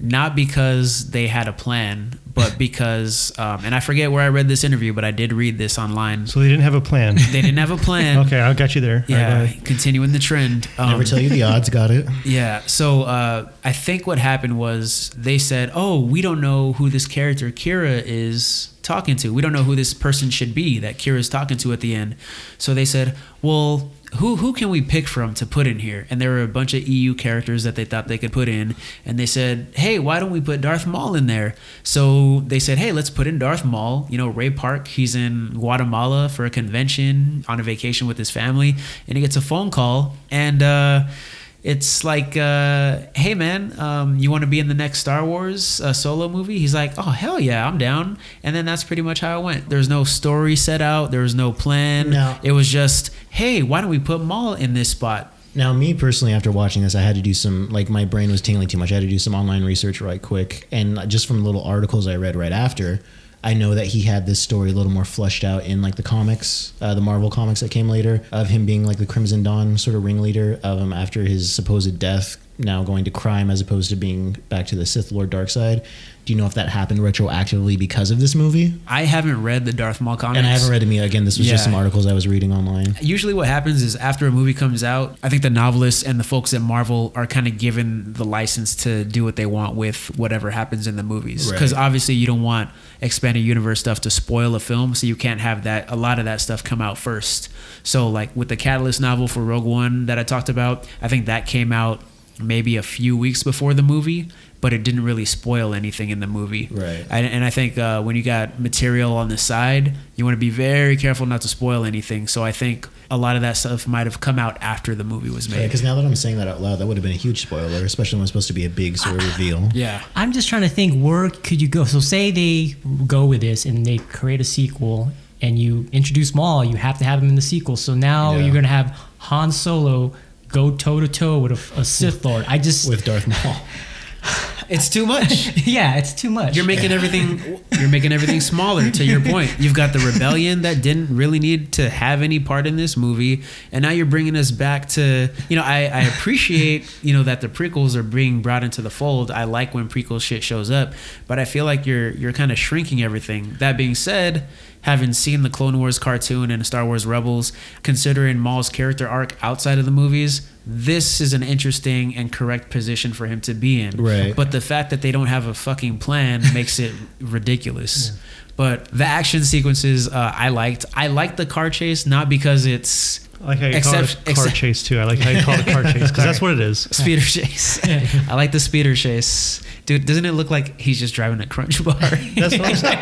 not because they had a plan, but because, um, and I forget where I read this interview, but I did read this online. So they didn't have a plan. They didn't have a plan. okay, I got you there. All right, go Yeah, ahead. continuing the trend. Um, Never tell you the odds. Got it. yeah. So uh, I think what happened was they said, "Oh, we don't know who this character Qi'ra is talking to? We don't know who this person should be that Qi'ra's talking to at the end. So they said, well, who who can we pick from to put in here? And there were a bunch of EU characters that they thought they could put in, and they said, hey, why don't we put Darth Maul in there? So they said, hey, let's put in Darth Maul. You know, Ray Park, he's in Guatemala for a convention on a vacation with his family, and he gets a phone call, and uh, it's like, uh, hey man, um, you want to be in the next Star Wars uh, solo movie? He's like, oh hell yeah, I'm down. And then that's pretty much how it went. There's no story set out. There was no plan. No. It was just, hey, why don't we put Maul in this spot? Now, me personally, after watching this, I had to do some like my brain was tingling too much. I had to do some online research right quick, and just from little articles I read right after, I know that he had this story a little more fleshed out in like the comics, uh, the Marvel comics that came later, of him being like the Crimson Dawn sort of ringleader of him after his supposed death, now going to crime as opposed to being back to the Sith Lord dark side. Do you know if that happened retroactively because of this movie? I haven't read the Darth Maul comics. And I haven't read them yet. Again, this was just some articles I was reading online. Usually, what happens is after a movie comes out, I think the novelists and the folks at Marvel are kind of given the license to do what they want with whatever happens in the movies. Right. Because obviously, you don't want expanded universe stuff to spoil a film, so you can't have that a lot of that stuff come out first. So, like with the Catalyst novel for Rogue One that I talked about, I think that came out maybe a few weeks before the movie. But it didn't really spoil anything in the movie, Right. and, and I think uh, when you got material on the side, you want to be very careful not to spoil anything. So I think a lot of that stuff might have come out after the movie was made. Because now that I'm saying that out loud, that would have been a huge spoiler, especially when it's supposed to be a big sort of reveal. Yeah. I'm just trying to think where could you go? So say they go with this and they create a sequel and you introduce Maul, you have to have him in the sequel. So now Yeah. you're gonna have Han Solo go toe to toe with a, a Sith Lord. I just with Darth Maul. It's too much. yeah, it's too much. You're making everything you're making everything smaller to your point. You've got the rebellion that didn't really need to have any part in this movie and now you're bringing us back to, you know, I, I appreciate, you know, that the prequels are being brought into the fold. I like when prequel shit shows up, but I feel like you're you're kind of shrinking everything. That being said, having seen the Clone Wars cartoon and Star Wars Rebels, considering Maul's character arc outside of the movies, this is an interesting and correct position for him to be in. Right. But the fact that they don't have a fucking plan makes it ridiculous. But the action sequences uh, I liked. I liked the car chase not because it's I like how you call it Except- a car except- chase too. I like how you call it a car chase because that's what it is. speeder chase. I like the speeder chase, dude. Doesn't it look like he's just driving a crunch bar? That's what I'm saying.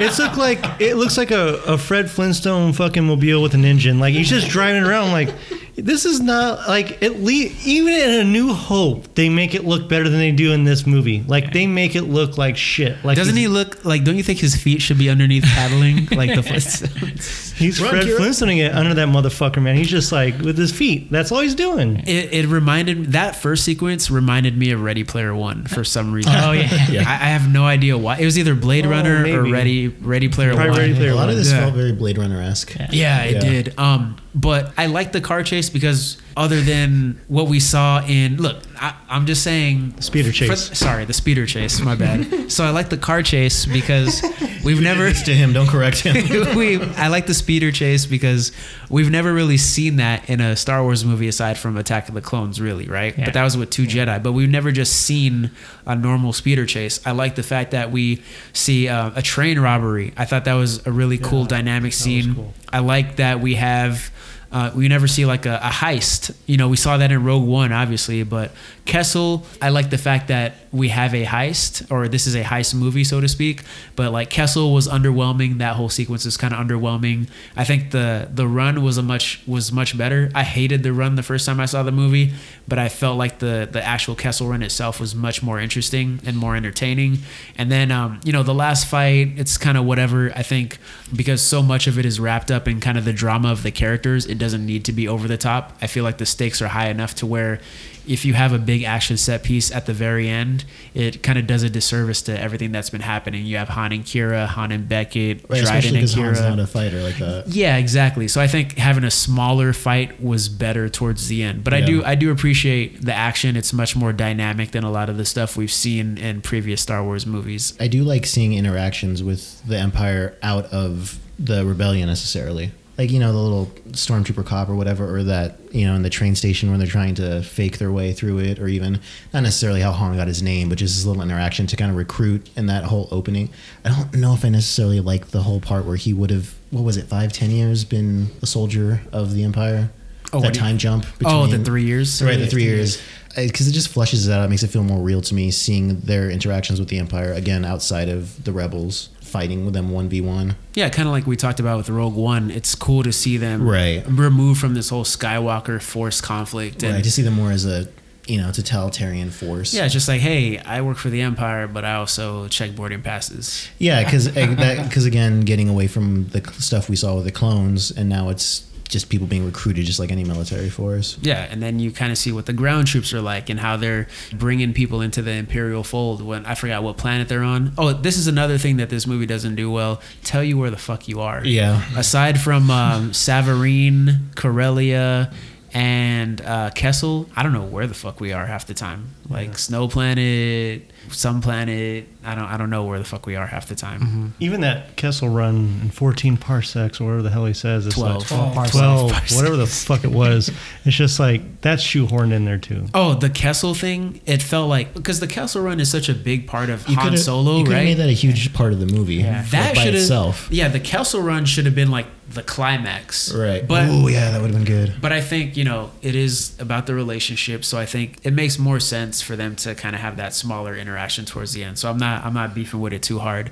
It's look like it looks like a, a Fred Flintstone fucking mobile with an engine. Like he's just driving around. Like this is not like at least even in A New Hope they make it look better than they do in this movie. Like they make it look like shit. Like Doesn't he look like? Don't you think his feet should be underneath paddling like the Flintstones? He's Run, Fred Kira. Flintstoning it under that motherfucker, man. He's just like with his feet. That's all he's doing. It, it reminded that first sequence reminded me of Ready Player One for some reason. Oh yeah. Yeah. I, I have no idea why. It was either Blade Oh, Runner or. Ready Ready Player Probably One. Ready Player a lot of this Yeah. felt very Blade Runner esque. Yeah, it Yeah. did. Um, but I like the car chase because other than what we saw in look, I, I'm just saying Speeder chase. for- sorry, the speeder chase. My bad. so I like the car chase because we've never. to him, don't correct him. we I like the speeder chase because we've never really seen that in a Star Wars movie aside from Attack of the Clones, really, right? Yeah. But that was with two Jedi. But we've never just seen a normal speeder chase. I like the fact that we see uh, a train robbery. I thought that was a really cool dynamic scene. cool. I like that we have. Uh, we never see like a, a heist. You know, we saw that in Rogue One, obviously, but Kessel, I like the fact that we have a heist, or this is a heist movie, so to speak. But like Kessel was underwhelming. That whole sequence is kind of underwhelming. I think the the run was a much was much better. I hated the run the first time I saw the movie, but I felt like the the actual Kessel run itself was much more interesting and more entertaining. And then um, you know the last fight, it's kind of whatever. I think because so much of it is wrapped up in kind of the drama of the characters, it doesn't need to be over the top. I feel like the stakes are high enough to where if you have a big action set piece at the very end, it kind of does a disservice to everything that's been happening. You have Han and Qi'ra, Han and Beckett, Right, Dryden and because Han's Qi'ra. not a fighter like that. Yeah, exactly. So I think having a smaller fight was better towards the end. But I do I do appreciate the action. It's much more dynamic than a lot of the stuff we've seen in previous Star Wars movies. I do like seeing interactions with the Empire out of the rebellion necessarily. Like you know the little stormtrooper cop or whatever, or that you know in the train station when they're trying to fake their way through it, or even not necessarily how Han got his name, but just his little interaction to kind of recruit in that whole opening. I don't know if I necessarily like the whole part where he would have what was it five ten years been a soldier of the Empire. Oh, that do you- time jump. Oh, the three years? Right, the three years. Because it just flushes it out. It makes it feel more real to me seeing their interactions with the Empire again outside of the rebels fighting with them one v one. Yeah, kind of like we talked about with Rogue One. It's cool to see them Right. removed from this whole Skywalker Force conflict. And Right, to see them more as a you know totalitarian force. yeah, it's just like, hey, I work for the Empire, but I also check boarding passes. yeah, because because eh, again, getting away from the stuff we saw with the clones, and now it's just people being recruited just like any military force. Yeah, and then you kind of see what the ground troops are like and how they're bringing people into the Imperial fold. When I forgot what planet they're on. Oh, this is another thing that this movie doesn't do well. Tell you where the fuck you are. Yeah. Aside from um, Savareen, Corellia, and uh, Kessel, I don't know where the fuck we are half the time. Like Snow Planet, some planet. I don't. I don't know where the fuck we are half the time. Mm-hmm. Even that Kessel run in 14 parsecs, or whatever the hell he says, it's 12. like 12 parsecs. 12, Parsecs. whatever the fuck it was. It's just like that's shoehorned in there too. Oh, the Kessel thing. It felt like because the Kessel run is such a big part of Han coulda- Solo, you coulda right? made that a huge part of the movie. Yeah, like, that by should itself. Yeah, the Kessel run should have been like the climax. Right. But oh yeah, that would have been good. but I think you know it is about the relationship, so I think it makes more sense for them to kind of have that smaller interaction towards the end. So I'm not I'm not beefing with it too hard.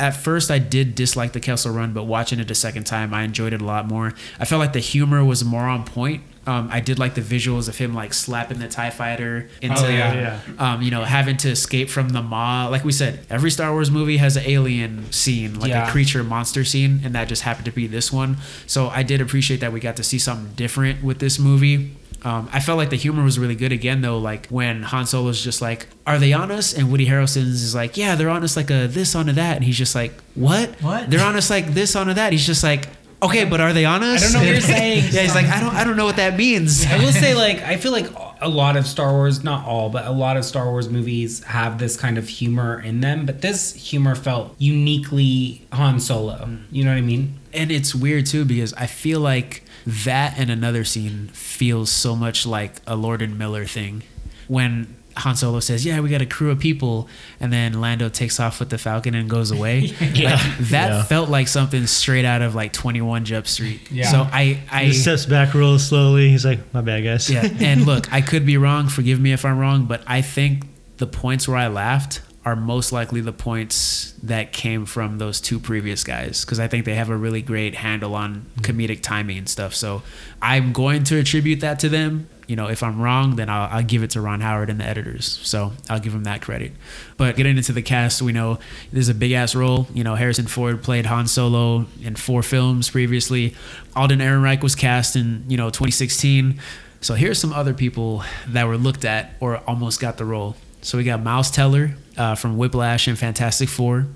At first, I did dislike the Kessel Run, but watching it a second time, I enjoyed it a lot more. I felt like the humor was more on point. Um, I did like the visuals of him like slapping the Tie Fighter into, Oh, yeah. Um, you know, having to escape from the maw. Like we said, every Star Wars movie has an alien scene, like Yeah. a creature monster scene, and that just happened to be this one. So I did appreciate that we got to see something different with this movie. Um, I felt like the humor was really good again, though. Like when Han Solo's just like, "Are they on us?" and Woody Harrelson's is like, "Yeah, they're on us like a this onto that," and he's just like, "What? What? They're on us like this onto that?" He's just like, "Okay, but are they on us?" I don't know what you're saying. yeah, he's like, "I don't, I don't know what that means." I will say, like, I feel like a lot of Star Wars, not all, but a lot of Star Wars movies have this kind of humor in them. But this humor felt uniquely Han Solo. You know what I mean? and it's weird too because I feel like that and another scene feels so much like a Lord and Miller thing when Han Solo says, "Yeah, we got a crew of people," and then Lando takes off with the Falcon and goes away. Like, that Yeah. felt like something straight out of like Twenty One Jump Street. Yeah. So I, I He just steps back real slowly. He's like, "My bad, guys." yeah, and look, I could be wrong. Forgive me if I'm wrong, but I think the points where I laughed are most likely the points that came from those two previous guys because I think they have a really great handle on mm-hmm. comedic timing and stuff. So I'm going to attribute that to them. You know, if I'm wrong, then I'll, I'll give it to Ron Howard and the editors. So I'll give him that credit. But getting into the cast, we know there's a big ass role. You know, Harrison Ford played Han Solo in four films previously. Alden Ehrenreich was cast in you know 2016. So here's some other people that were looked at or almost got the role. So we got Miles Teller uh, from Whiplash and Fantastic Four.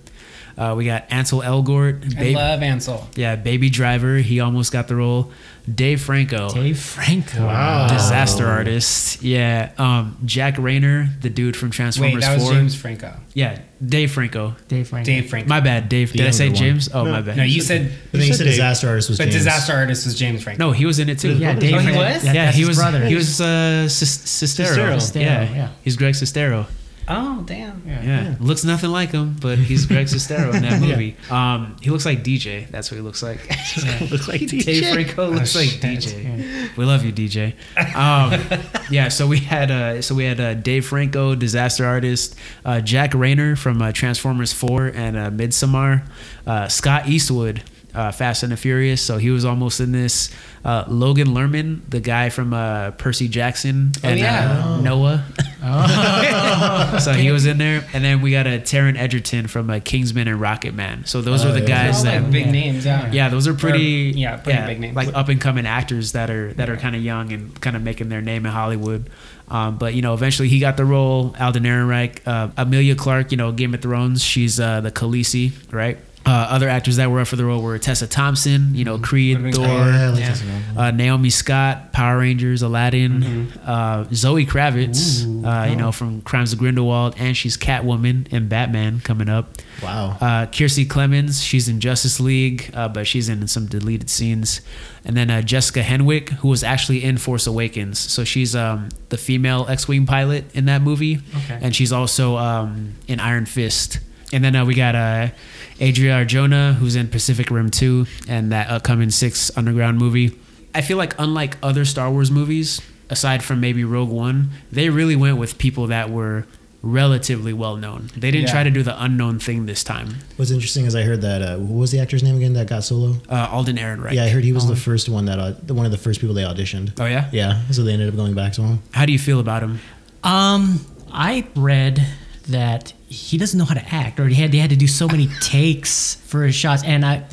Uh, we got Ansel Elgort, I love Ansel. yeah, Baby Driver. He almost got the role. Dave Franco, Dave Franco. Wow. disaster artist. Yeah, um, Jack Reynor, the dude from Wait, Transformers that was Four. James Franco. Yeah, Dave Franco. Dave Franco. Dave Franco. My bad, Dave. The Did I say one. James? Oh, No. my bad. no, you said, But then you said said Dave. disaster artist was but James. Disaster Artist was James Franco. No, he was in it too. Yeah, Oh, Dave he was? Yeah, yeah, he was. brother. He was uh, Sis- Sestero. Sestero. Yeah. Yeah. he's Greg Sestero. Oh, damn. Yeah. looks nothing like him, but he's Greg Sestero in that movie. Um, he looks like DJ. That's what he looks like. Looks like Dave DJ. Franco looks like shit. DJ. We love you, DJ. Um, yeah, so we had uh, so we had uh, Dave Franco, disaster artist, uh, Jack Reynor from uh, Transformers Four and uh, Midsommar, uh, Scott Eastwood. Uh, Fast and the Furious, so he was almost in this. Uh, Logan Lerman, the guy from uh, Percy Jackson and yeah. uh, Noah, so he was in there, and then we got a Taron Egerton from uh, Kingsman and Rocket Man. So those Oh, are the yeah. guys that like, big names, yeah. yeah, those are pretty. Or, yeah, pretty big names. Like up and coming actors that are that are kind of young and kind of making their name in Hollywood. Um, but you know, eventually he got the role. Alden Ehrenreich, uh, Emilia Clarke. You know, Game of Thrones. She's uh, the Khaleesi, right? Uh, other actors that were up for the role were Tessa Thompson, you know, Creed, Would've Thor, Oh, yeah, like Yeah. uh, Naomi Scott, Power Rangers, Aladdin, Mm-hmm. uh, Zoe Kravitz, uh, you know, from Crimes of Grindelwald, and she's Catwoman in Batman coming up. Wow. Uh, Kiersey Clemons, she's in Justice League, uh, but she's in some deleted scenes. And then uh, Jessica Henwick, who was actually in Force Awakens. So she's um, the female X-wing pilot in that movie, Okay. and she's also um, in Iron Fist. And then uh, we got uh, Adria Arjona, who's in Pacific Rim 2 and that upcoming Six Underground movie. I feel like unlike other Star Wars movies, aside from maybe Rogue One, they really went with people that were relatively well known. They didn't Yeah. try to do the unknown thing this time. What's interesting is I heard that uh, what was the actor's name again that got solo? Uh, Alden Ehrenreich. Yeah, I heard he was the first one that uh, one of the first people they auditioned. Oh yeah. Yeah, so they ended up going back to him. How do you feel about him? Um, I read that he doesn't know how to act, or he had they had to do so many takes for his shots, and I,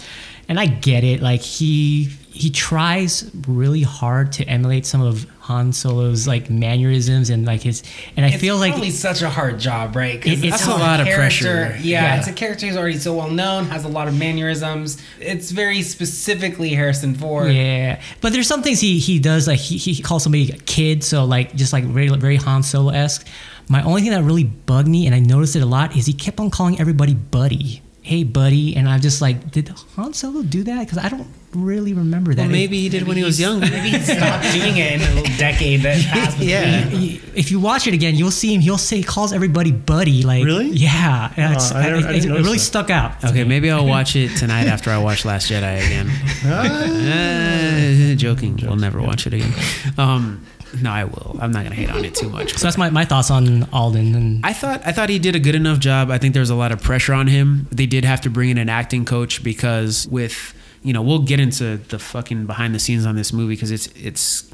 and I get it. Like he he tries really hard to emulate some of Han Solo's like mannerisms and like his, and I It's feel like probably such a hard job, right? It- it's a lot of pressure. Yeah, Yeah. it's a character who's already so well known, has a lot of mannerisms. It's very specifically Harrison Ford. Yeah, but there's some things he he does like he, he calls somebody a kid, so like just like very very Han Solo esque. My only thing that really bugged me, and I noticed it a lot, is he kept on calling everybody buddy. Hey, buddy, and I'm just like, did Han Solo do that? Because I don't really remember that. Well, maybe he did when he was young. Maybe he stopped doing it in a little decade that passed. between. Yeah. He- if you watch it again, you'll see him. He'll say he calls everybody buddy. Like Really? Yeah, and it's- I never- I it, it really that. stuck out. Okay, maybe I'll watch it tonight after I watch Last Jedi again. Uh, joking. We'll never watch it again. Um, no, I will. I'm not gonna hate on it too much. So that's my, my thoughts on Alden. And I thought I thought he did a good enough job. I think there was a lot of pressure on him. They did have to bring in an acting coach because with you know we'll get into the fucking behind the scenes on this movie because it's it's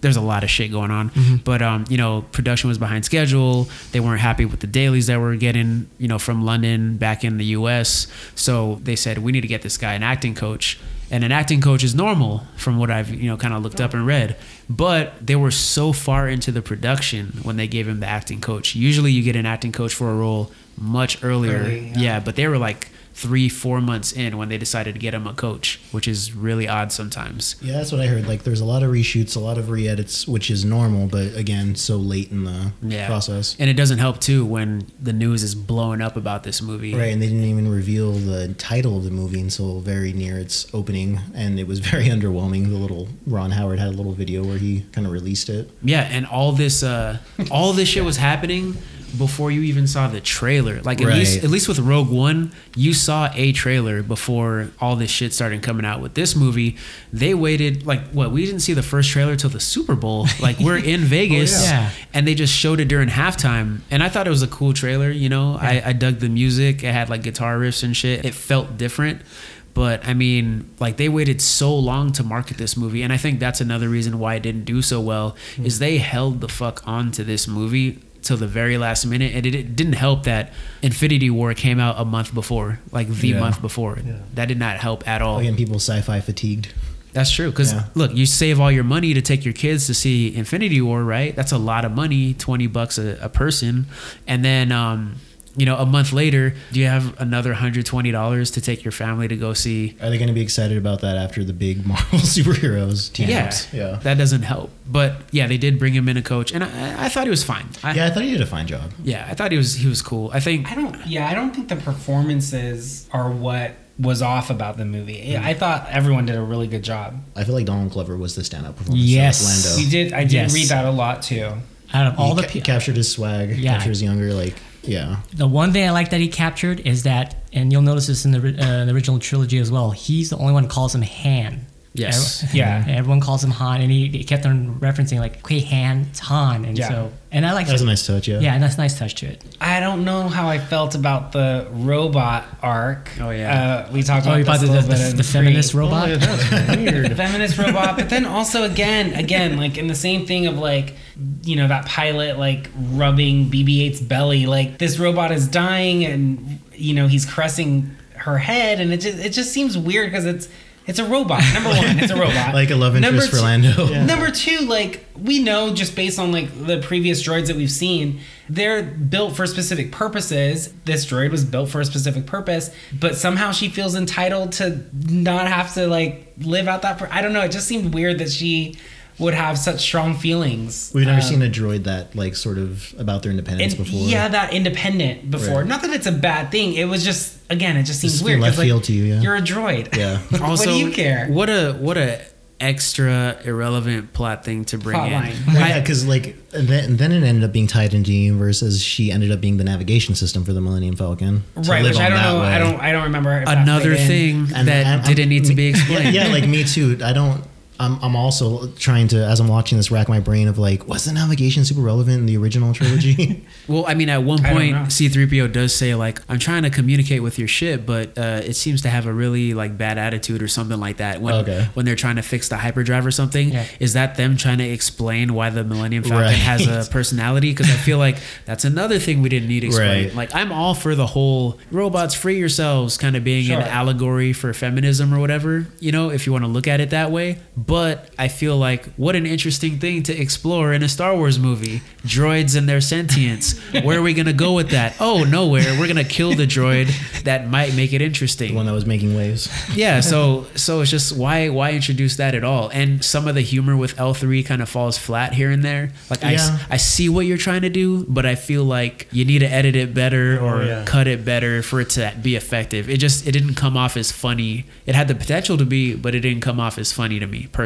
there's a lot of shit going on. But um, you know, production was behind schedule. They weren't happy with the dailies that were getting you know from London back in the U.S. So they said we need to get this guy an acting coach. And an acting coach is normal from what I've you know kind of looked up and read, but they were so far into the production when they gave him the acting coach. Usually, you get an acting coach for a role much earlier. Early, yeah. yeah. but they were like three, four months in when they decided to get him a coach, which is really odd sometimes. Yeah, that's what I heard. Like, there's a lot of reshoots, a lot of re-edits, which is normal, but again, so late in the Yeah. process. And it doesn't help too when the news is blowing up about this movie. Right, and they didn't even reveal the title of the movie until very near its opening, and it was very underwhelming. The little Ron Howard had a little video where he kind of released it. Yeah, and all this, uh, all this shit was happening before you even saw the trailer. Like at Right. least, at least with Rogue One, you saw a trailer before all this shit started coming out. With this movie, they waited like what? We didn't see the first trailer till the Super Bowl. Like we're in oh, Vegas, yeah. and they just showed it during halftime. And I thought it was a cool trailer. You know, I, I dug the music. It had like guitar riffs and shit. It felt different. But I mean, like they waited so long to market this movie, and I think that's another reason why it didn't do so well. Hmm. Is they held the fuck on to this movie till the very last minute, and it, it didn't help that Infinity War came out a month before, like the Yeah. month before. Yeah. That did not help at all. Again, people sci-fi fatigued. That's true. Because Yeah. look, you save all your money to take your kids to see Infinity War, right? That's a lot of money, twenty bucks a, a person, and then um, you know a month later, do you have another hundred twenty dollars to take your family to go see? Are they going to be excited about that after the big Marvel superheroes team Yeah, ups? Yeah. that doesn't help. But yeah, they did bring him in a coach, and I, I thought he was fine. I, Yeah, I thought he did a fine job. yeah, I thought he was he was cool. I think I don't. Yeah, I don't think the performances are what was off about the movie. Hmm. I thought everyone did a really good job. I feel like Donald Glover was the standout performance. Yes. of Lando. You did. I did Yes. read that a lot too. out of all he the ca- pe- captured his swag, Yeah. captures younger, like yeah. The one thing I like that he captured is that, and you'll notice this in the, uh, the original trilogy as well. He's the only one calls him Han. Yes. Every- Yeah. Everyone calls him Han, and he, he kept on referencing like, "Okay, Han, it's Han," and Yeah. so, and I like That was a nice touch. Yeah. Yeah, and that's a nice touch to it. I don't know how I felt about the robot arc. Oh, yeah. uh, we talked Oh, about, you this the, a the, bit the, the feminist pre- robot. Oh, yeah, that's weird. feminist robot but then also again again like in the same thing of like you know that pilot like rubbing bb8's belly like this robot is dying and you know he's caressing her head and it just it just seems weird because it's It's a robot. Number one, it's a robot. Like a love interest Number for two- Lando. Number two, like we know just based on like the previous droids that we've seen, they're built for specific purposes. This droid was built for a specific purpose, but somehow she feels entitled to not have to like live out that. Per- I don't know. It just seemed weird that she would have such strong feelings. We've never Um, seen a droid that like sort of about their independence and before. yeah, that independent before. Right. Not that it's a bad thing. It was just again, it just seems Just weird. left 'cause, like, field to you, yeah. You're a droid. Yeah. also, what do you care? What a what a extra irrelevant plot thing to bring Plot in. line. Yeah, because like then, then it ended up being tied into the universe as she ended up being the navigation system for the Millennium Falcon. Right, live which I don't that know. I don't. I don't remember. if Another played in. thing And- that and I'm- didn't need to be explained. Yeah, like me too. I don't. I'm, I'm also trying to, as I'm watching this, rack my brain of like, was the navigation super relevant in the original trilogy? Well, I mean, at one point. C3PO does say, like, I'm trying to communicate with your ship, but uh, it seems to have a really, like, bad attitude or something like that when, Okay. when they're trying to fix the hyperdrive or something. Yeah. Is that them trying to explain why the Millennium Falcon Right. has a personality? Because I feel like that's another thing we didn't need explained. Right. Like, I'm all for the whole robots free yourselves kind of being an allegory for feminism or whatever, you know, if you want to look at it that way. But I feel like what an interesting thing to explore in a Star Wars movie droids and their sentience. Where are we going to go with that? Oh, nowhere. We're going to kill the droid that might make it interesting. the one that was making waves. Yeah, so so it's just why why introduce that at all? And some of the humor with L3 kind of falls flat here and there. Like I, s- Yeah. I see what you're trying to do, but I feel like you need to edit it better oh, or Oh, yeah. cut it better for it to be effective. It just it didn't come off as funny. It had the potential to be, but it didn't come off as funny to me personally.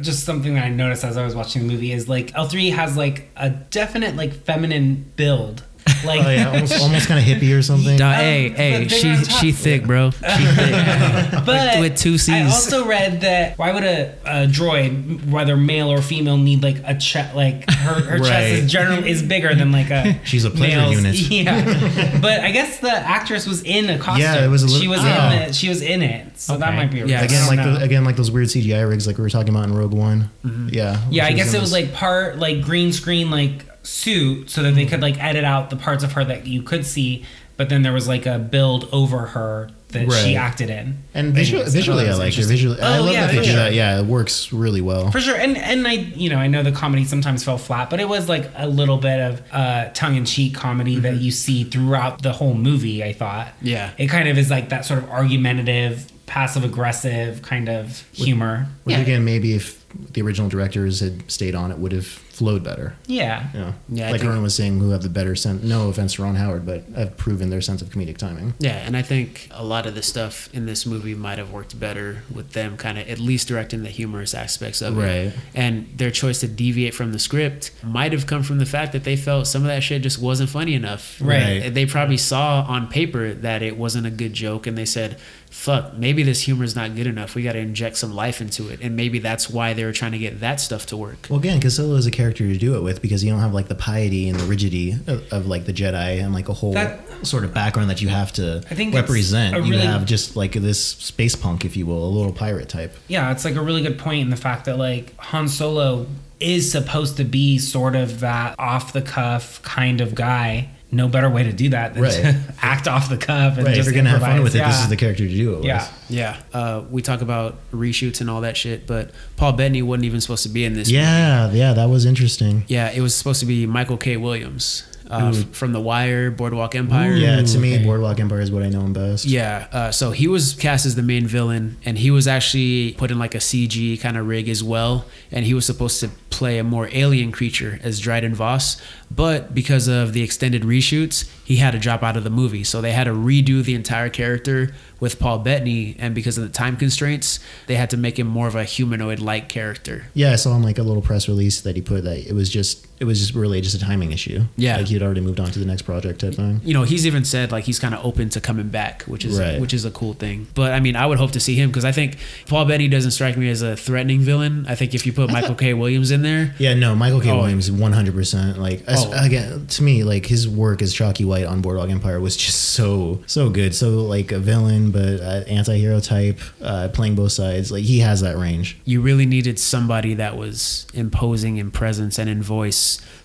Just something that I noticed as I was watching the movie is like L3 has like a definite like feminine build. Like Oh yeah, almost, almost kind of hippie or something. Duh, Um, hey, hey, she she thick, bro. She thick. but with two Cs. I also read that why would a, a droid, whether male or female, need like a chest? Like her, her chest is generally is bigger than like a. She's a pleasure male's. unit. Yeah, but I guess the actress was in a costume. Yeah, it was a little- She was Oh. in it. She was in it, so that might be a Yeah, reason. Again, like the, again, like those weird CGI rigs, like we were talking about in Rogue One. Mm-hmm. Yeah. Yeah, I guess in it was like part like green screen like suit so that they could like edit out the parts of her that you could see, but then there was like a build over her that she acted in. And visual, Anyways, I visually, I like it. interesting. Visually, I Oh, love yeah, that they for do sure. that. Yeah, it works really well. For sure, and and I you know I know the comedy sometimes fell flat, but it was like a little bit of uh, tongue in cheek comedy that you see throughout the whole movie. I thought, Yeah. it kind of is like that sort of argumentative, passive aggressive kind of humor. Which yeah. again, maybe if the original directors had stayed on, it would have flowed better. yeah, Yeah, Yeah, like think- Aaron was saying, who have the better sense. No offense to Ron Howard, but have proven their sense of comedic timing. Yeah, and I think a lot of the stuff in this movie might have worked better with them kind of at least directing the humorous aspects of Right. it. Right. And their choice to deviate from the script might have come from the fact that they felt some of that shit just wasn't funny enough. Right. They probably saw on paper that it wasn't a good joke and they said, fuck, maybe this humor is not good enough. We got to inject some life into it. And maybe that's why they were trying to get that stuff to work. Well, again, because is a character to do it with because you don't have like the piety and the rigidity of, of like the Jedi and like a whole That- sort of background that you have to I think represent. a you really- have just like this space punk, if you will, a little pirate type. yeah, it's like a really good point in the fact that like Han Solo is supposed to be sort of that off the cuff kind of guy. No better way to do that than Right. to act off the cuff and Right. If just you're gonna have fun with it, this is the character to do it with. Yeah. Yeah. Uh, we talk about reshoots and all that shit, but Paul Bettany wasn't even supposed to be in this. Yeah, yeah, that was interesting. Yeah, it was supposed to be Michael K. Williams uh, Ooh. f- from The Wire, Boardwalk Empire. Yeah, to me, okay. Boardwalk Empire is what I know him best. Yeah, uh, so he was cast as the main villain, and he was actually put in like a CG kind of rig as well, and he was supposed to play a more alien creature as Dryden Voss, but because of the extended reshoots, he had to drop out of the movie, so they had to redo the entire character with Paul Bettany, and because of the time constraints, they had to make him more of a humanoid-like character. Yeah, I saw in like a little press release that he put that it was just it was just really just a timing issue. Yeah. like he had already moved on to the next project type thing. you know, he's even said like he's kind of open to coming back, which is Right. which is a cool thing. But I mean, I would hope to see him because I think Paul Bettany doesn't strike me as a threatening villain. I think if you put Michael K. Williams in there, Yeah, no, Michael K. Oh. Williams, one hundred percent. Like Oh. again, to me, like his work as Chalky White on Boardwalk Empire was just so so good. So like a villain, but uh, anti-hero type, uh, playing both sides. Like he has that range. You really needed somebody that was imposing in presence and in voice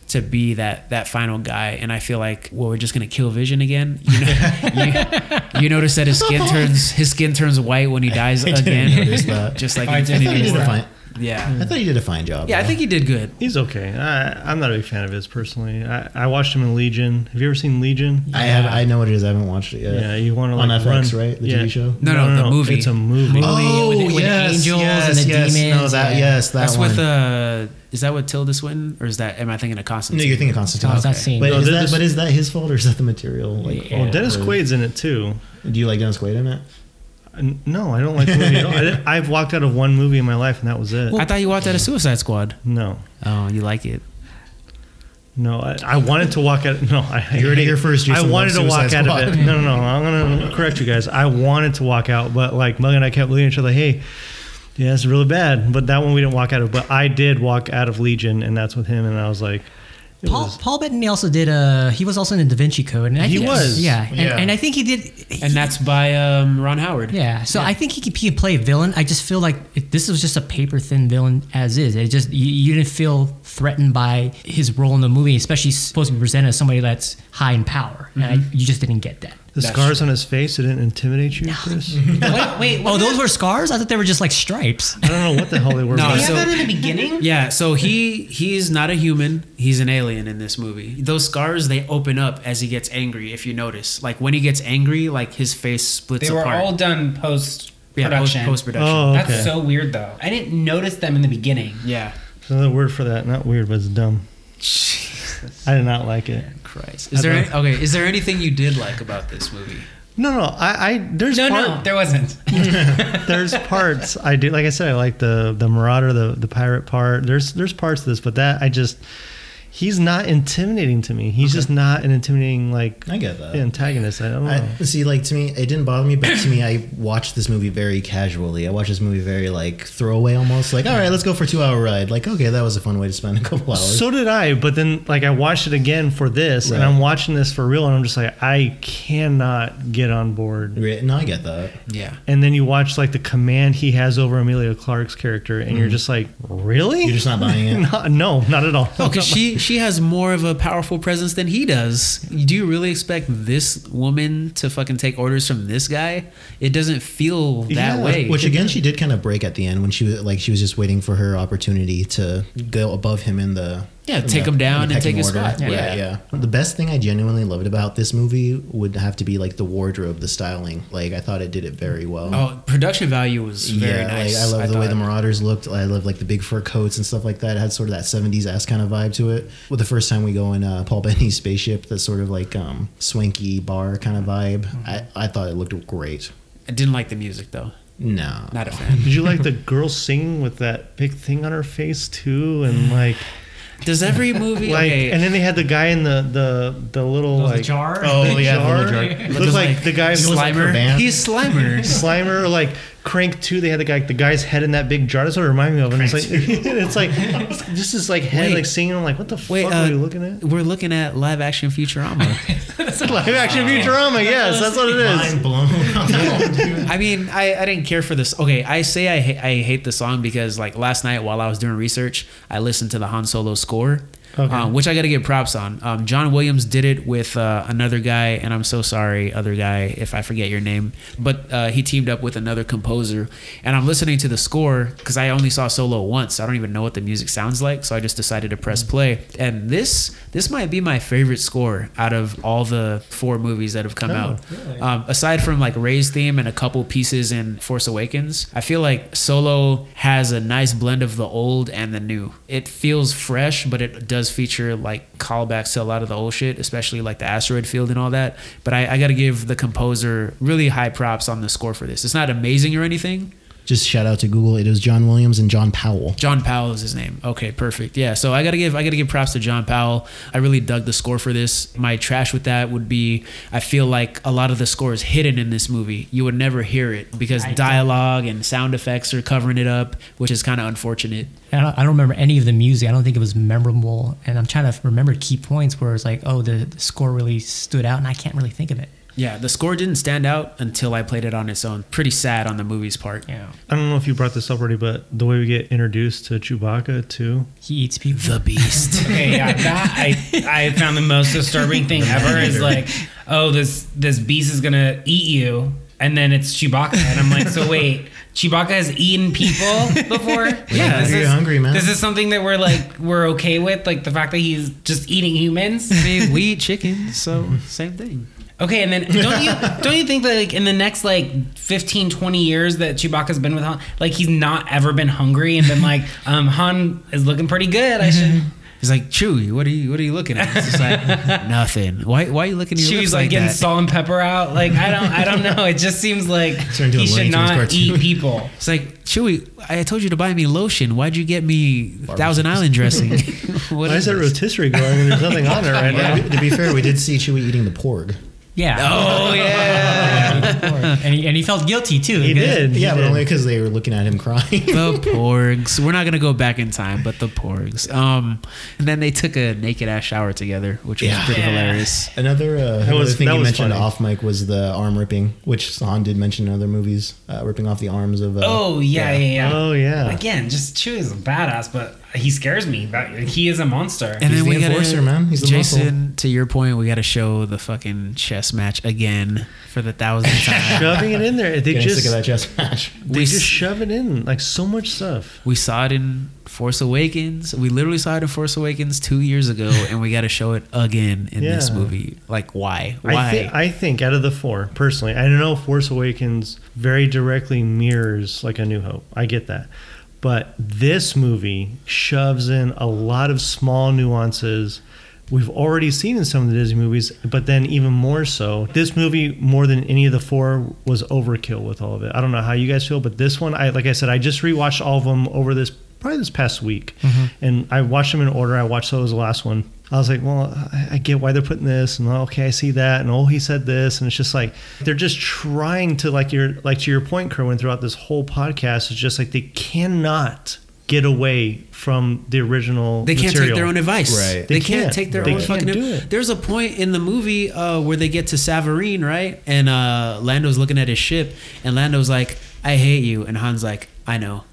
to be that that final guy. And I feel like, well, we're just gonna kill Vision again. You, know, you, you notice that his skin turns his skin turns white when he dies again, just like I in did I thought he Infinity War. Fine. Yeah, I thought he did a fine job. yeah, I think he did good. He's okay. I, I'm not a big fan of his personally. I, I watched him in Legion. Have you ever seen Legion? I have. I know what it is. I haven't watched it yet. Yeah, you want to on like FX, run, right? The yeah. TV show. No, no, the movie. It's a movie. Movie. Oh, with the- with the angels and the yes. No, that yeah. yes, that That's one. with uh, is that with Tilda Swinton or is that? Am I thinking of Constantine? no, you're thinking of Constantine. Oh, it's not Okay. seeing. But No, is that but is that his fault or is that the material? Like, Yeah. Well, Dennis or- Quaid's in it too. Do you like Dennis Quaid in it? No, I don't like the movie at all. I I've walked out of one movie in my life, and that was it. I thought you walked out of Suicide Squad. No, Oh, you like it? no, I, I wanted to walk out. No, I You heard it here first, I Jason wanted to walk Suicide out of it. Squad. No, no, no. I'm gonna correct you guys. I wanted to walk out, but like Mug and I kept looking at each other. Hey, yeah, it's really bad. But that one we didn't walk out of. But I did walk out of Legion, and that's with him. And I was like, Paul, was- Paul Bettany also did a. He was also in the Da Vinci Code, and I He think, was. yeah, and, Yeah. and I think he did. And that's by um, Ron Howard. Yeah, so I think he could, he could play a villain. I just feel like it, this was just a paper thin villain as is. It just you, you didn't feel threatened by his role in the movie, especially supposed to be presented as somebody that's high in power, and I, you just didn't get that. The That's scars on his face. It didn't intimidate you, Chris. Wait, wait. Oh, those were scars? I thought they were just like stripes. I don't know what the hell they were. No, but- so- have that in the beginning? Yeah, so he he's not a human. He's an alien in this movie. Those scars they open up as he gets angry. If you notice, like when he gets angry, like his face splits They were apart. all done post yeah, post production. post production. Oh, That's so weird, though. I didn't notice them in the beginning. Yeah. Another word for that. Not weird, but it's dumb. I did not like it. Christ. Is there any, okay? Is there anything you did like about this movie? No, no. I, I there's No, part, no, there wasn't. there's parts I do. Like I said, I like the the Marauder, the the pirate part. There's there's parts of this, but that I just he's not intimidating to me. He's just not an intimidating like I get that. antagonist. I don't know. I, see, like to me, it didn't bother me, but to me, I watched this movie very casually. I watched this movie very like throwaway, almost like, all right, let's go for a two-hour ride. Like, okay, that was a fun way to spend a couple hours. so did I, but then like I watched it again for this, and I'm watching this for real, and I'm just like I cannot get on board. Re- no, I get that. Yeah. And then you watch like the command he has over Emilia Clarke's character, and you're mm-hmm. just like, really? You're just not buying it. Not- no, not at all. Oh, she she has more of a powerful presence than he does. Do you really expect this woman to fucking take orders from this guy? It doesn't feel that Yeah, way. Which again, she did kind of break at the end when she was like she was just waiting for her opportunity to go above him in the Yeah, take the- him down the and take pecking his order. spot. Right, Yeah. yeah. The best thing I genuinely loved about this movie would have to be like the wardrobe, the styling. Like I thought it did it very well. oh, production value was very yeah, nice. like I love the way the Marauders looked. I love like the big fur coats and stuff like that. It had sort of that '70s ass kind of vibe to it. Well, the first time we go in uh, Paul Bettany's spaceship, that sort of like um, swanky bar kind of vibe. Mm-hmm. I, I thought it looked great. I didn't like the music though. No, Not a fan. Did you like the girl singing with that big thing on her face too, and like, Does every movie like, okay? and then they had the guy in the the the little Was like jar? Oh, big yeah, the jar. little jar. Looked Looking like, like the guy who was like Slimer. band. He's Slimer. Slimer, like Crank Two. They had the guy, the guy's head in that big jar. That's what it reminded me of. And it's like, it's like, this is like head Wait. like singing. I'm like, what the Wait, fuck uh, are we looking at? We're looking at live action Futurama. Live action Futurama. Yes, that's what it is. mind blown. I mean, I, I didn't care for this. Okay, I say I ha- I hate the song because like last night while I was doing research, I listened to the Han Solo score, Okay. um, which I got to give props on. Um, John Williams did it with uh, another guy, and I'm so sorry, other guy, if I forget your name, but uh, he teamed up with another composer, and I'm listening to the score because I only saw Solo once. So I don't even know what the music sounds like, so I just decided to press play. And this this might be my favorite score out of all the four movies that have come Oh, out. really? Um, aside from like Rey's theme and a couple pieces in Force Awakens, I feel like Solo has a nice blend of the old and the new. It feels fresh, but it does feature like callbacks to a lot of the old shit, especially like the asteroid field and all that. But I, I got to give the composer really high props on the score for this. It's not amazing or anything. Just shout out to Google. It was John Williams and John Powell. John Powell is his name. Okay, perfect. Yeah, so I gotta give I gotta give props to John Powell. I really dug the score for this. My trash with that would be I feel like a lot of the score is hidden in this movie. You would never hear it because I don't- dialogue and sound effects are covering it up, which is kind of unfortunate. I don't, I don't remember any of the music. I don't think it was memorable. And I'm trying to remember key points where it's like, oh, the, the score really stood out, and I can't really think of it. Yeah, the score didn't stand out until I played it on its own. Pretty sad on the movie's part. Yeah. I don't know if you brought this up already, but the way we get introduced to Chewbacca too. He eats people. The Beast. Okay, yeah, that I I found the most disturbing thing ever is like, oh, this this beast is gonna eat you, and then it's Chewbacca, and I'm like, so wait, Chewbacca has eaten people before? Yeah, this you're is, hungry, man. This is something that we're like we're okay with, like the fact that he's just eating humans. I mean, we eat chicken, so same thing. Okay, and then don't you don't you think that like in the next like 15, 20 years that Chewbacca's been with Han, like he's not ever been hungry and been like, um, Han is looking pretty good. I should. He's like, Chewy, what are you what are you looking at? It's just like nothing. Why why are you looking at your Chew's lips like, like, getting that? salt and pepper out. Like I don't I don't know. It just seems like Turned into he a Looney should Tunes not cartoon. eat people. It's like, Chewy, I told you to buy me lotion. Why'd you get me Thousand Island dressing? what Why is that this? rotisserie going and there's nothing on it right now? to, be, to be fair, we did see Chewie eating the porg. Yeah. Oh yeah. and, he, and he felt guilty too. He because- did. he Yeah, but did. only because they were looking at him crying. the porgs. We're not gonna go back in time, but the porgs. Um, and then they took a naked ass shower together, which was Yeah. pretty Yeah. hilarious. Another, uh, was- another thing you was mentioned funny. off mic was the arm ripping, which Han did mention in other movies, uh, ripping off the arms of. Uh, Oh yeah, yeah, yeah. Oh yeah. Again, just Chewie is a badass, but he scares me. That he is a monster. And He's then the we gotta, enforcer, man. He's the Jason. To your point, we got to show the fucking chess match again for the thousandth time. Shoving it in there. They Getting just sick of that chess match. they We just s- shove it in like so much stuff. we saw it in Force Awakens. We literally saw it in Force Awakens two years ago, and we got to show it again in this movie. Like, why? Why? I, thi- I think out of the four, personally, I don't know if Force Awakens very directly mirrors like A New Hope. I get that. But this movie shoves in a lot of small nuances we've already seen in some of the Disney movies, but then even more so. This movie, more than any of the four, was overkill with all of it. I don't know how you guys feel, but this one, I like I said, I just rewatched all of them over this probably this past week, mm-hmm. and I watched them in order. I watched those the last one. I was like, well, I I get why they're putting this, and okay, I see that, and oh, he said this, and it's just like they're just trying to like your like to your point, Kerwin, throughout this whole podcast. It's just like they cannot get away from the original. They can't material. take their own advice. Right. They, They can't, can't. take their own. They own can't do it. There's a point in the movie uh, where they get to Savareen, right? And uh, Lando's looking at his ship, and Lando's like, "I hate you," and Han's like, "I know."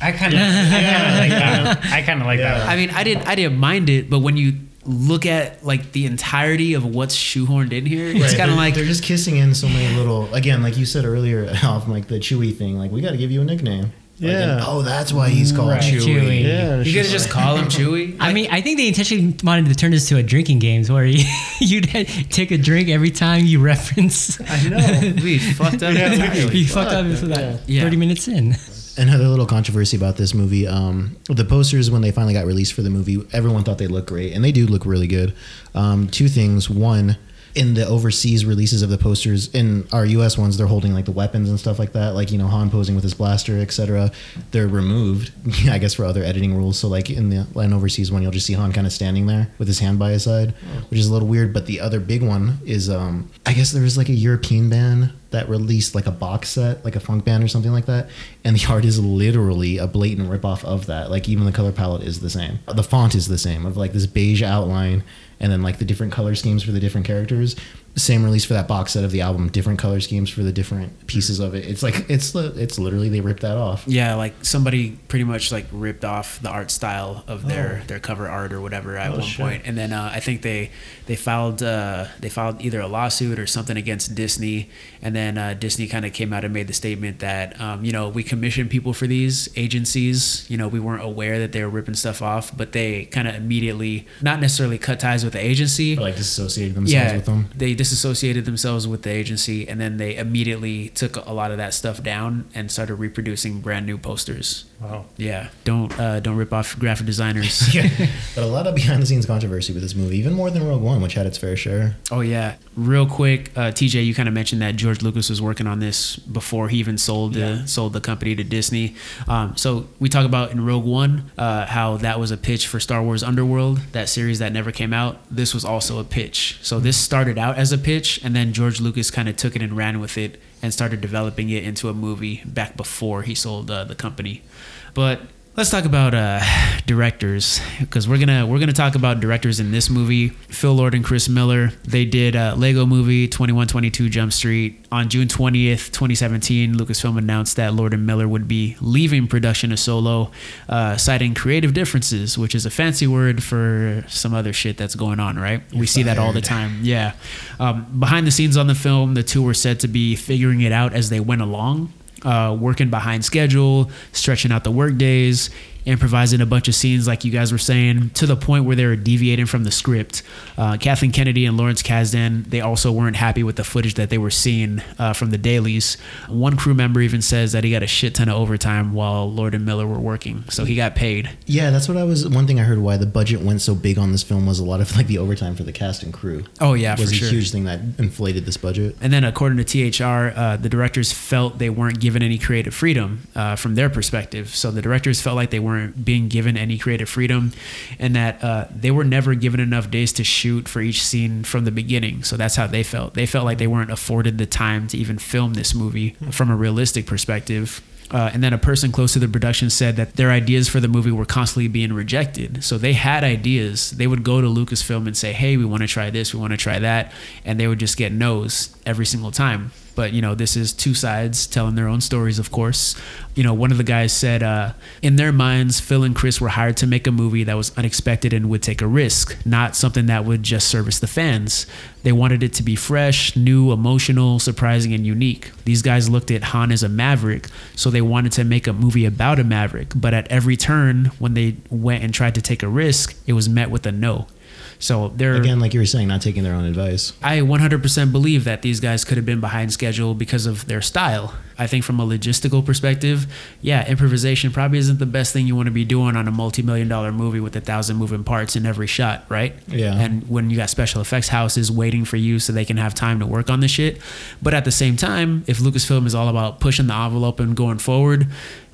I kind of I kind of like that. I kind of like Yeah. that. I mean, I didn't, I didn't mind it, but when you look at like the entirety of what's shoehorned in here, it's Right, kind of like they're just kissing in so many little. Again, like you said earlier, off like the Chewy thing. Like we got to give you a nickname. Like, Yeah. and- oh, that's why he's called Right. Chewy. Chewy. Yeah, and it's you could just just call him Chewy. I mean, I think they intentionally wanted to turn this to a drinking games where you, you'd take a drink every time you reference. I know. we fucked up Yeah, we entirely. you fucked up for that Yeah. 30 minutes in. Another little controversy about this movie. Um, the posters when they finally got released for the movie, everyone thought they looked great, and they do look really good. Um, two things. One, in the overseas releases of the posters, in our U.S. ones, they're holding like the weapons and stuff like that, like you know Han posing with his blaster, etc. They're removed, I guess, for other editing rules. So like in the land overseas one, you'll just see Han kind of standing there with his hand by his side, which is a little weird. But the other big one is, um, I guess there was like a European band that released like a box set, like a funk band or something like that, and the art is literally a blatant ripoff of that. Like even the color palette is the same, the font is the same of like this beige outline, and then like the different color schemes for the different characters. Same release for that box set of the album, different color schemes for the different pieces of it. It's like it's it's literally they ripped that off. Yeah, like somebody pretty much like ripped off the art style of their Oh. their cover art or whatever at Oh, one shit. point. and then uh, I think they they filed uh, they filed either a lawsuit or something against Disney, and then uh, Disney kind of came out and made the statement that um, you know we commissioned people for these agencies, you know we weren't aware that they were ripping stuff off, but they kind of immediately not necessarily cut ties with the agency, Or like disassociated themselves yeah, with them. they disassociated themselves with the agency, and then they immediately took a lot of that stuff down and started reproducing brand new posters. Wow. Yeah, don't uh, don't rip off graphic designers. yeah, but a lot of behind the scenes controversy with this movie, even more than Rogue One, which had its fair share. oh yeah, real quick, uh, TJ, you kind of mentioned that George Lucas was working on this before he even sold the sold the company to Disney. Um, so we talk about in Rogue One uh, how that was a pitch for Star Wars Underworld, that series that never came out. This was also a pitch. So this started out as a pitch, and then George Lucas kind of took it and ran with it and started developing it into a movie back before he sold uh, the company. But Let's talk about uh, directors because we're gonna we're gonna talk about directors in this movie. Phil Lord and Chris Miller. They did uh, Lego Movie, Twenty One Twenty Two Jump Street. On June twentieth, twenty seventeen, Lucasfilm announced that Lord and Miller would be leaving production of Solo, uh, citing creative differences, which is a fancy word for some other shit that's going on. Right? we see that all the time. Yeah. Um, behind the scenes on the film, the two were said to be figuring it out as they went along uh, working behind schedule, stretching out the work days, improvising a bunch of scenes like you guys were saying, to the point where they were deviating from the script. Uh, Kathleen Kennedy and Lawrence Kasdan, they also weren't happy with the footage that they were seeing uh, from the dailies. One crew member even says that he got a shit ton of overtime while Lord and Miller were working, so he got paid. Yeah, that's what I was. One thing I heard why the budget went so big on this film was a lot of like the overtime for the cast and crew. Oh yeah, was for a sure. huge thing that inflated this budget. And then, according to THR, uh, the directors felt they weren't given any creative freedom uh, from their perspective. So the directors felt like they weren't being given any creative freedom, and that uh, they were never given enough days to shoot for each scene from the beginning. So that's how they felt. They felt like they weren't afforded the time to even film this movie from a realistic perspective. Uh, and then a person close to the production said that their ideas for the movie were constantly being rejected. So they had ideas. They would go to Lucasfilm and say, "Hey, we want to try this, we want to try that," and they would just get no's every single time. But you know, this is two sides telling their own stories, of course. You know, one of the guys said, uh, in their minds, Phil and Chris were hired to make a movie that was unexpected and would take a risk, not something that would just service the fans. They wanted it to be fresh, new, emotional, surprising, and unique. These guys looked at Han as a maverick, so they wanted to make a movie about a maverick. But at every turn, when they went and tried to take a risk, it was met with a no. So they're Again, like you were saying, not taking their own advice. I 100% believe that these guys could have been behind schedule because of their style. I think from a logistical perspective, yeah, improvisation probably isn't the best thing you want to be doing on a multi-million dollar movie with a thousand moving parts in every shot, right? Yeah. And when you got special effects houses waiting for you so they can have time to work on the shit. But at the same time, if Lucasfilm is all about pushing the envelope and going forward,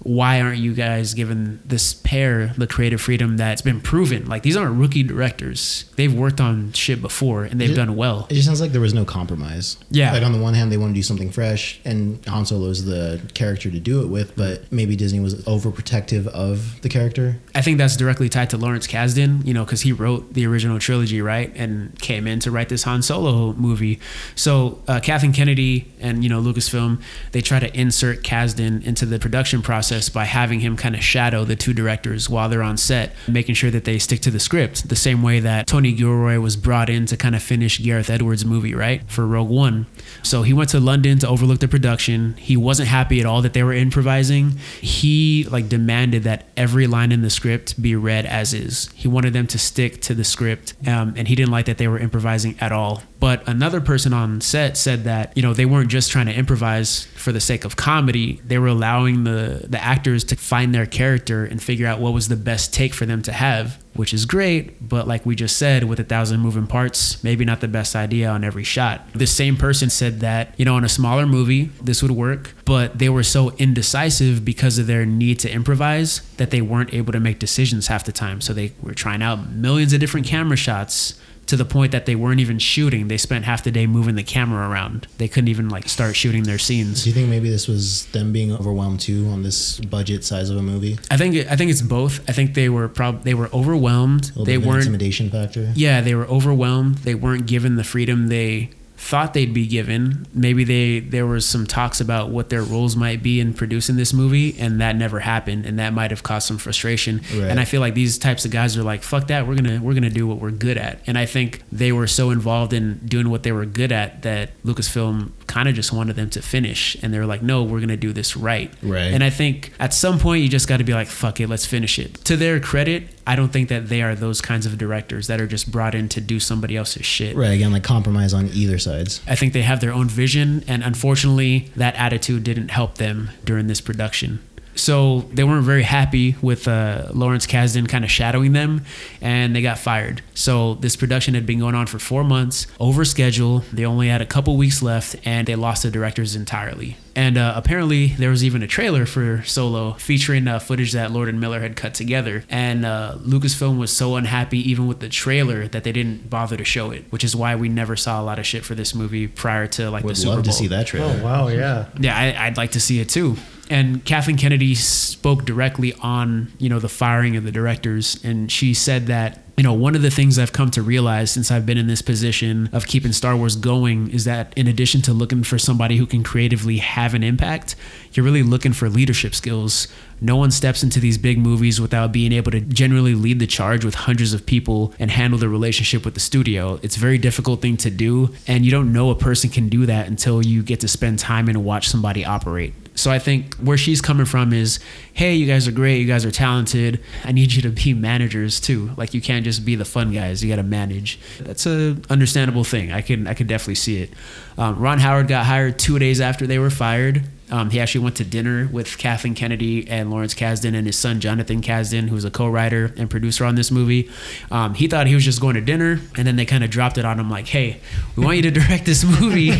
why aren't you guys giving this pair the creative freedom that's been proven? Like these aren't rookie directors. They've worked on shit before and they've It- done well. It just sounds like there was no compromise. Yeah. Like on the one hand, they want to do something fresh, and Han Solo is the character to do it with, but maybe Disney was overprotective of the character. I think that's directly tied to Lawrence Kasdan, you know, because he wrote the original trilogy, right, and came in to write this Han Solo movie. So uh, Kathleen Kennedy and you know Lucasfilm, they try to insert Kasdan into the production process by having him kind of shadow the two directors while they're on set, making sure that they stick to the script, the same way that Tony Gilroy was brought in to kind of finish Gareth Edwards' movie, right, for Rogue One. So he went to London to overlook the production. He wasn't happy at all that they were improvising. He like demanded that every line in the script be read as is. He wanted them to stick to the script, um, and he didn't like that they were improvising at all. But another person on set said that you know they weren't just trying to improvise for the sake of comedy. They were allowing the the actors to find their character and figure out what was the best take for them to have which is great, but like we just said, with a thousand moving parts, maybe not the best idea on every shot. The same person said that, you know, on a smaller movie, this would work, but they were so indecisive because of their need to improvise that they weren't able to make decisions half the time. So they were trying out millions of different camera shots to the point that they weren't even shooting. They spent half the day moving the camera around. They couldn't even like start shooting their scenes. Do you think maybe this was them being overwhelmed too on this budget size of a movie? I think I think it's both. I think they were prob they were overwhelmed. They bit of an weren't intimidation factor. yeah, they were overwhelmed. They weren't given the freedom they thought they'd be given. Maybe they there was some talks about what their roles might be in producing this movie, and that never happened, and that might have caused some frustration. Right. And I feel like these types of guys are like, "Fuck that, we're gonna we're gonna do what we're good at." And I think they were so involved in doing what they were good at that Lucasfilm kind of just wanted them to finish, and they were like, "No, we're gonna do this right." Right. And I think at some point you just got to be like, "Fuck it, let's finish it." To their credit, I don't think that they are those kinds of directors that are just brought in to do somebody else's shit. Right. Again, like compromise on either sides. I think they have their own vision, and unfortunately, that attitude didn't help them during this production. So they weren't very happy with uh, Lawrence Kasdan kind of shadowing them, and they got fired. So this production had been going on for four months, over schedule. They only had a couple weeks left, and they lost the directors entirely. And uh, apparently, there was even a trailer for Solo featuring uh, footage that Lord and Miller had cut together. And uh, Lucasfilm was so unhappy, even with the trailer, that they didn't bother to show it, which is why we never saw a lot of shit for this movie prior to like Would the Super Bowl. Would love to see that trailer. Oh wow, yeah. Yeah, I, I'd like to see it too. And Kathleen Kennedy spoke directly on you know the firing of the directors, and she said that you know one of the things I've come to realize since I've been in this position of keeping Star Wars going is that in addition to looking for somebody who can creatively have an impact, you're really looking for leadership skills. No one steps into these big movies without being able to generally lead the charge with hundreds of people and handle the relationship with the studio. It's a very difficult thing to do, and you don't know a person can do that until you get to spend time and watch somebody operate. So I think where she's coming from is, hey, you guys are great, you guys are talented. I need you to be managers too. Like you can't just be the fun guys. You got to manage. That's a understandable thing. I can I can definitely see it. Um, Ron Howard got hired two days after they were fired. Um, he actually went to dinner with Kathleen Kennedy and Lawrence Kasdan and his son Jonathan Kasdan, who's a co-writer and producer on this movie. Um, he thought he was just going to dinner, and then they kind of dropped it on him like, "Hey, we want you to direct this movie.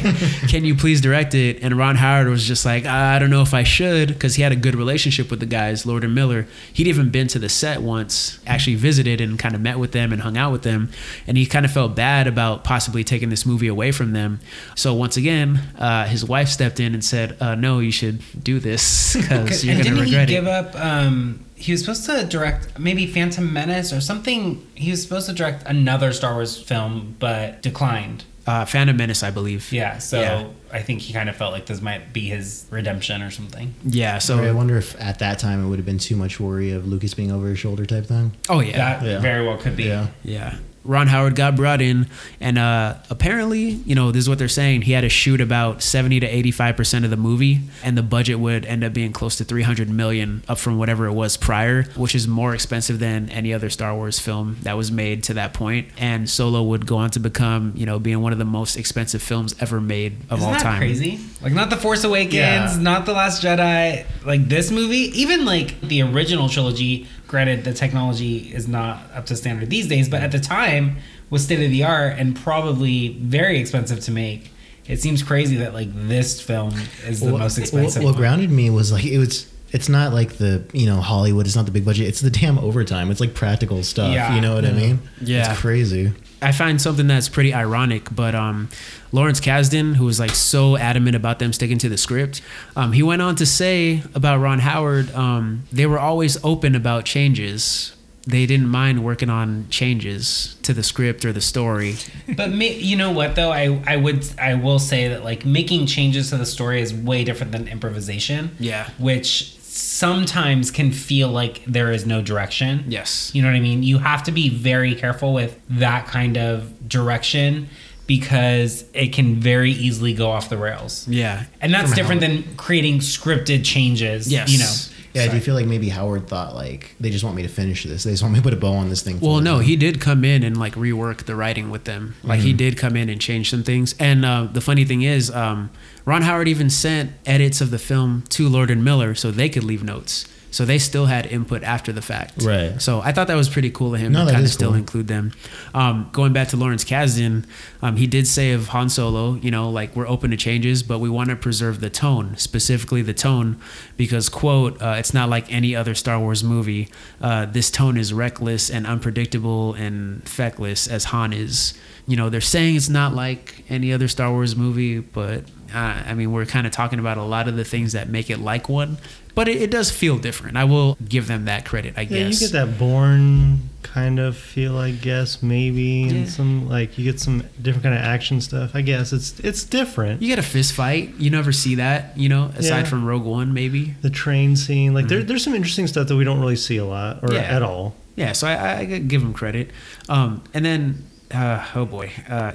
Can you please direct it?" And Ron Howard was just like, "I don't know if I should," because he had a good relationship with the guys, Lord and Miller. He'd even been to the set once, actually visited and kind of met with them and hung out with them, and he kind of felt bad about possibly taking this movie away from them. So once again, uh, his wife stepped in and said, uh, "No, you should do this because you're going to didn't he regret give it." up? Um, he was supposed to direct maybe Phantom Menace or something. He was supposed to direct another Star Wars film, but declined. Uh, Phantom Menace, I believe. Yeah, so Yeah. I think he kind of felt like this might be his redemption or something. Yeah. So I wonder if at that time it would have been too much worry of Lucas being over his shoulder type thing. Oh yeah. That Yeah. very well could be. Yeah. Yeah. Ron Howard got brought in, and uh, apparently, you know, this is what they're saying. He had to shoot about seventy to eighty-five percent of the movie, and the budget would end up being close to three hundred million, up from whatever it was prior, which is more expensive than any other Star Wars film that was made to that point. And Solo would go on to become, you know, being one of the most expensive films ever made of Isn't all that time. crazy? Like not the Force Awakens, Yeah. not the Last Jedi, like this movie, even like the original trilogy. Granted, the technology is not up to standard these days, but at the time was state of the art and probably very expensive to make. It seems crazy that like this film is the most expensive. What, what grounded me was like it was. It's not like the you know Hollywood. It's not the big budget. It's the damn overtime. It's like practical stuff. Yeah. You know what I mean? Yeah. It's crazy. I find something that's pretty ironic, but um, Lawrence Kasdan, who was like so adamant about them sticking to the script, um, he went on to say about Ron Howard, um, they were always open about changes. They didn't mind working on changes to the script or the story. But you know what though, I I would I will say that like making changes to the story is way different than improvisation. Yeah. Which sometimes can feel like there is no direction. Yes. You know what I mean? You have to be very careful with that kind of direction because it can very easily go off the rails. Yeah. And that's From different than creating scripted changes. Yes. You know. Yeah, do you feel like maybe Howard thought like they just want me to finish this? They just want me to put a bow on this thing. Well, for no, he did come in and like rework the writing with them. Like he did come in and change some things. And uh, the funny thing is, um, Ron Howard even sent edits of the film to Lord and Miller so they could leave notes. So they still had input after the fact. Right. So I thought that was pretty cool of him No, to kind of still cool. include them. Um, going back to Lawrence Kasdan, um, he did say of Han Solo, you know, like we're open to changes, but we want to preserve the tone, specifically the tone, because quote, uh, it's not like any other Star Wars movie. Uh, this tone is reckless and unpredictable and feckless as Han is. You know, they're saying it's not like any other Star Wars movie, but uh, I mean, we're kind of talking about a lot of the things that make it like one, but it, it does feel different. I will give them that credit, I Yeah, guess. you get that Bourne kind of feel, I guess, maybe, Yeah. some like you get some different kind of action stuff. I guess it's it's different. You get a fist fight. You never see that, you know, aside Yeah. from Rogue One, maybe. The train scene, like there, there's some interesting stuff that we don't really see a lot or Mm-hmm. At all. Yeah, so I, I give them credit. Um, and then, uh, oh boy. Uh,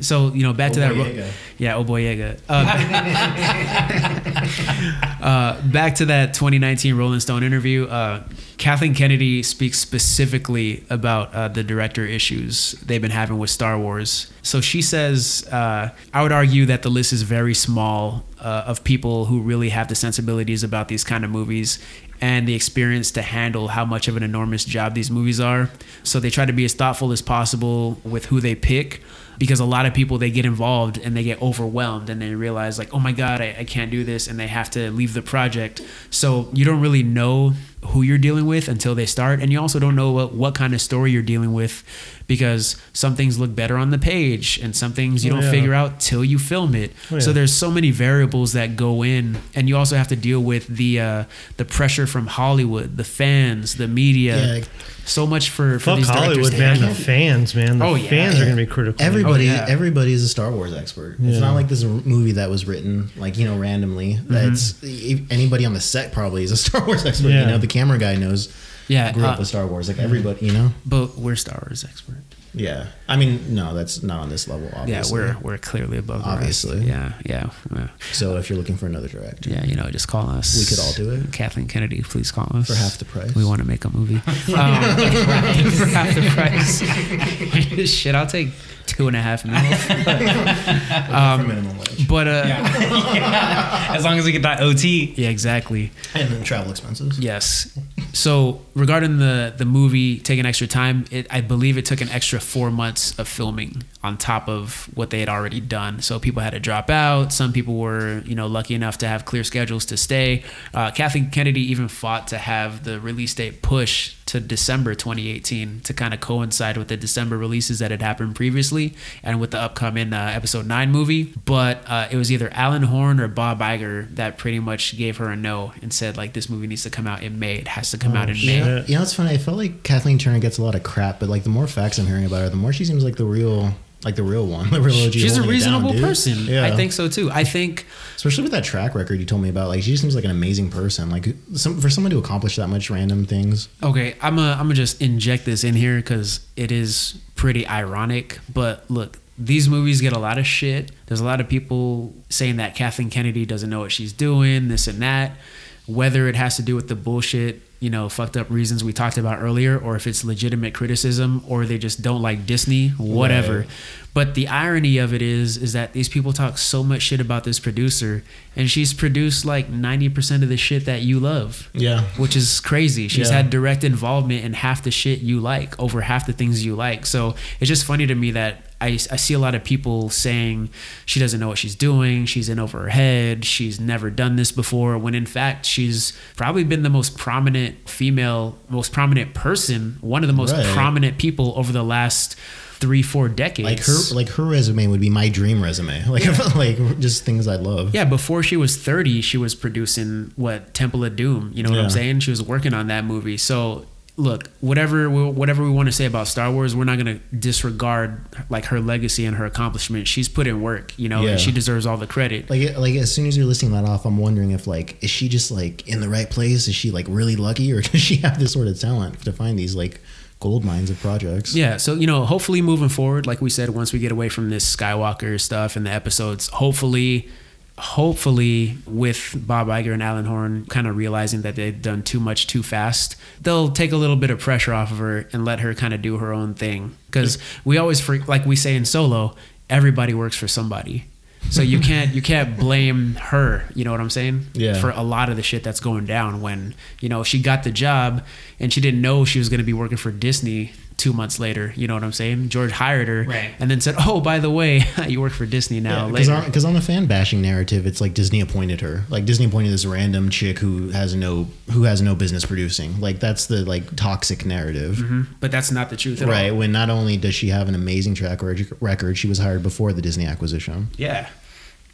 so, you know, back to that. Ro- yeah, oh boy, Yega. Uh, uh, back to that 2019 Rolling Stone interview. Uh, Kathleen Kennedy speaks specifically about uh, the director issues they've been having with Star Wars. So she says, uh, I would argue that the list is very small uh, of people who really have the sensibilities about these kind of movies and the experience to handle how much of an enormous job these movies are. So they try to be as thoughtful as possible with who they pick because a lot of people they get involved and they get overwhelmed and they realize like oh my god I, I can't do this and they have to leave the project so you don't really know who you're dealing with until they start, and you also don't know what, what kind of story you're dealing with because some things look better on the page and some things you Oh, don't yeah. figure out till you film it. Oh, So there's so many variables that go in, and you also have to deal with the uh, the pressure from Hollywood, the fans, the media. Yeah. So much for, for Fuck these directors Hollywood, man. The fans, man. The Oh, yeah. fans are going to be critical. Everybody, Oh, yeah. everybody is a Star Wars expert. It's not like this movie that was written like you know randomly. That's anybody on the set probably is a Star Wars expert. Yeah. You know, the camera guy knows. Yeah, grew up uh, with Star Wars. Like everybody, you know. but we're Star Wars expert. Yeah, I mean, no, that's not on this level. Obviously. Yeah, we're we're clearly above. the rest. Obviously. Yeah, yeah, yeah. So if you're looking for another director Yeah, you know, just call us. We could all do it. Kathleen Kennedy, please call us for half the price, We want to make a movie um, for half the price. Shit, I'll take two and a half mil. for minimum wage But uh, As long as we get that OT. yeah, exactly. and then travel expenses. Yes. So regarding the the movie taking extra time, it I believe it took an extra four months of filming on top of what they had already done. So people had to drop out. Some people were you know lucky enough to have clear schedules to stay. Uh, Kathleen Kennedy even fought to have the release date pushed to December 2018 to kind of coincide with the December releases that had happened previously and with the upcoming uh, episode 9 movie but uh, it was either Alan Horn or Bob Iger that pretty much gave her a no and said like this movie needs to come out in May it has to come out in May. You know, it's funny. I felt like Kathleen Turner gets a lot of crap, but like the more facts I'm hearing about her, the more she seems like the real, like the real one, the real OG. she's a it down, reasonable person Yeah, I think so too I think especially with that track record you told me about. Like she seems like an amazing person. Like some for someone to accomplish that much random things. Okay, I'm gonna I'm gonna just inject this in here because it is pretty ironic. But look, these movies get a lot of shit. There's a lot of people saying that Kathleen Kennedy doesn't know what she's doing, this and that. Whether it has to do with the bullshit, you know, fucked up reasons we talked about earlier, or if it's legitimate criticism, or they just don't like Disney, whatever. Right. But the irony of it is, is that these people talk so much shit about this producer, and she's produced like 90% of the shit that you love Yeah. which is crazy. She's Yeah. had direct involvement in half the shit you like, over half the things you like. So it's just funny to me that I, I see a lot of people saying she doesn't know what she's doing, she's in over her head, she's never done this before, when in fact she's probably been the most prominent female, most prominent person, one of the most Right. prominent people over the last three, four decades. Like her, like her resume would be my dream resume. Like, like just things I love. Yeah, before she was 30, she was producing what Temple of Doom. You know what I'm saying? She was working on that movie. So look, whatever we- whatever we want to say about Star Wars, we're not gonna disregard like her legacy and her accomplishment. She's put in work, you know, Yeah. and she deserves all the credit. Like, like as soon as you're listing that off, I'm wondering if like, is she just like in the right place? Is she like really lucky, or does she have this sort of talent to find these like gold mines of projects? Yeah, so you know, hopefully moving forward, like we said, once we get away from this Skywalker stuff and the episodes, hopefully, hopefully, with Bob Iger and Alan Horn kind of realizing that they've done too much too fast, they'll take a little bit of pressure off of her and let her kind of do her own thing. Because we always, like we say in Solo, everybody works for somebody. So you can't you can't blame her. You know what I'm saying? Yeah. For a lot of the shit that's going down when you know she got the job and she didn't know she was going to be working for Disney two months later. You know what I'm saying? George hired her Right. and then said, "Oh, by the way, you work for Disney now." Because later. on, the fan bashing narrative, it's like Disney appointed her. Like Disney appointed this random chick who has no who has no business producing. Like that's the like toxic narrative, Mhm. But that's not the truth at right? all. When not only does she have an amazing track record, she was hired before the Disney acquisition. Yeah.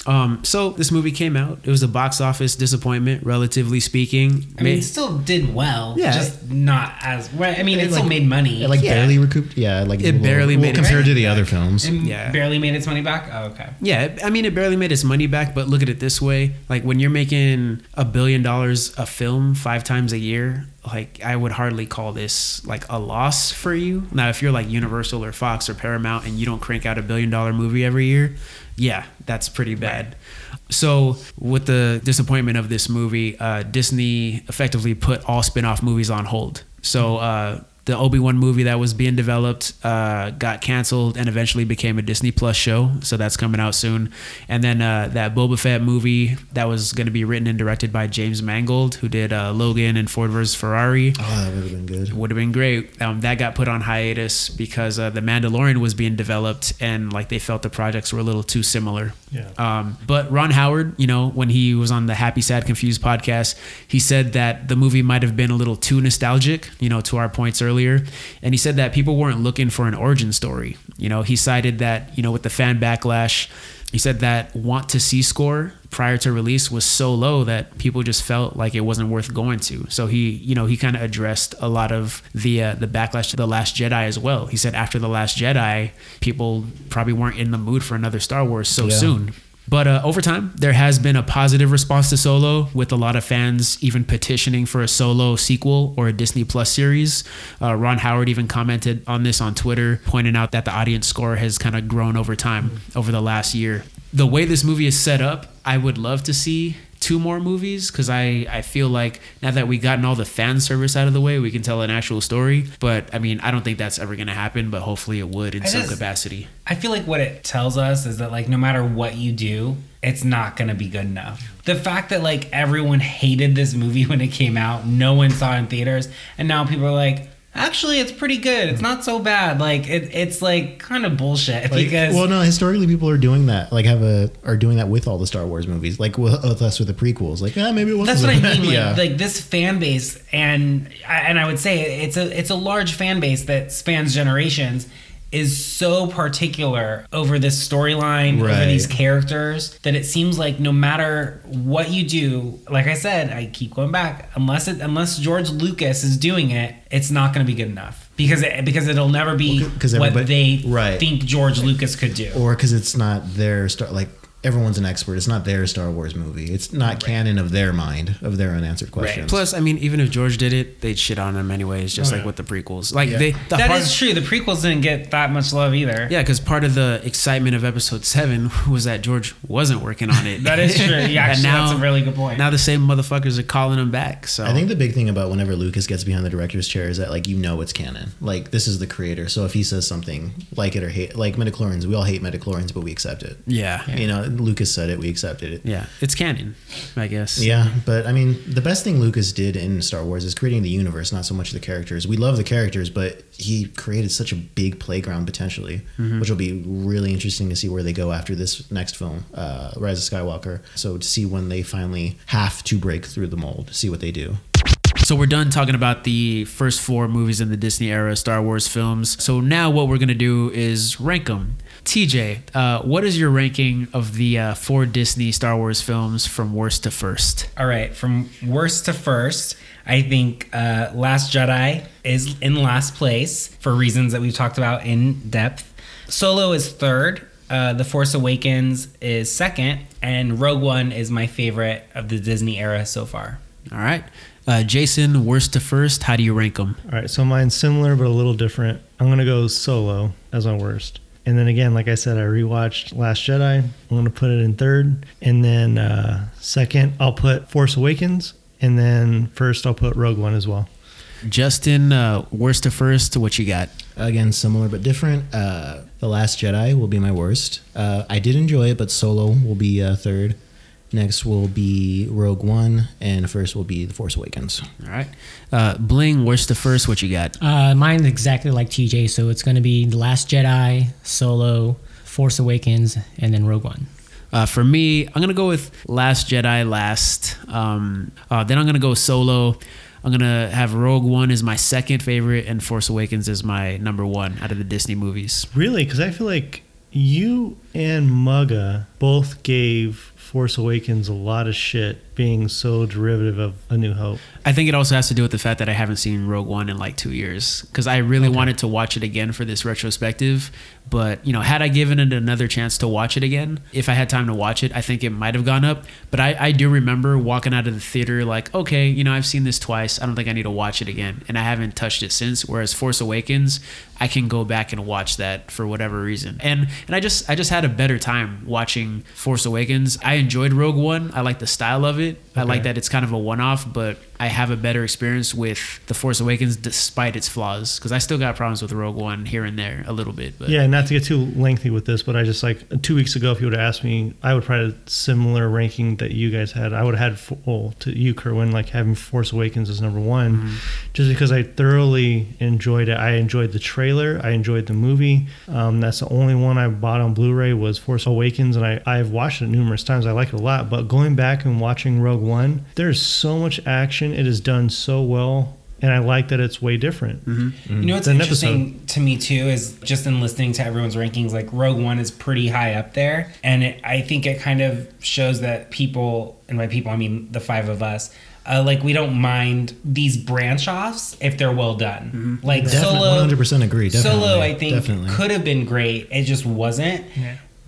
Um, so this movie came out. It was a box office disappointment, relatively speaking. I mean, it still did well. Yeah. Just not as well. I mean, it, It, still like- made money. It like Yeah. barely recouped. Yeah, like It barely made it compared back. to the other films. It Yeah. barely made its money back. Oh, okay. Yeah, I mean, it barely made its money back, but look at it this way: like when you're making a billion dollars a film five times a year, like I would hardly call this like a loss for you. Now, if you're like Universal or Fox or Paramount and you don't crank out a billion dollar movie every year, yeah, that's pretty bad. So, with the disappointment of this movie, uh, Disney effectively put all spin off movies on hold. So, uh, the Obi Wan movie that was being developed uh, got canceled and eventually became a Disney Plus show. So that's coming out soon. And then uh, that Boba Fett movie that was going to be written and directed by James Mangold, who did uh, Logan and Ford vs Ferrari. Oh, that would have been good. Would have been great. Um, that got put on hiatus because uh, the Mandalorian was being developed, and like they felt the projects were a little too similar. Yeah. Um, but Ron Howard, you know, when he was on the Happy Sad Confused podcast, he said that the movie might have been a little too nostalgic, you know, to our points earlier, and he said that people weren't looking for an origin story. You know, he cited that you know with the fan backlash. He said that want to see score prior to release was so low that people just felt like it wasn't worth going to. So he, you know, he kind of addressed a lot of the uh, the backlash to the Last Jedi as well. He said after the Last Jedi, people probably weren't in the mood for another Star Wars so Yeah. soon. But uh, over time, there has been a positive response to Solo, with a lot of fans even petitioning for a Solo sequel or a Disney Plus series. Uh, Ron Howard even commented on this on Twitter, pointing out that the audience score has kind of grown over time over the last year. The way this movie is set up, I would love to see two more movies because I, I feel like now that we've gotten all the fan service out of the way, we can tell an actual story. But I mean, I don't think that's ever going to happen, but hopefully it would in I some just- capacity. I feel like what it tells us is that like no matter what you do, it's not gonna be good enough. The fact that like everyone hated this movie when it came out, no one saw it in theaters, and now people are like, actually, it's pretty good. It's not so bad. Like it, it's like kind of bullshit Like, because well, no, historically people are doing that. Like, have a are doing that with all the Star Wars movies. Like with, with us with the prequels. Like, yeah maybe it wasn't. That's so what I mean. Like, yeah. like this fan base, and and I would say it's a it's a large fan base that spans generations. Is so particular over this storyline, over these characters, that it seems like no matter what you do, like I said, I keep going back. Unless it, unless George Lucas is doing it, it's not going to be good enough because it, because it'll never be Well, what they right. think George Lucas could do. or because it's not their star. Like everyone's an expert. It's not their Star Wars movie. It's not canon of their mind of their unanswered questions. Plus, I mean, even if George did it, they'd shit on him anyways, just Oh, like yeah. with the prequels. Like Yeah. they, the That part- is true. The prequels didn't get that much love either. Yeah, because part of the excitement of Episode Seven was that George wasn't working on it. That is true. Yeah, And actually, that's a really good point. Now the same motherfuckers are calling him back. So I think the big thing about whenever Lucas gets behind the director's chair is that like you know it's canon. Like this is the creator. So if he says something like it or hate like midichlorians, we all hate midichlorians, but we accept it. yeah, yeah, You know, Lucas said it, we accepted it. Yeah, it's canon, I guess. Yeah, but I mean, the best thing Lucas did in Star Wars is creating the universe, not so much the characters. We love the characters, but he created such a big playground potentially, which will be really interesting to see where they go after this next film, uh, Rise of Skywalker. So to see when they finally have to break through the mold, see what they do. So we're done talking about the first four movies in the Disney era Star Wars films. So now what we're gonna do is rank them. TJ, uh, what is your ranking of the uh, four Disney Star Wars films from worst to first? All right, from worst to first, I think uh, Last Jedi is in last place for reasons that we've talked about in depth. Solo is third. Uh, the Force Awakens is second, and Rogue One is my favorite of the Disney era so far. All right, uh, Jason, worst to first. How do you rank them? All right, so mine's similar but a little different. I'm gonna go Solo as my worst, and then again, like I said, I rewatched Last Jedi. I'm gonna put it in third, and then uh, second, I'll put Force Awakens, and then first, I'll put Rogue One as well. Justin, uh, worst to first. What you got? Again, similar but different. Uh, the Last Jedi will be my worst. Uh, I did enjoy it, but Solo will be uh, third. Next will be Rogue One, and first will be The Force Awakens. All right, uh, Bling, worst the first. What you got? Uh, mine's exactly like TJ, so it's going to be The Last Jedi, Solo, Force Awakens, and then Rogue One. Uh, for me, I'm gonna go with Last Jedi last. Um, uh, then I'm gonna go Solo. I'm gonna have Rogue One as my second favorite, and Force Awakens as my number one out of the Disney movies. Really, because I feel like you and Mugga both gave Force Awakens a lot of shit, being so derivative of A New Hope. I think it also has to do with the fact that I haven't seen Rogue One in like two years because I really wanted to watch it again for this retrospective. But you know, had I given it another chance to watch it again, if I had time to watch it, I think it might have gone up. But I, I do remember walking out of the theater like, okay, you know, I've seen this twice. I don't think I need to watch it again, and I haven't touched it since. Whereas Force Awakens, I can go back and watch that for whatever reason, and and I just I just had a better time watching Force Awakens. I enjoyed Rogue One. I like the style of it. I like that it's kind of a one-off, but I have a better experience with The Force Awakens despite its flaws. Because I still got problems with Rogue One here and there a little bit. But Yeah, not to get too lengthy with this, but I just like two weeks ago, if you would have asked me, I would probably have a similar ranking that you guys had. I would have had, well, to you, Kerwin, like having Force Awakens as number one, Mm-hmm. just because I thoroughly enjoyed it. I enjoyed the trailer, I enjoyed the movie. Um, that's the only one I bought on Blu-ray was Force Awakens, and I I've watched it numerous times. I like it a lot, but going back and watching Rogue One, there's so much action. It is done so well. And I like that it's way different. Mm-hmm. You know what's Than an interesting to me too is just in listening to everyone's rankings, like Rogue One is pretty high up there, and it, I think it kind of shows that people, and by people I mean the five of us, uh, like we don't mind these branch offs if they're well done. Like Definitely, Solo, 100% agree. Definitely. Solo, I think Definitely. could have been great. It just wasn't.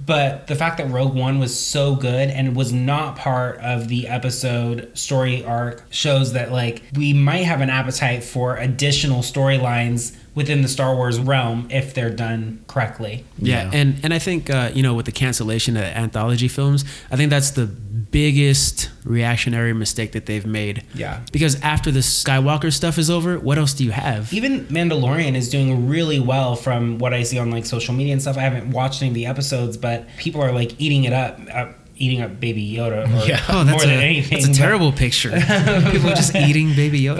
But the fact that Rogue One was so good and was not part of the episode story arc shows that like we might have an appetite for additional storylines within the Star Wars realm if they're done correctly. Yeah, Yeah. and and I think uh, you know with the cancellation of the anthology films, I think that's the biggest reactionary mistake that they've made. Yeah. Because after the Skywalker stuff is over, what else do you have? Even Mandalorian is doing really well from what I see on like social media and stuff. I haven't watched any of the episodes, but people are like eating it up, uh, eating up Baby Yoda, or Yeah. Oh, more that's than a anything. that's a but- terrible picture. People just eating Baby Yoda.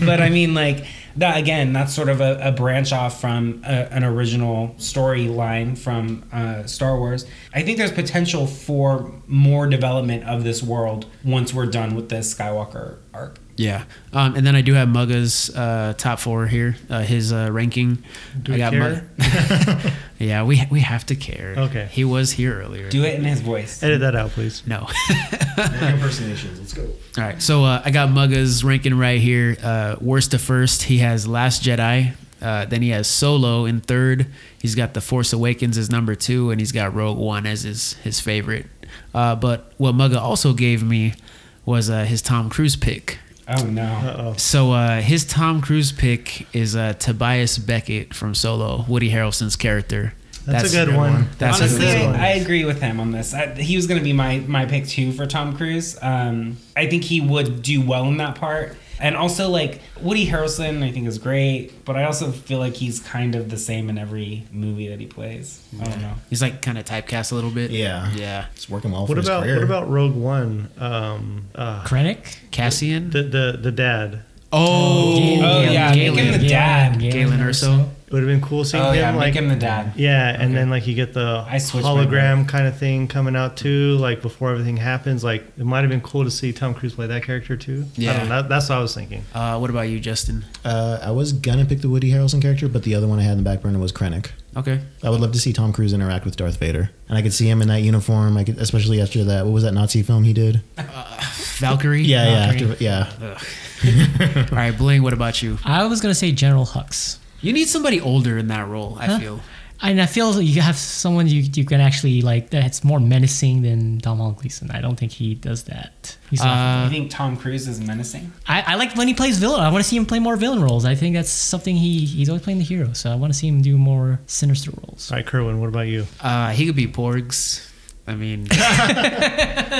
but I mean, like that again. That's sort of a, a branch off from a, an original storyline from uh, Star Wars. I think there's potential for more development of this world once we're done with this Skywalker arc. Yeah, um, and then I do have Mugga's uh, top four here. Uh, his uh, ranking. Do I we got care? Mug- yeah, we we have to care. Okay. He was here earlier. Do it in his voice. Edit that out, please. No. impersonations. Let's go. All right, so uh, I got Mugga's ranking right here. Uh, worst to first, he has Last Jedi. Uh, then he has Solo in third. He's got The Force Awakens as number two, and he's got Rogue One as his his favorite. Uh, but what Mugga also gave me was uh, his Tom Cruise pick. Oh no. Uh oh. So uh, his Tom Cruise pick is uh, Tobias Beckett from Solo, Woody Harrelson's character. That's, a good one. That's a Honestly, good I, one. I agree with him on this. I, he was going to be my my pick too for Tom Cruise. Um, I think he would do well in that part. And also, like Woody Harrelson, I think is great, but I also feel like he's kind of the same in every movie that he plays. I don't know. He's like kind of typecast a little bit. Yeah. Yeah. It's working well What for his about career. what about Rogue One? Um, uh, Krennic? Cassian. the the the dad. oh, Oh, yeah, make him the dad. Galen Erso. It would have been cool seeing Oh him yeah, like make him the dad. yeah, and then like you get the I switched hologram kind of thing coming out too, like before everything happens. Like it might have been cool to see Tom Cruise play that character too. I Yeah. don't know, that, that's what I was thinking. Uh, what about you, Justin? Uh, I was gonna pick the Woody Harrelson character, but the other one I had in the back burner was Krennic. Okay. I would love to see Tom Cruise interact with Darth Vader, and I could see him in that uniform. I could, especially after that. What was that Nazi film he did? Valkyrie. Yeah, yeah, after, yeah. All right, Bling. What about you? I was gonna say General Hux. You need somebody older in that role. I Huh? feel. And I feel you have someone you, you can actually like that's more menacing than Domhnall Gleeson. I don't think he does that. He's not. Uh, you think Tom Cruise is menacing? I, I like when he plays villain. I want to see him play more villain roles. I think that's something he he's always playing the hero. So I want to see him do more sinister roles. All right, Kerwin, what about you? uh, he could be Porgs. I mean,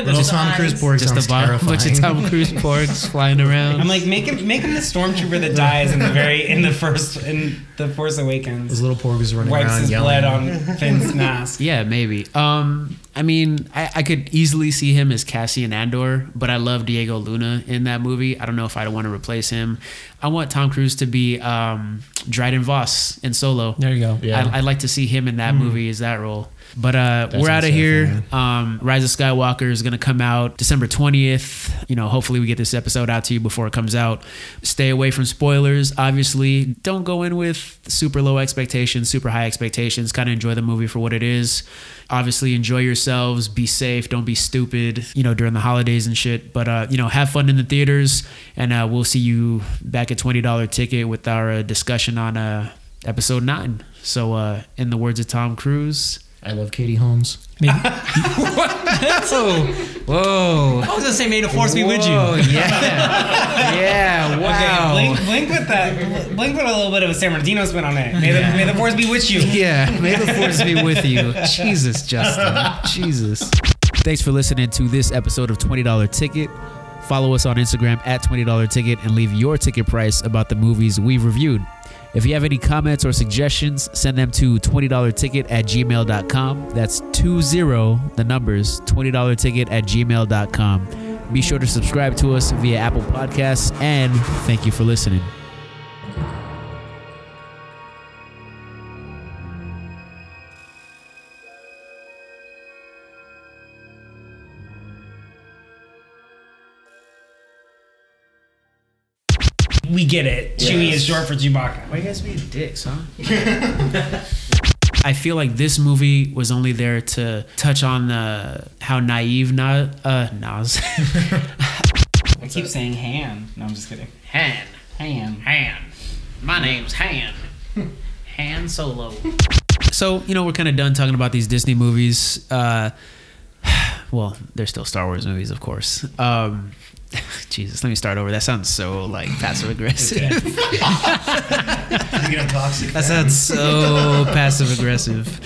Little Tom Cruise Porg just a bu- bunch of terrifying. Tom Cruise Porgs flying around. I'm like make him make him the stormtrooper that dies in the very in the first in the Force Awakens. Those little porgs running Wipes around his yelling. blood on Finn's mask. Yeah, maybe. Um, I mean, I, I could easily see him as Cassian Andor, but I love Diego Luna in that movie. I don't know if I'd want to replace him. I want Tom Cruise to be um, Dryden Voss in Solo. There you go. Yeah. I, I'd like to see him in that movie as that role. But uh, we're out of here. Um, Rise of Skywalker is going to come out December 20th. You know, hopefully we get this episode out to you before it comes out. Stay away from spoilers. Obviously, don't go in with super low expectations, super high expectations. Kind of enjoy the movie for what it is. Obviously, enjoy yourselves. Be safe. Don't be stupid. You know, during the holidays and shit. But uh, you know, have fun in the theaters, and uh, we'll see you back at twenty dollar ticket with our uh, discussion on uh, episode nine. So, uh, in the words of Tom Cruise. I love Katie Holmes. Maybe, Whoa! Whoa! I was gonna say, may the force be with Whoa, you. Yeah, yeah, wow. Okay, Blink, Blink with that. Blink put a little bit of a San Bernardino spin on it. May the, may the force be with you. Yeah, may the force be with you. Jesus, Justin. Jesus. Thanks for listening to this episode of $20 Ticket. Follow us on Instagram at $20 ticket and leave your ticket price about the movies we've reviewed. If you have any comments or suggestions, send them to $20ticket at gmail.com. That's 20, the numbers, $20 ticket at gmail.com. Be sure to subscribe to us via Apple Podcasts and thank you for listening. Get it. Chewie is short for Chewbacca. Why you guys being dicks, huh? I feel like this movie was only there to touch on the how naive Na, uh, Nas I keep saying Han. No, I'm just kidding. Han Han. Han. My name's Han. Han Solo. So you know we're kind of done talking about these Disney movies. Uh, well, they're still Star Wars movies, of course. Um, Jesus, let me start over. That sounds so like passive aggressive. You know, toxic. That sounds so passive aggressive.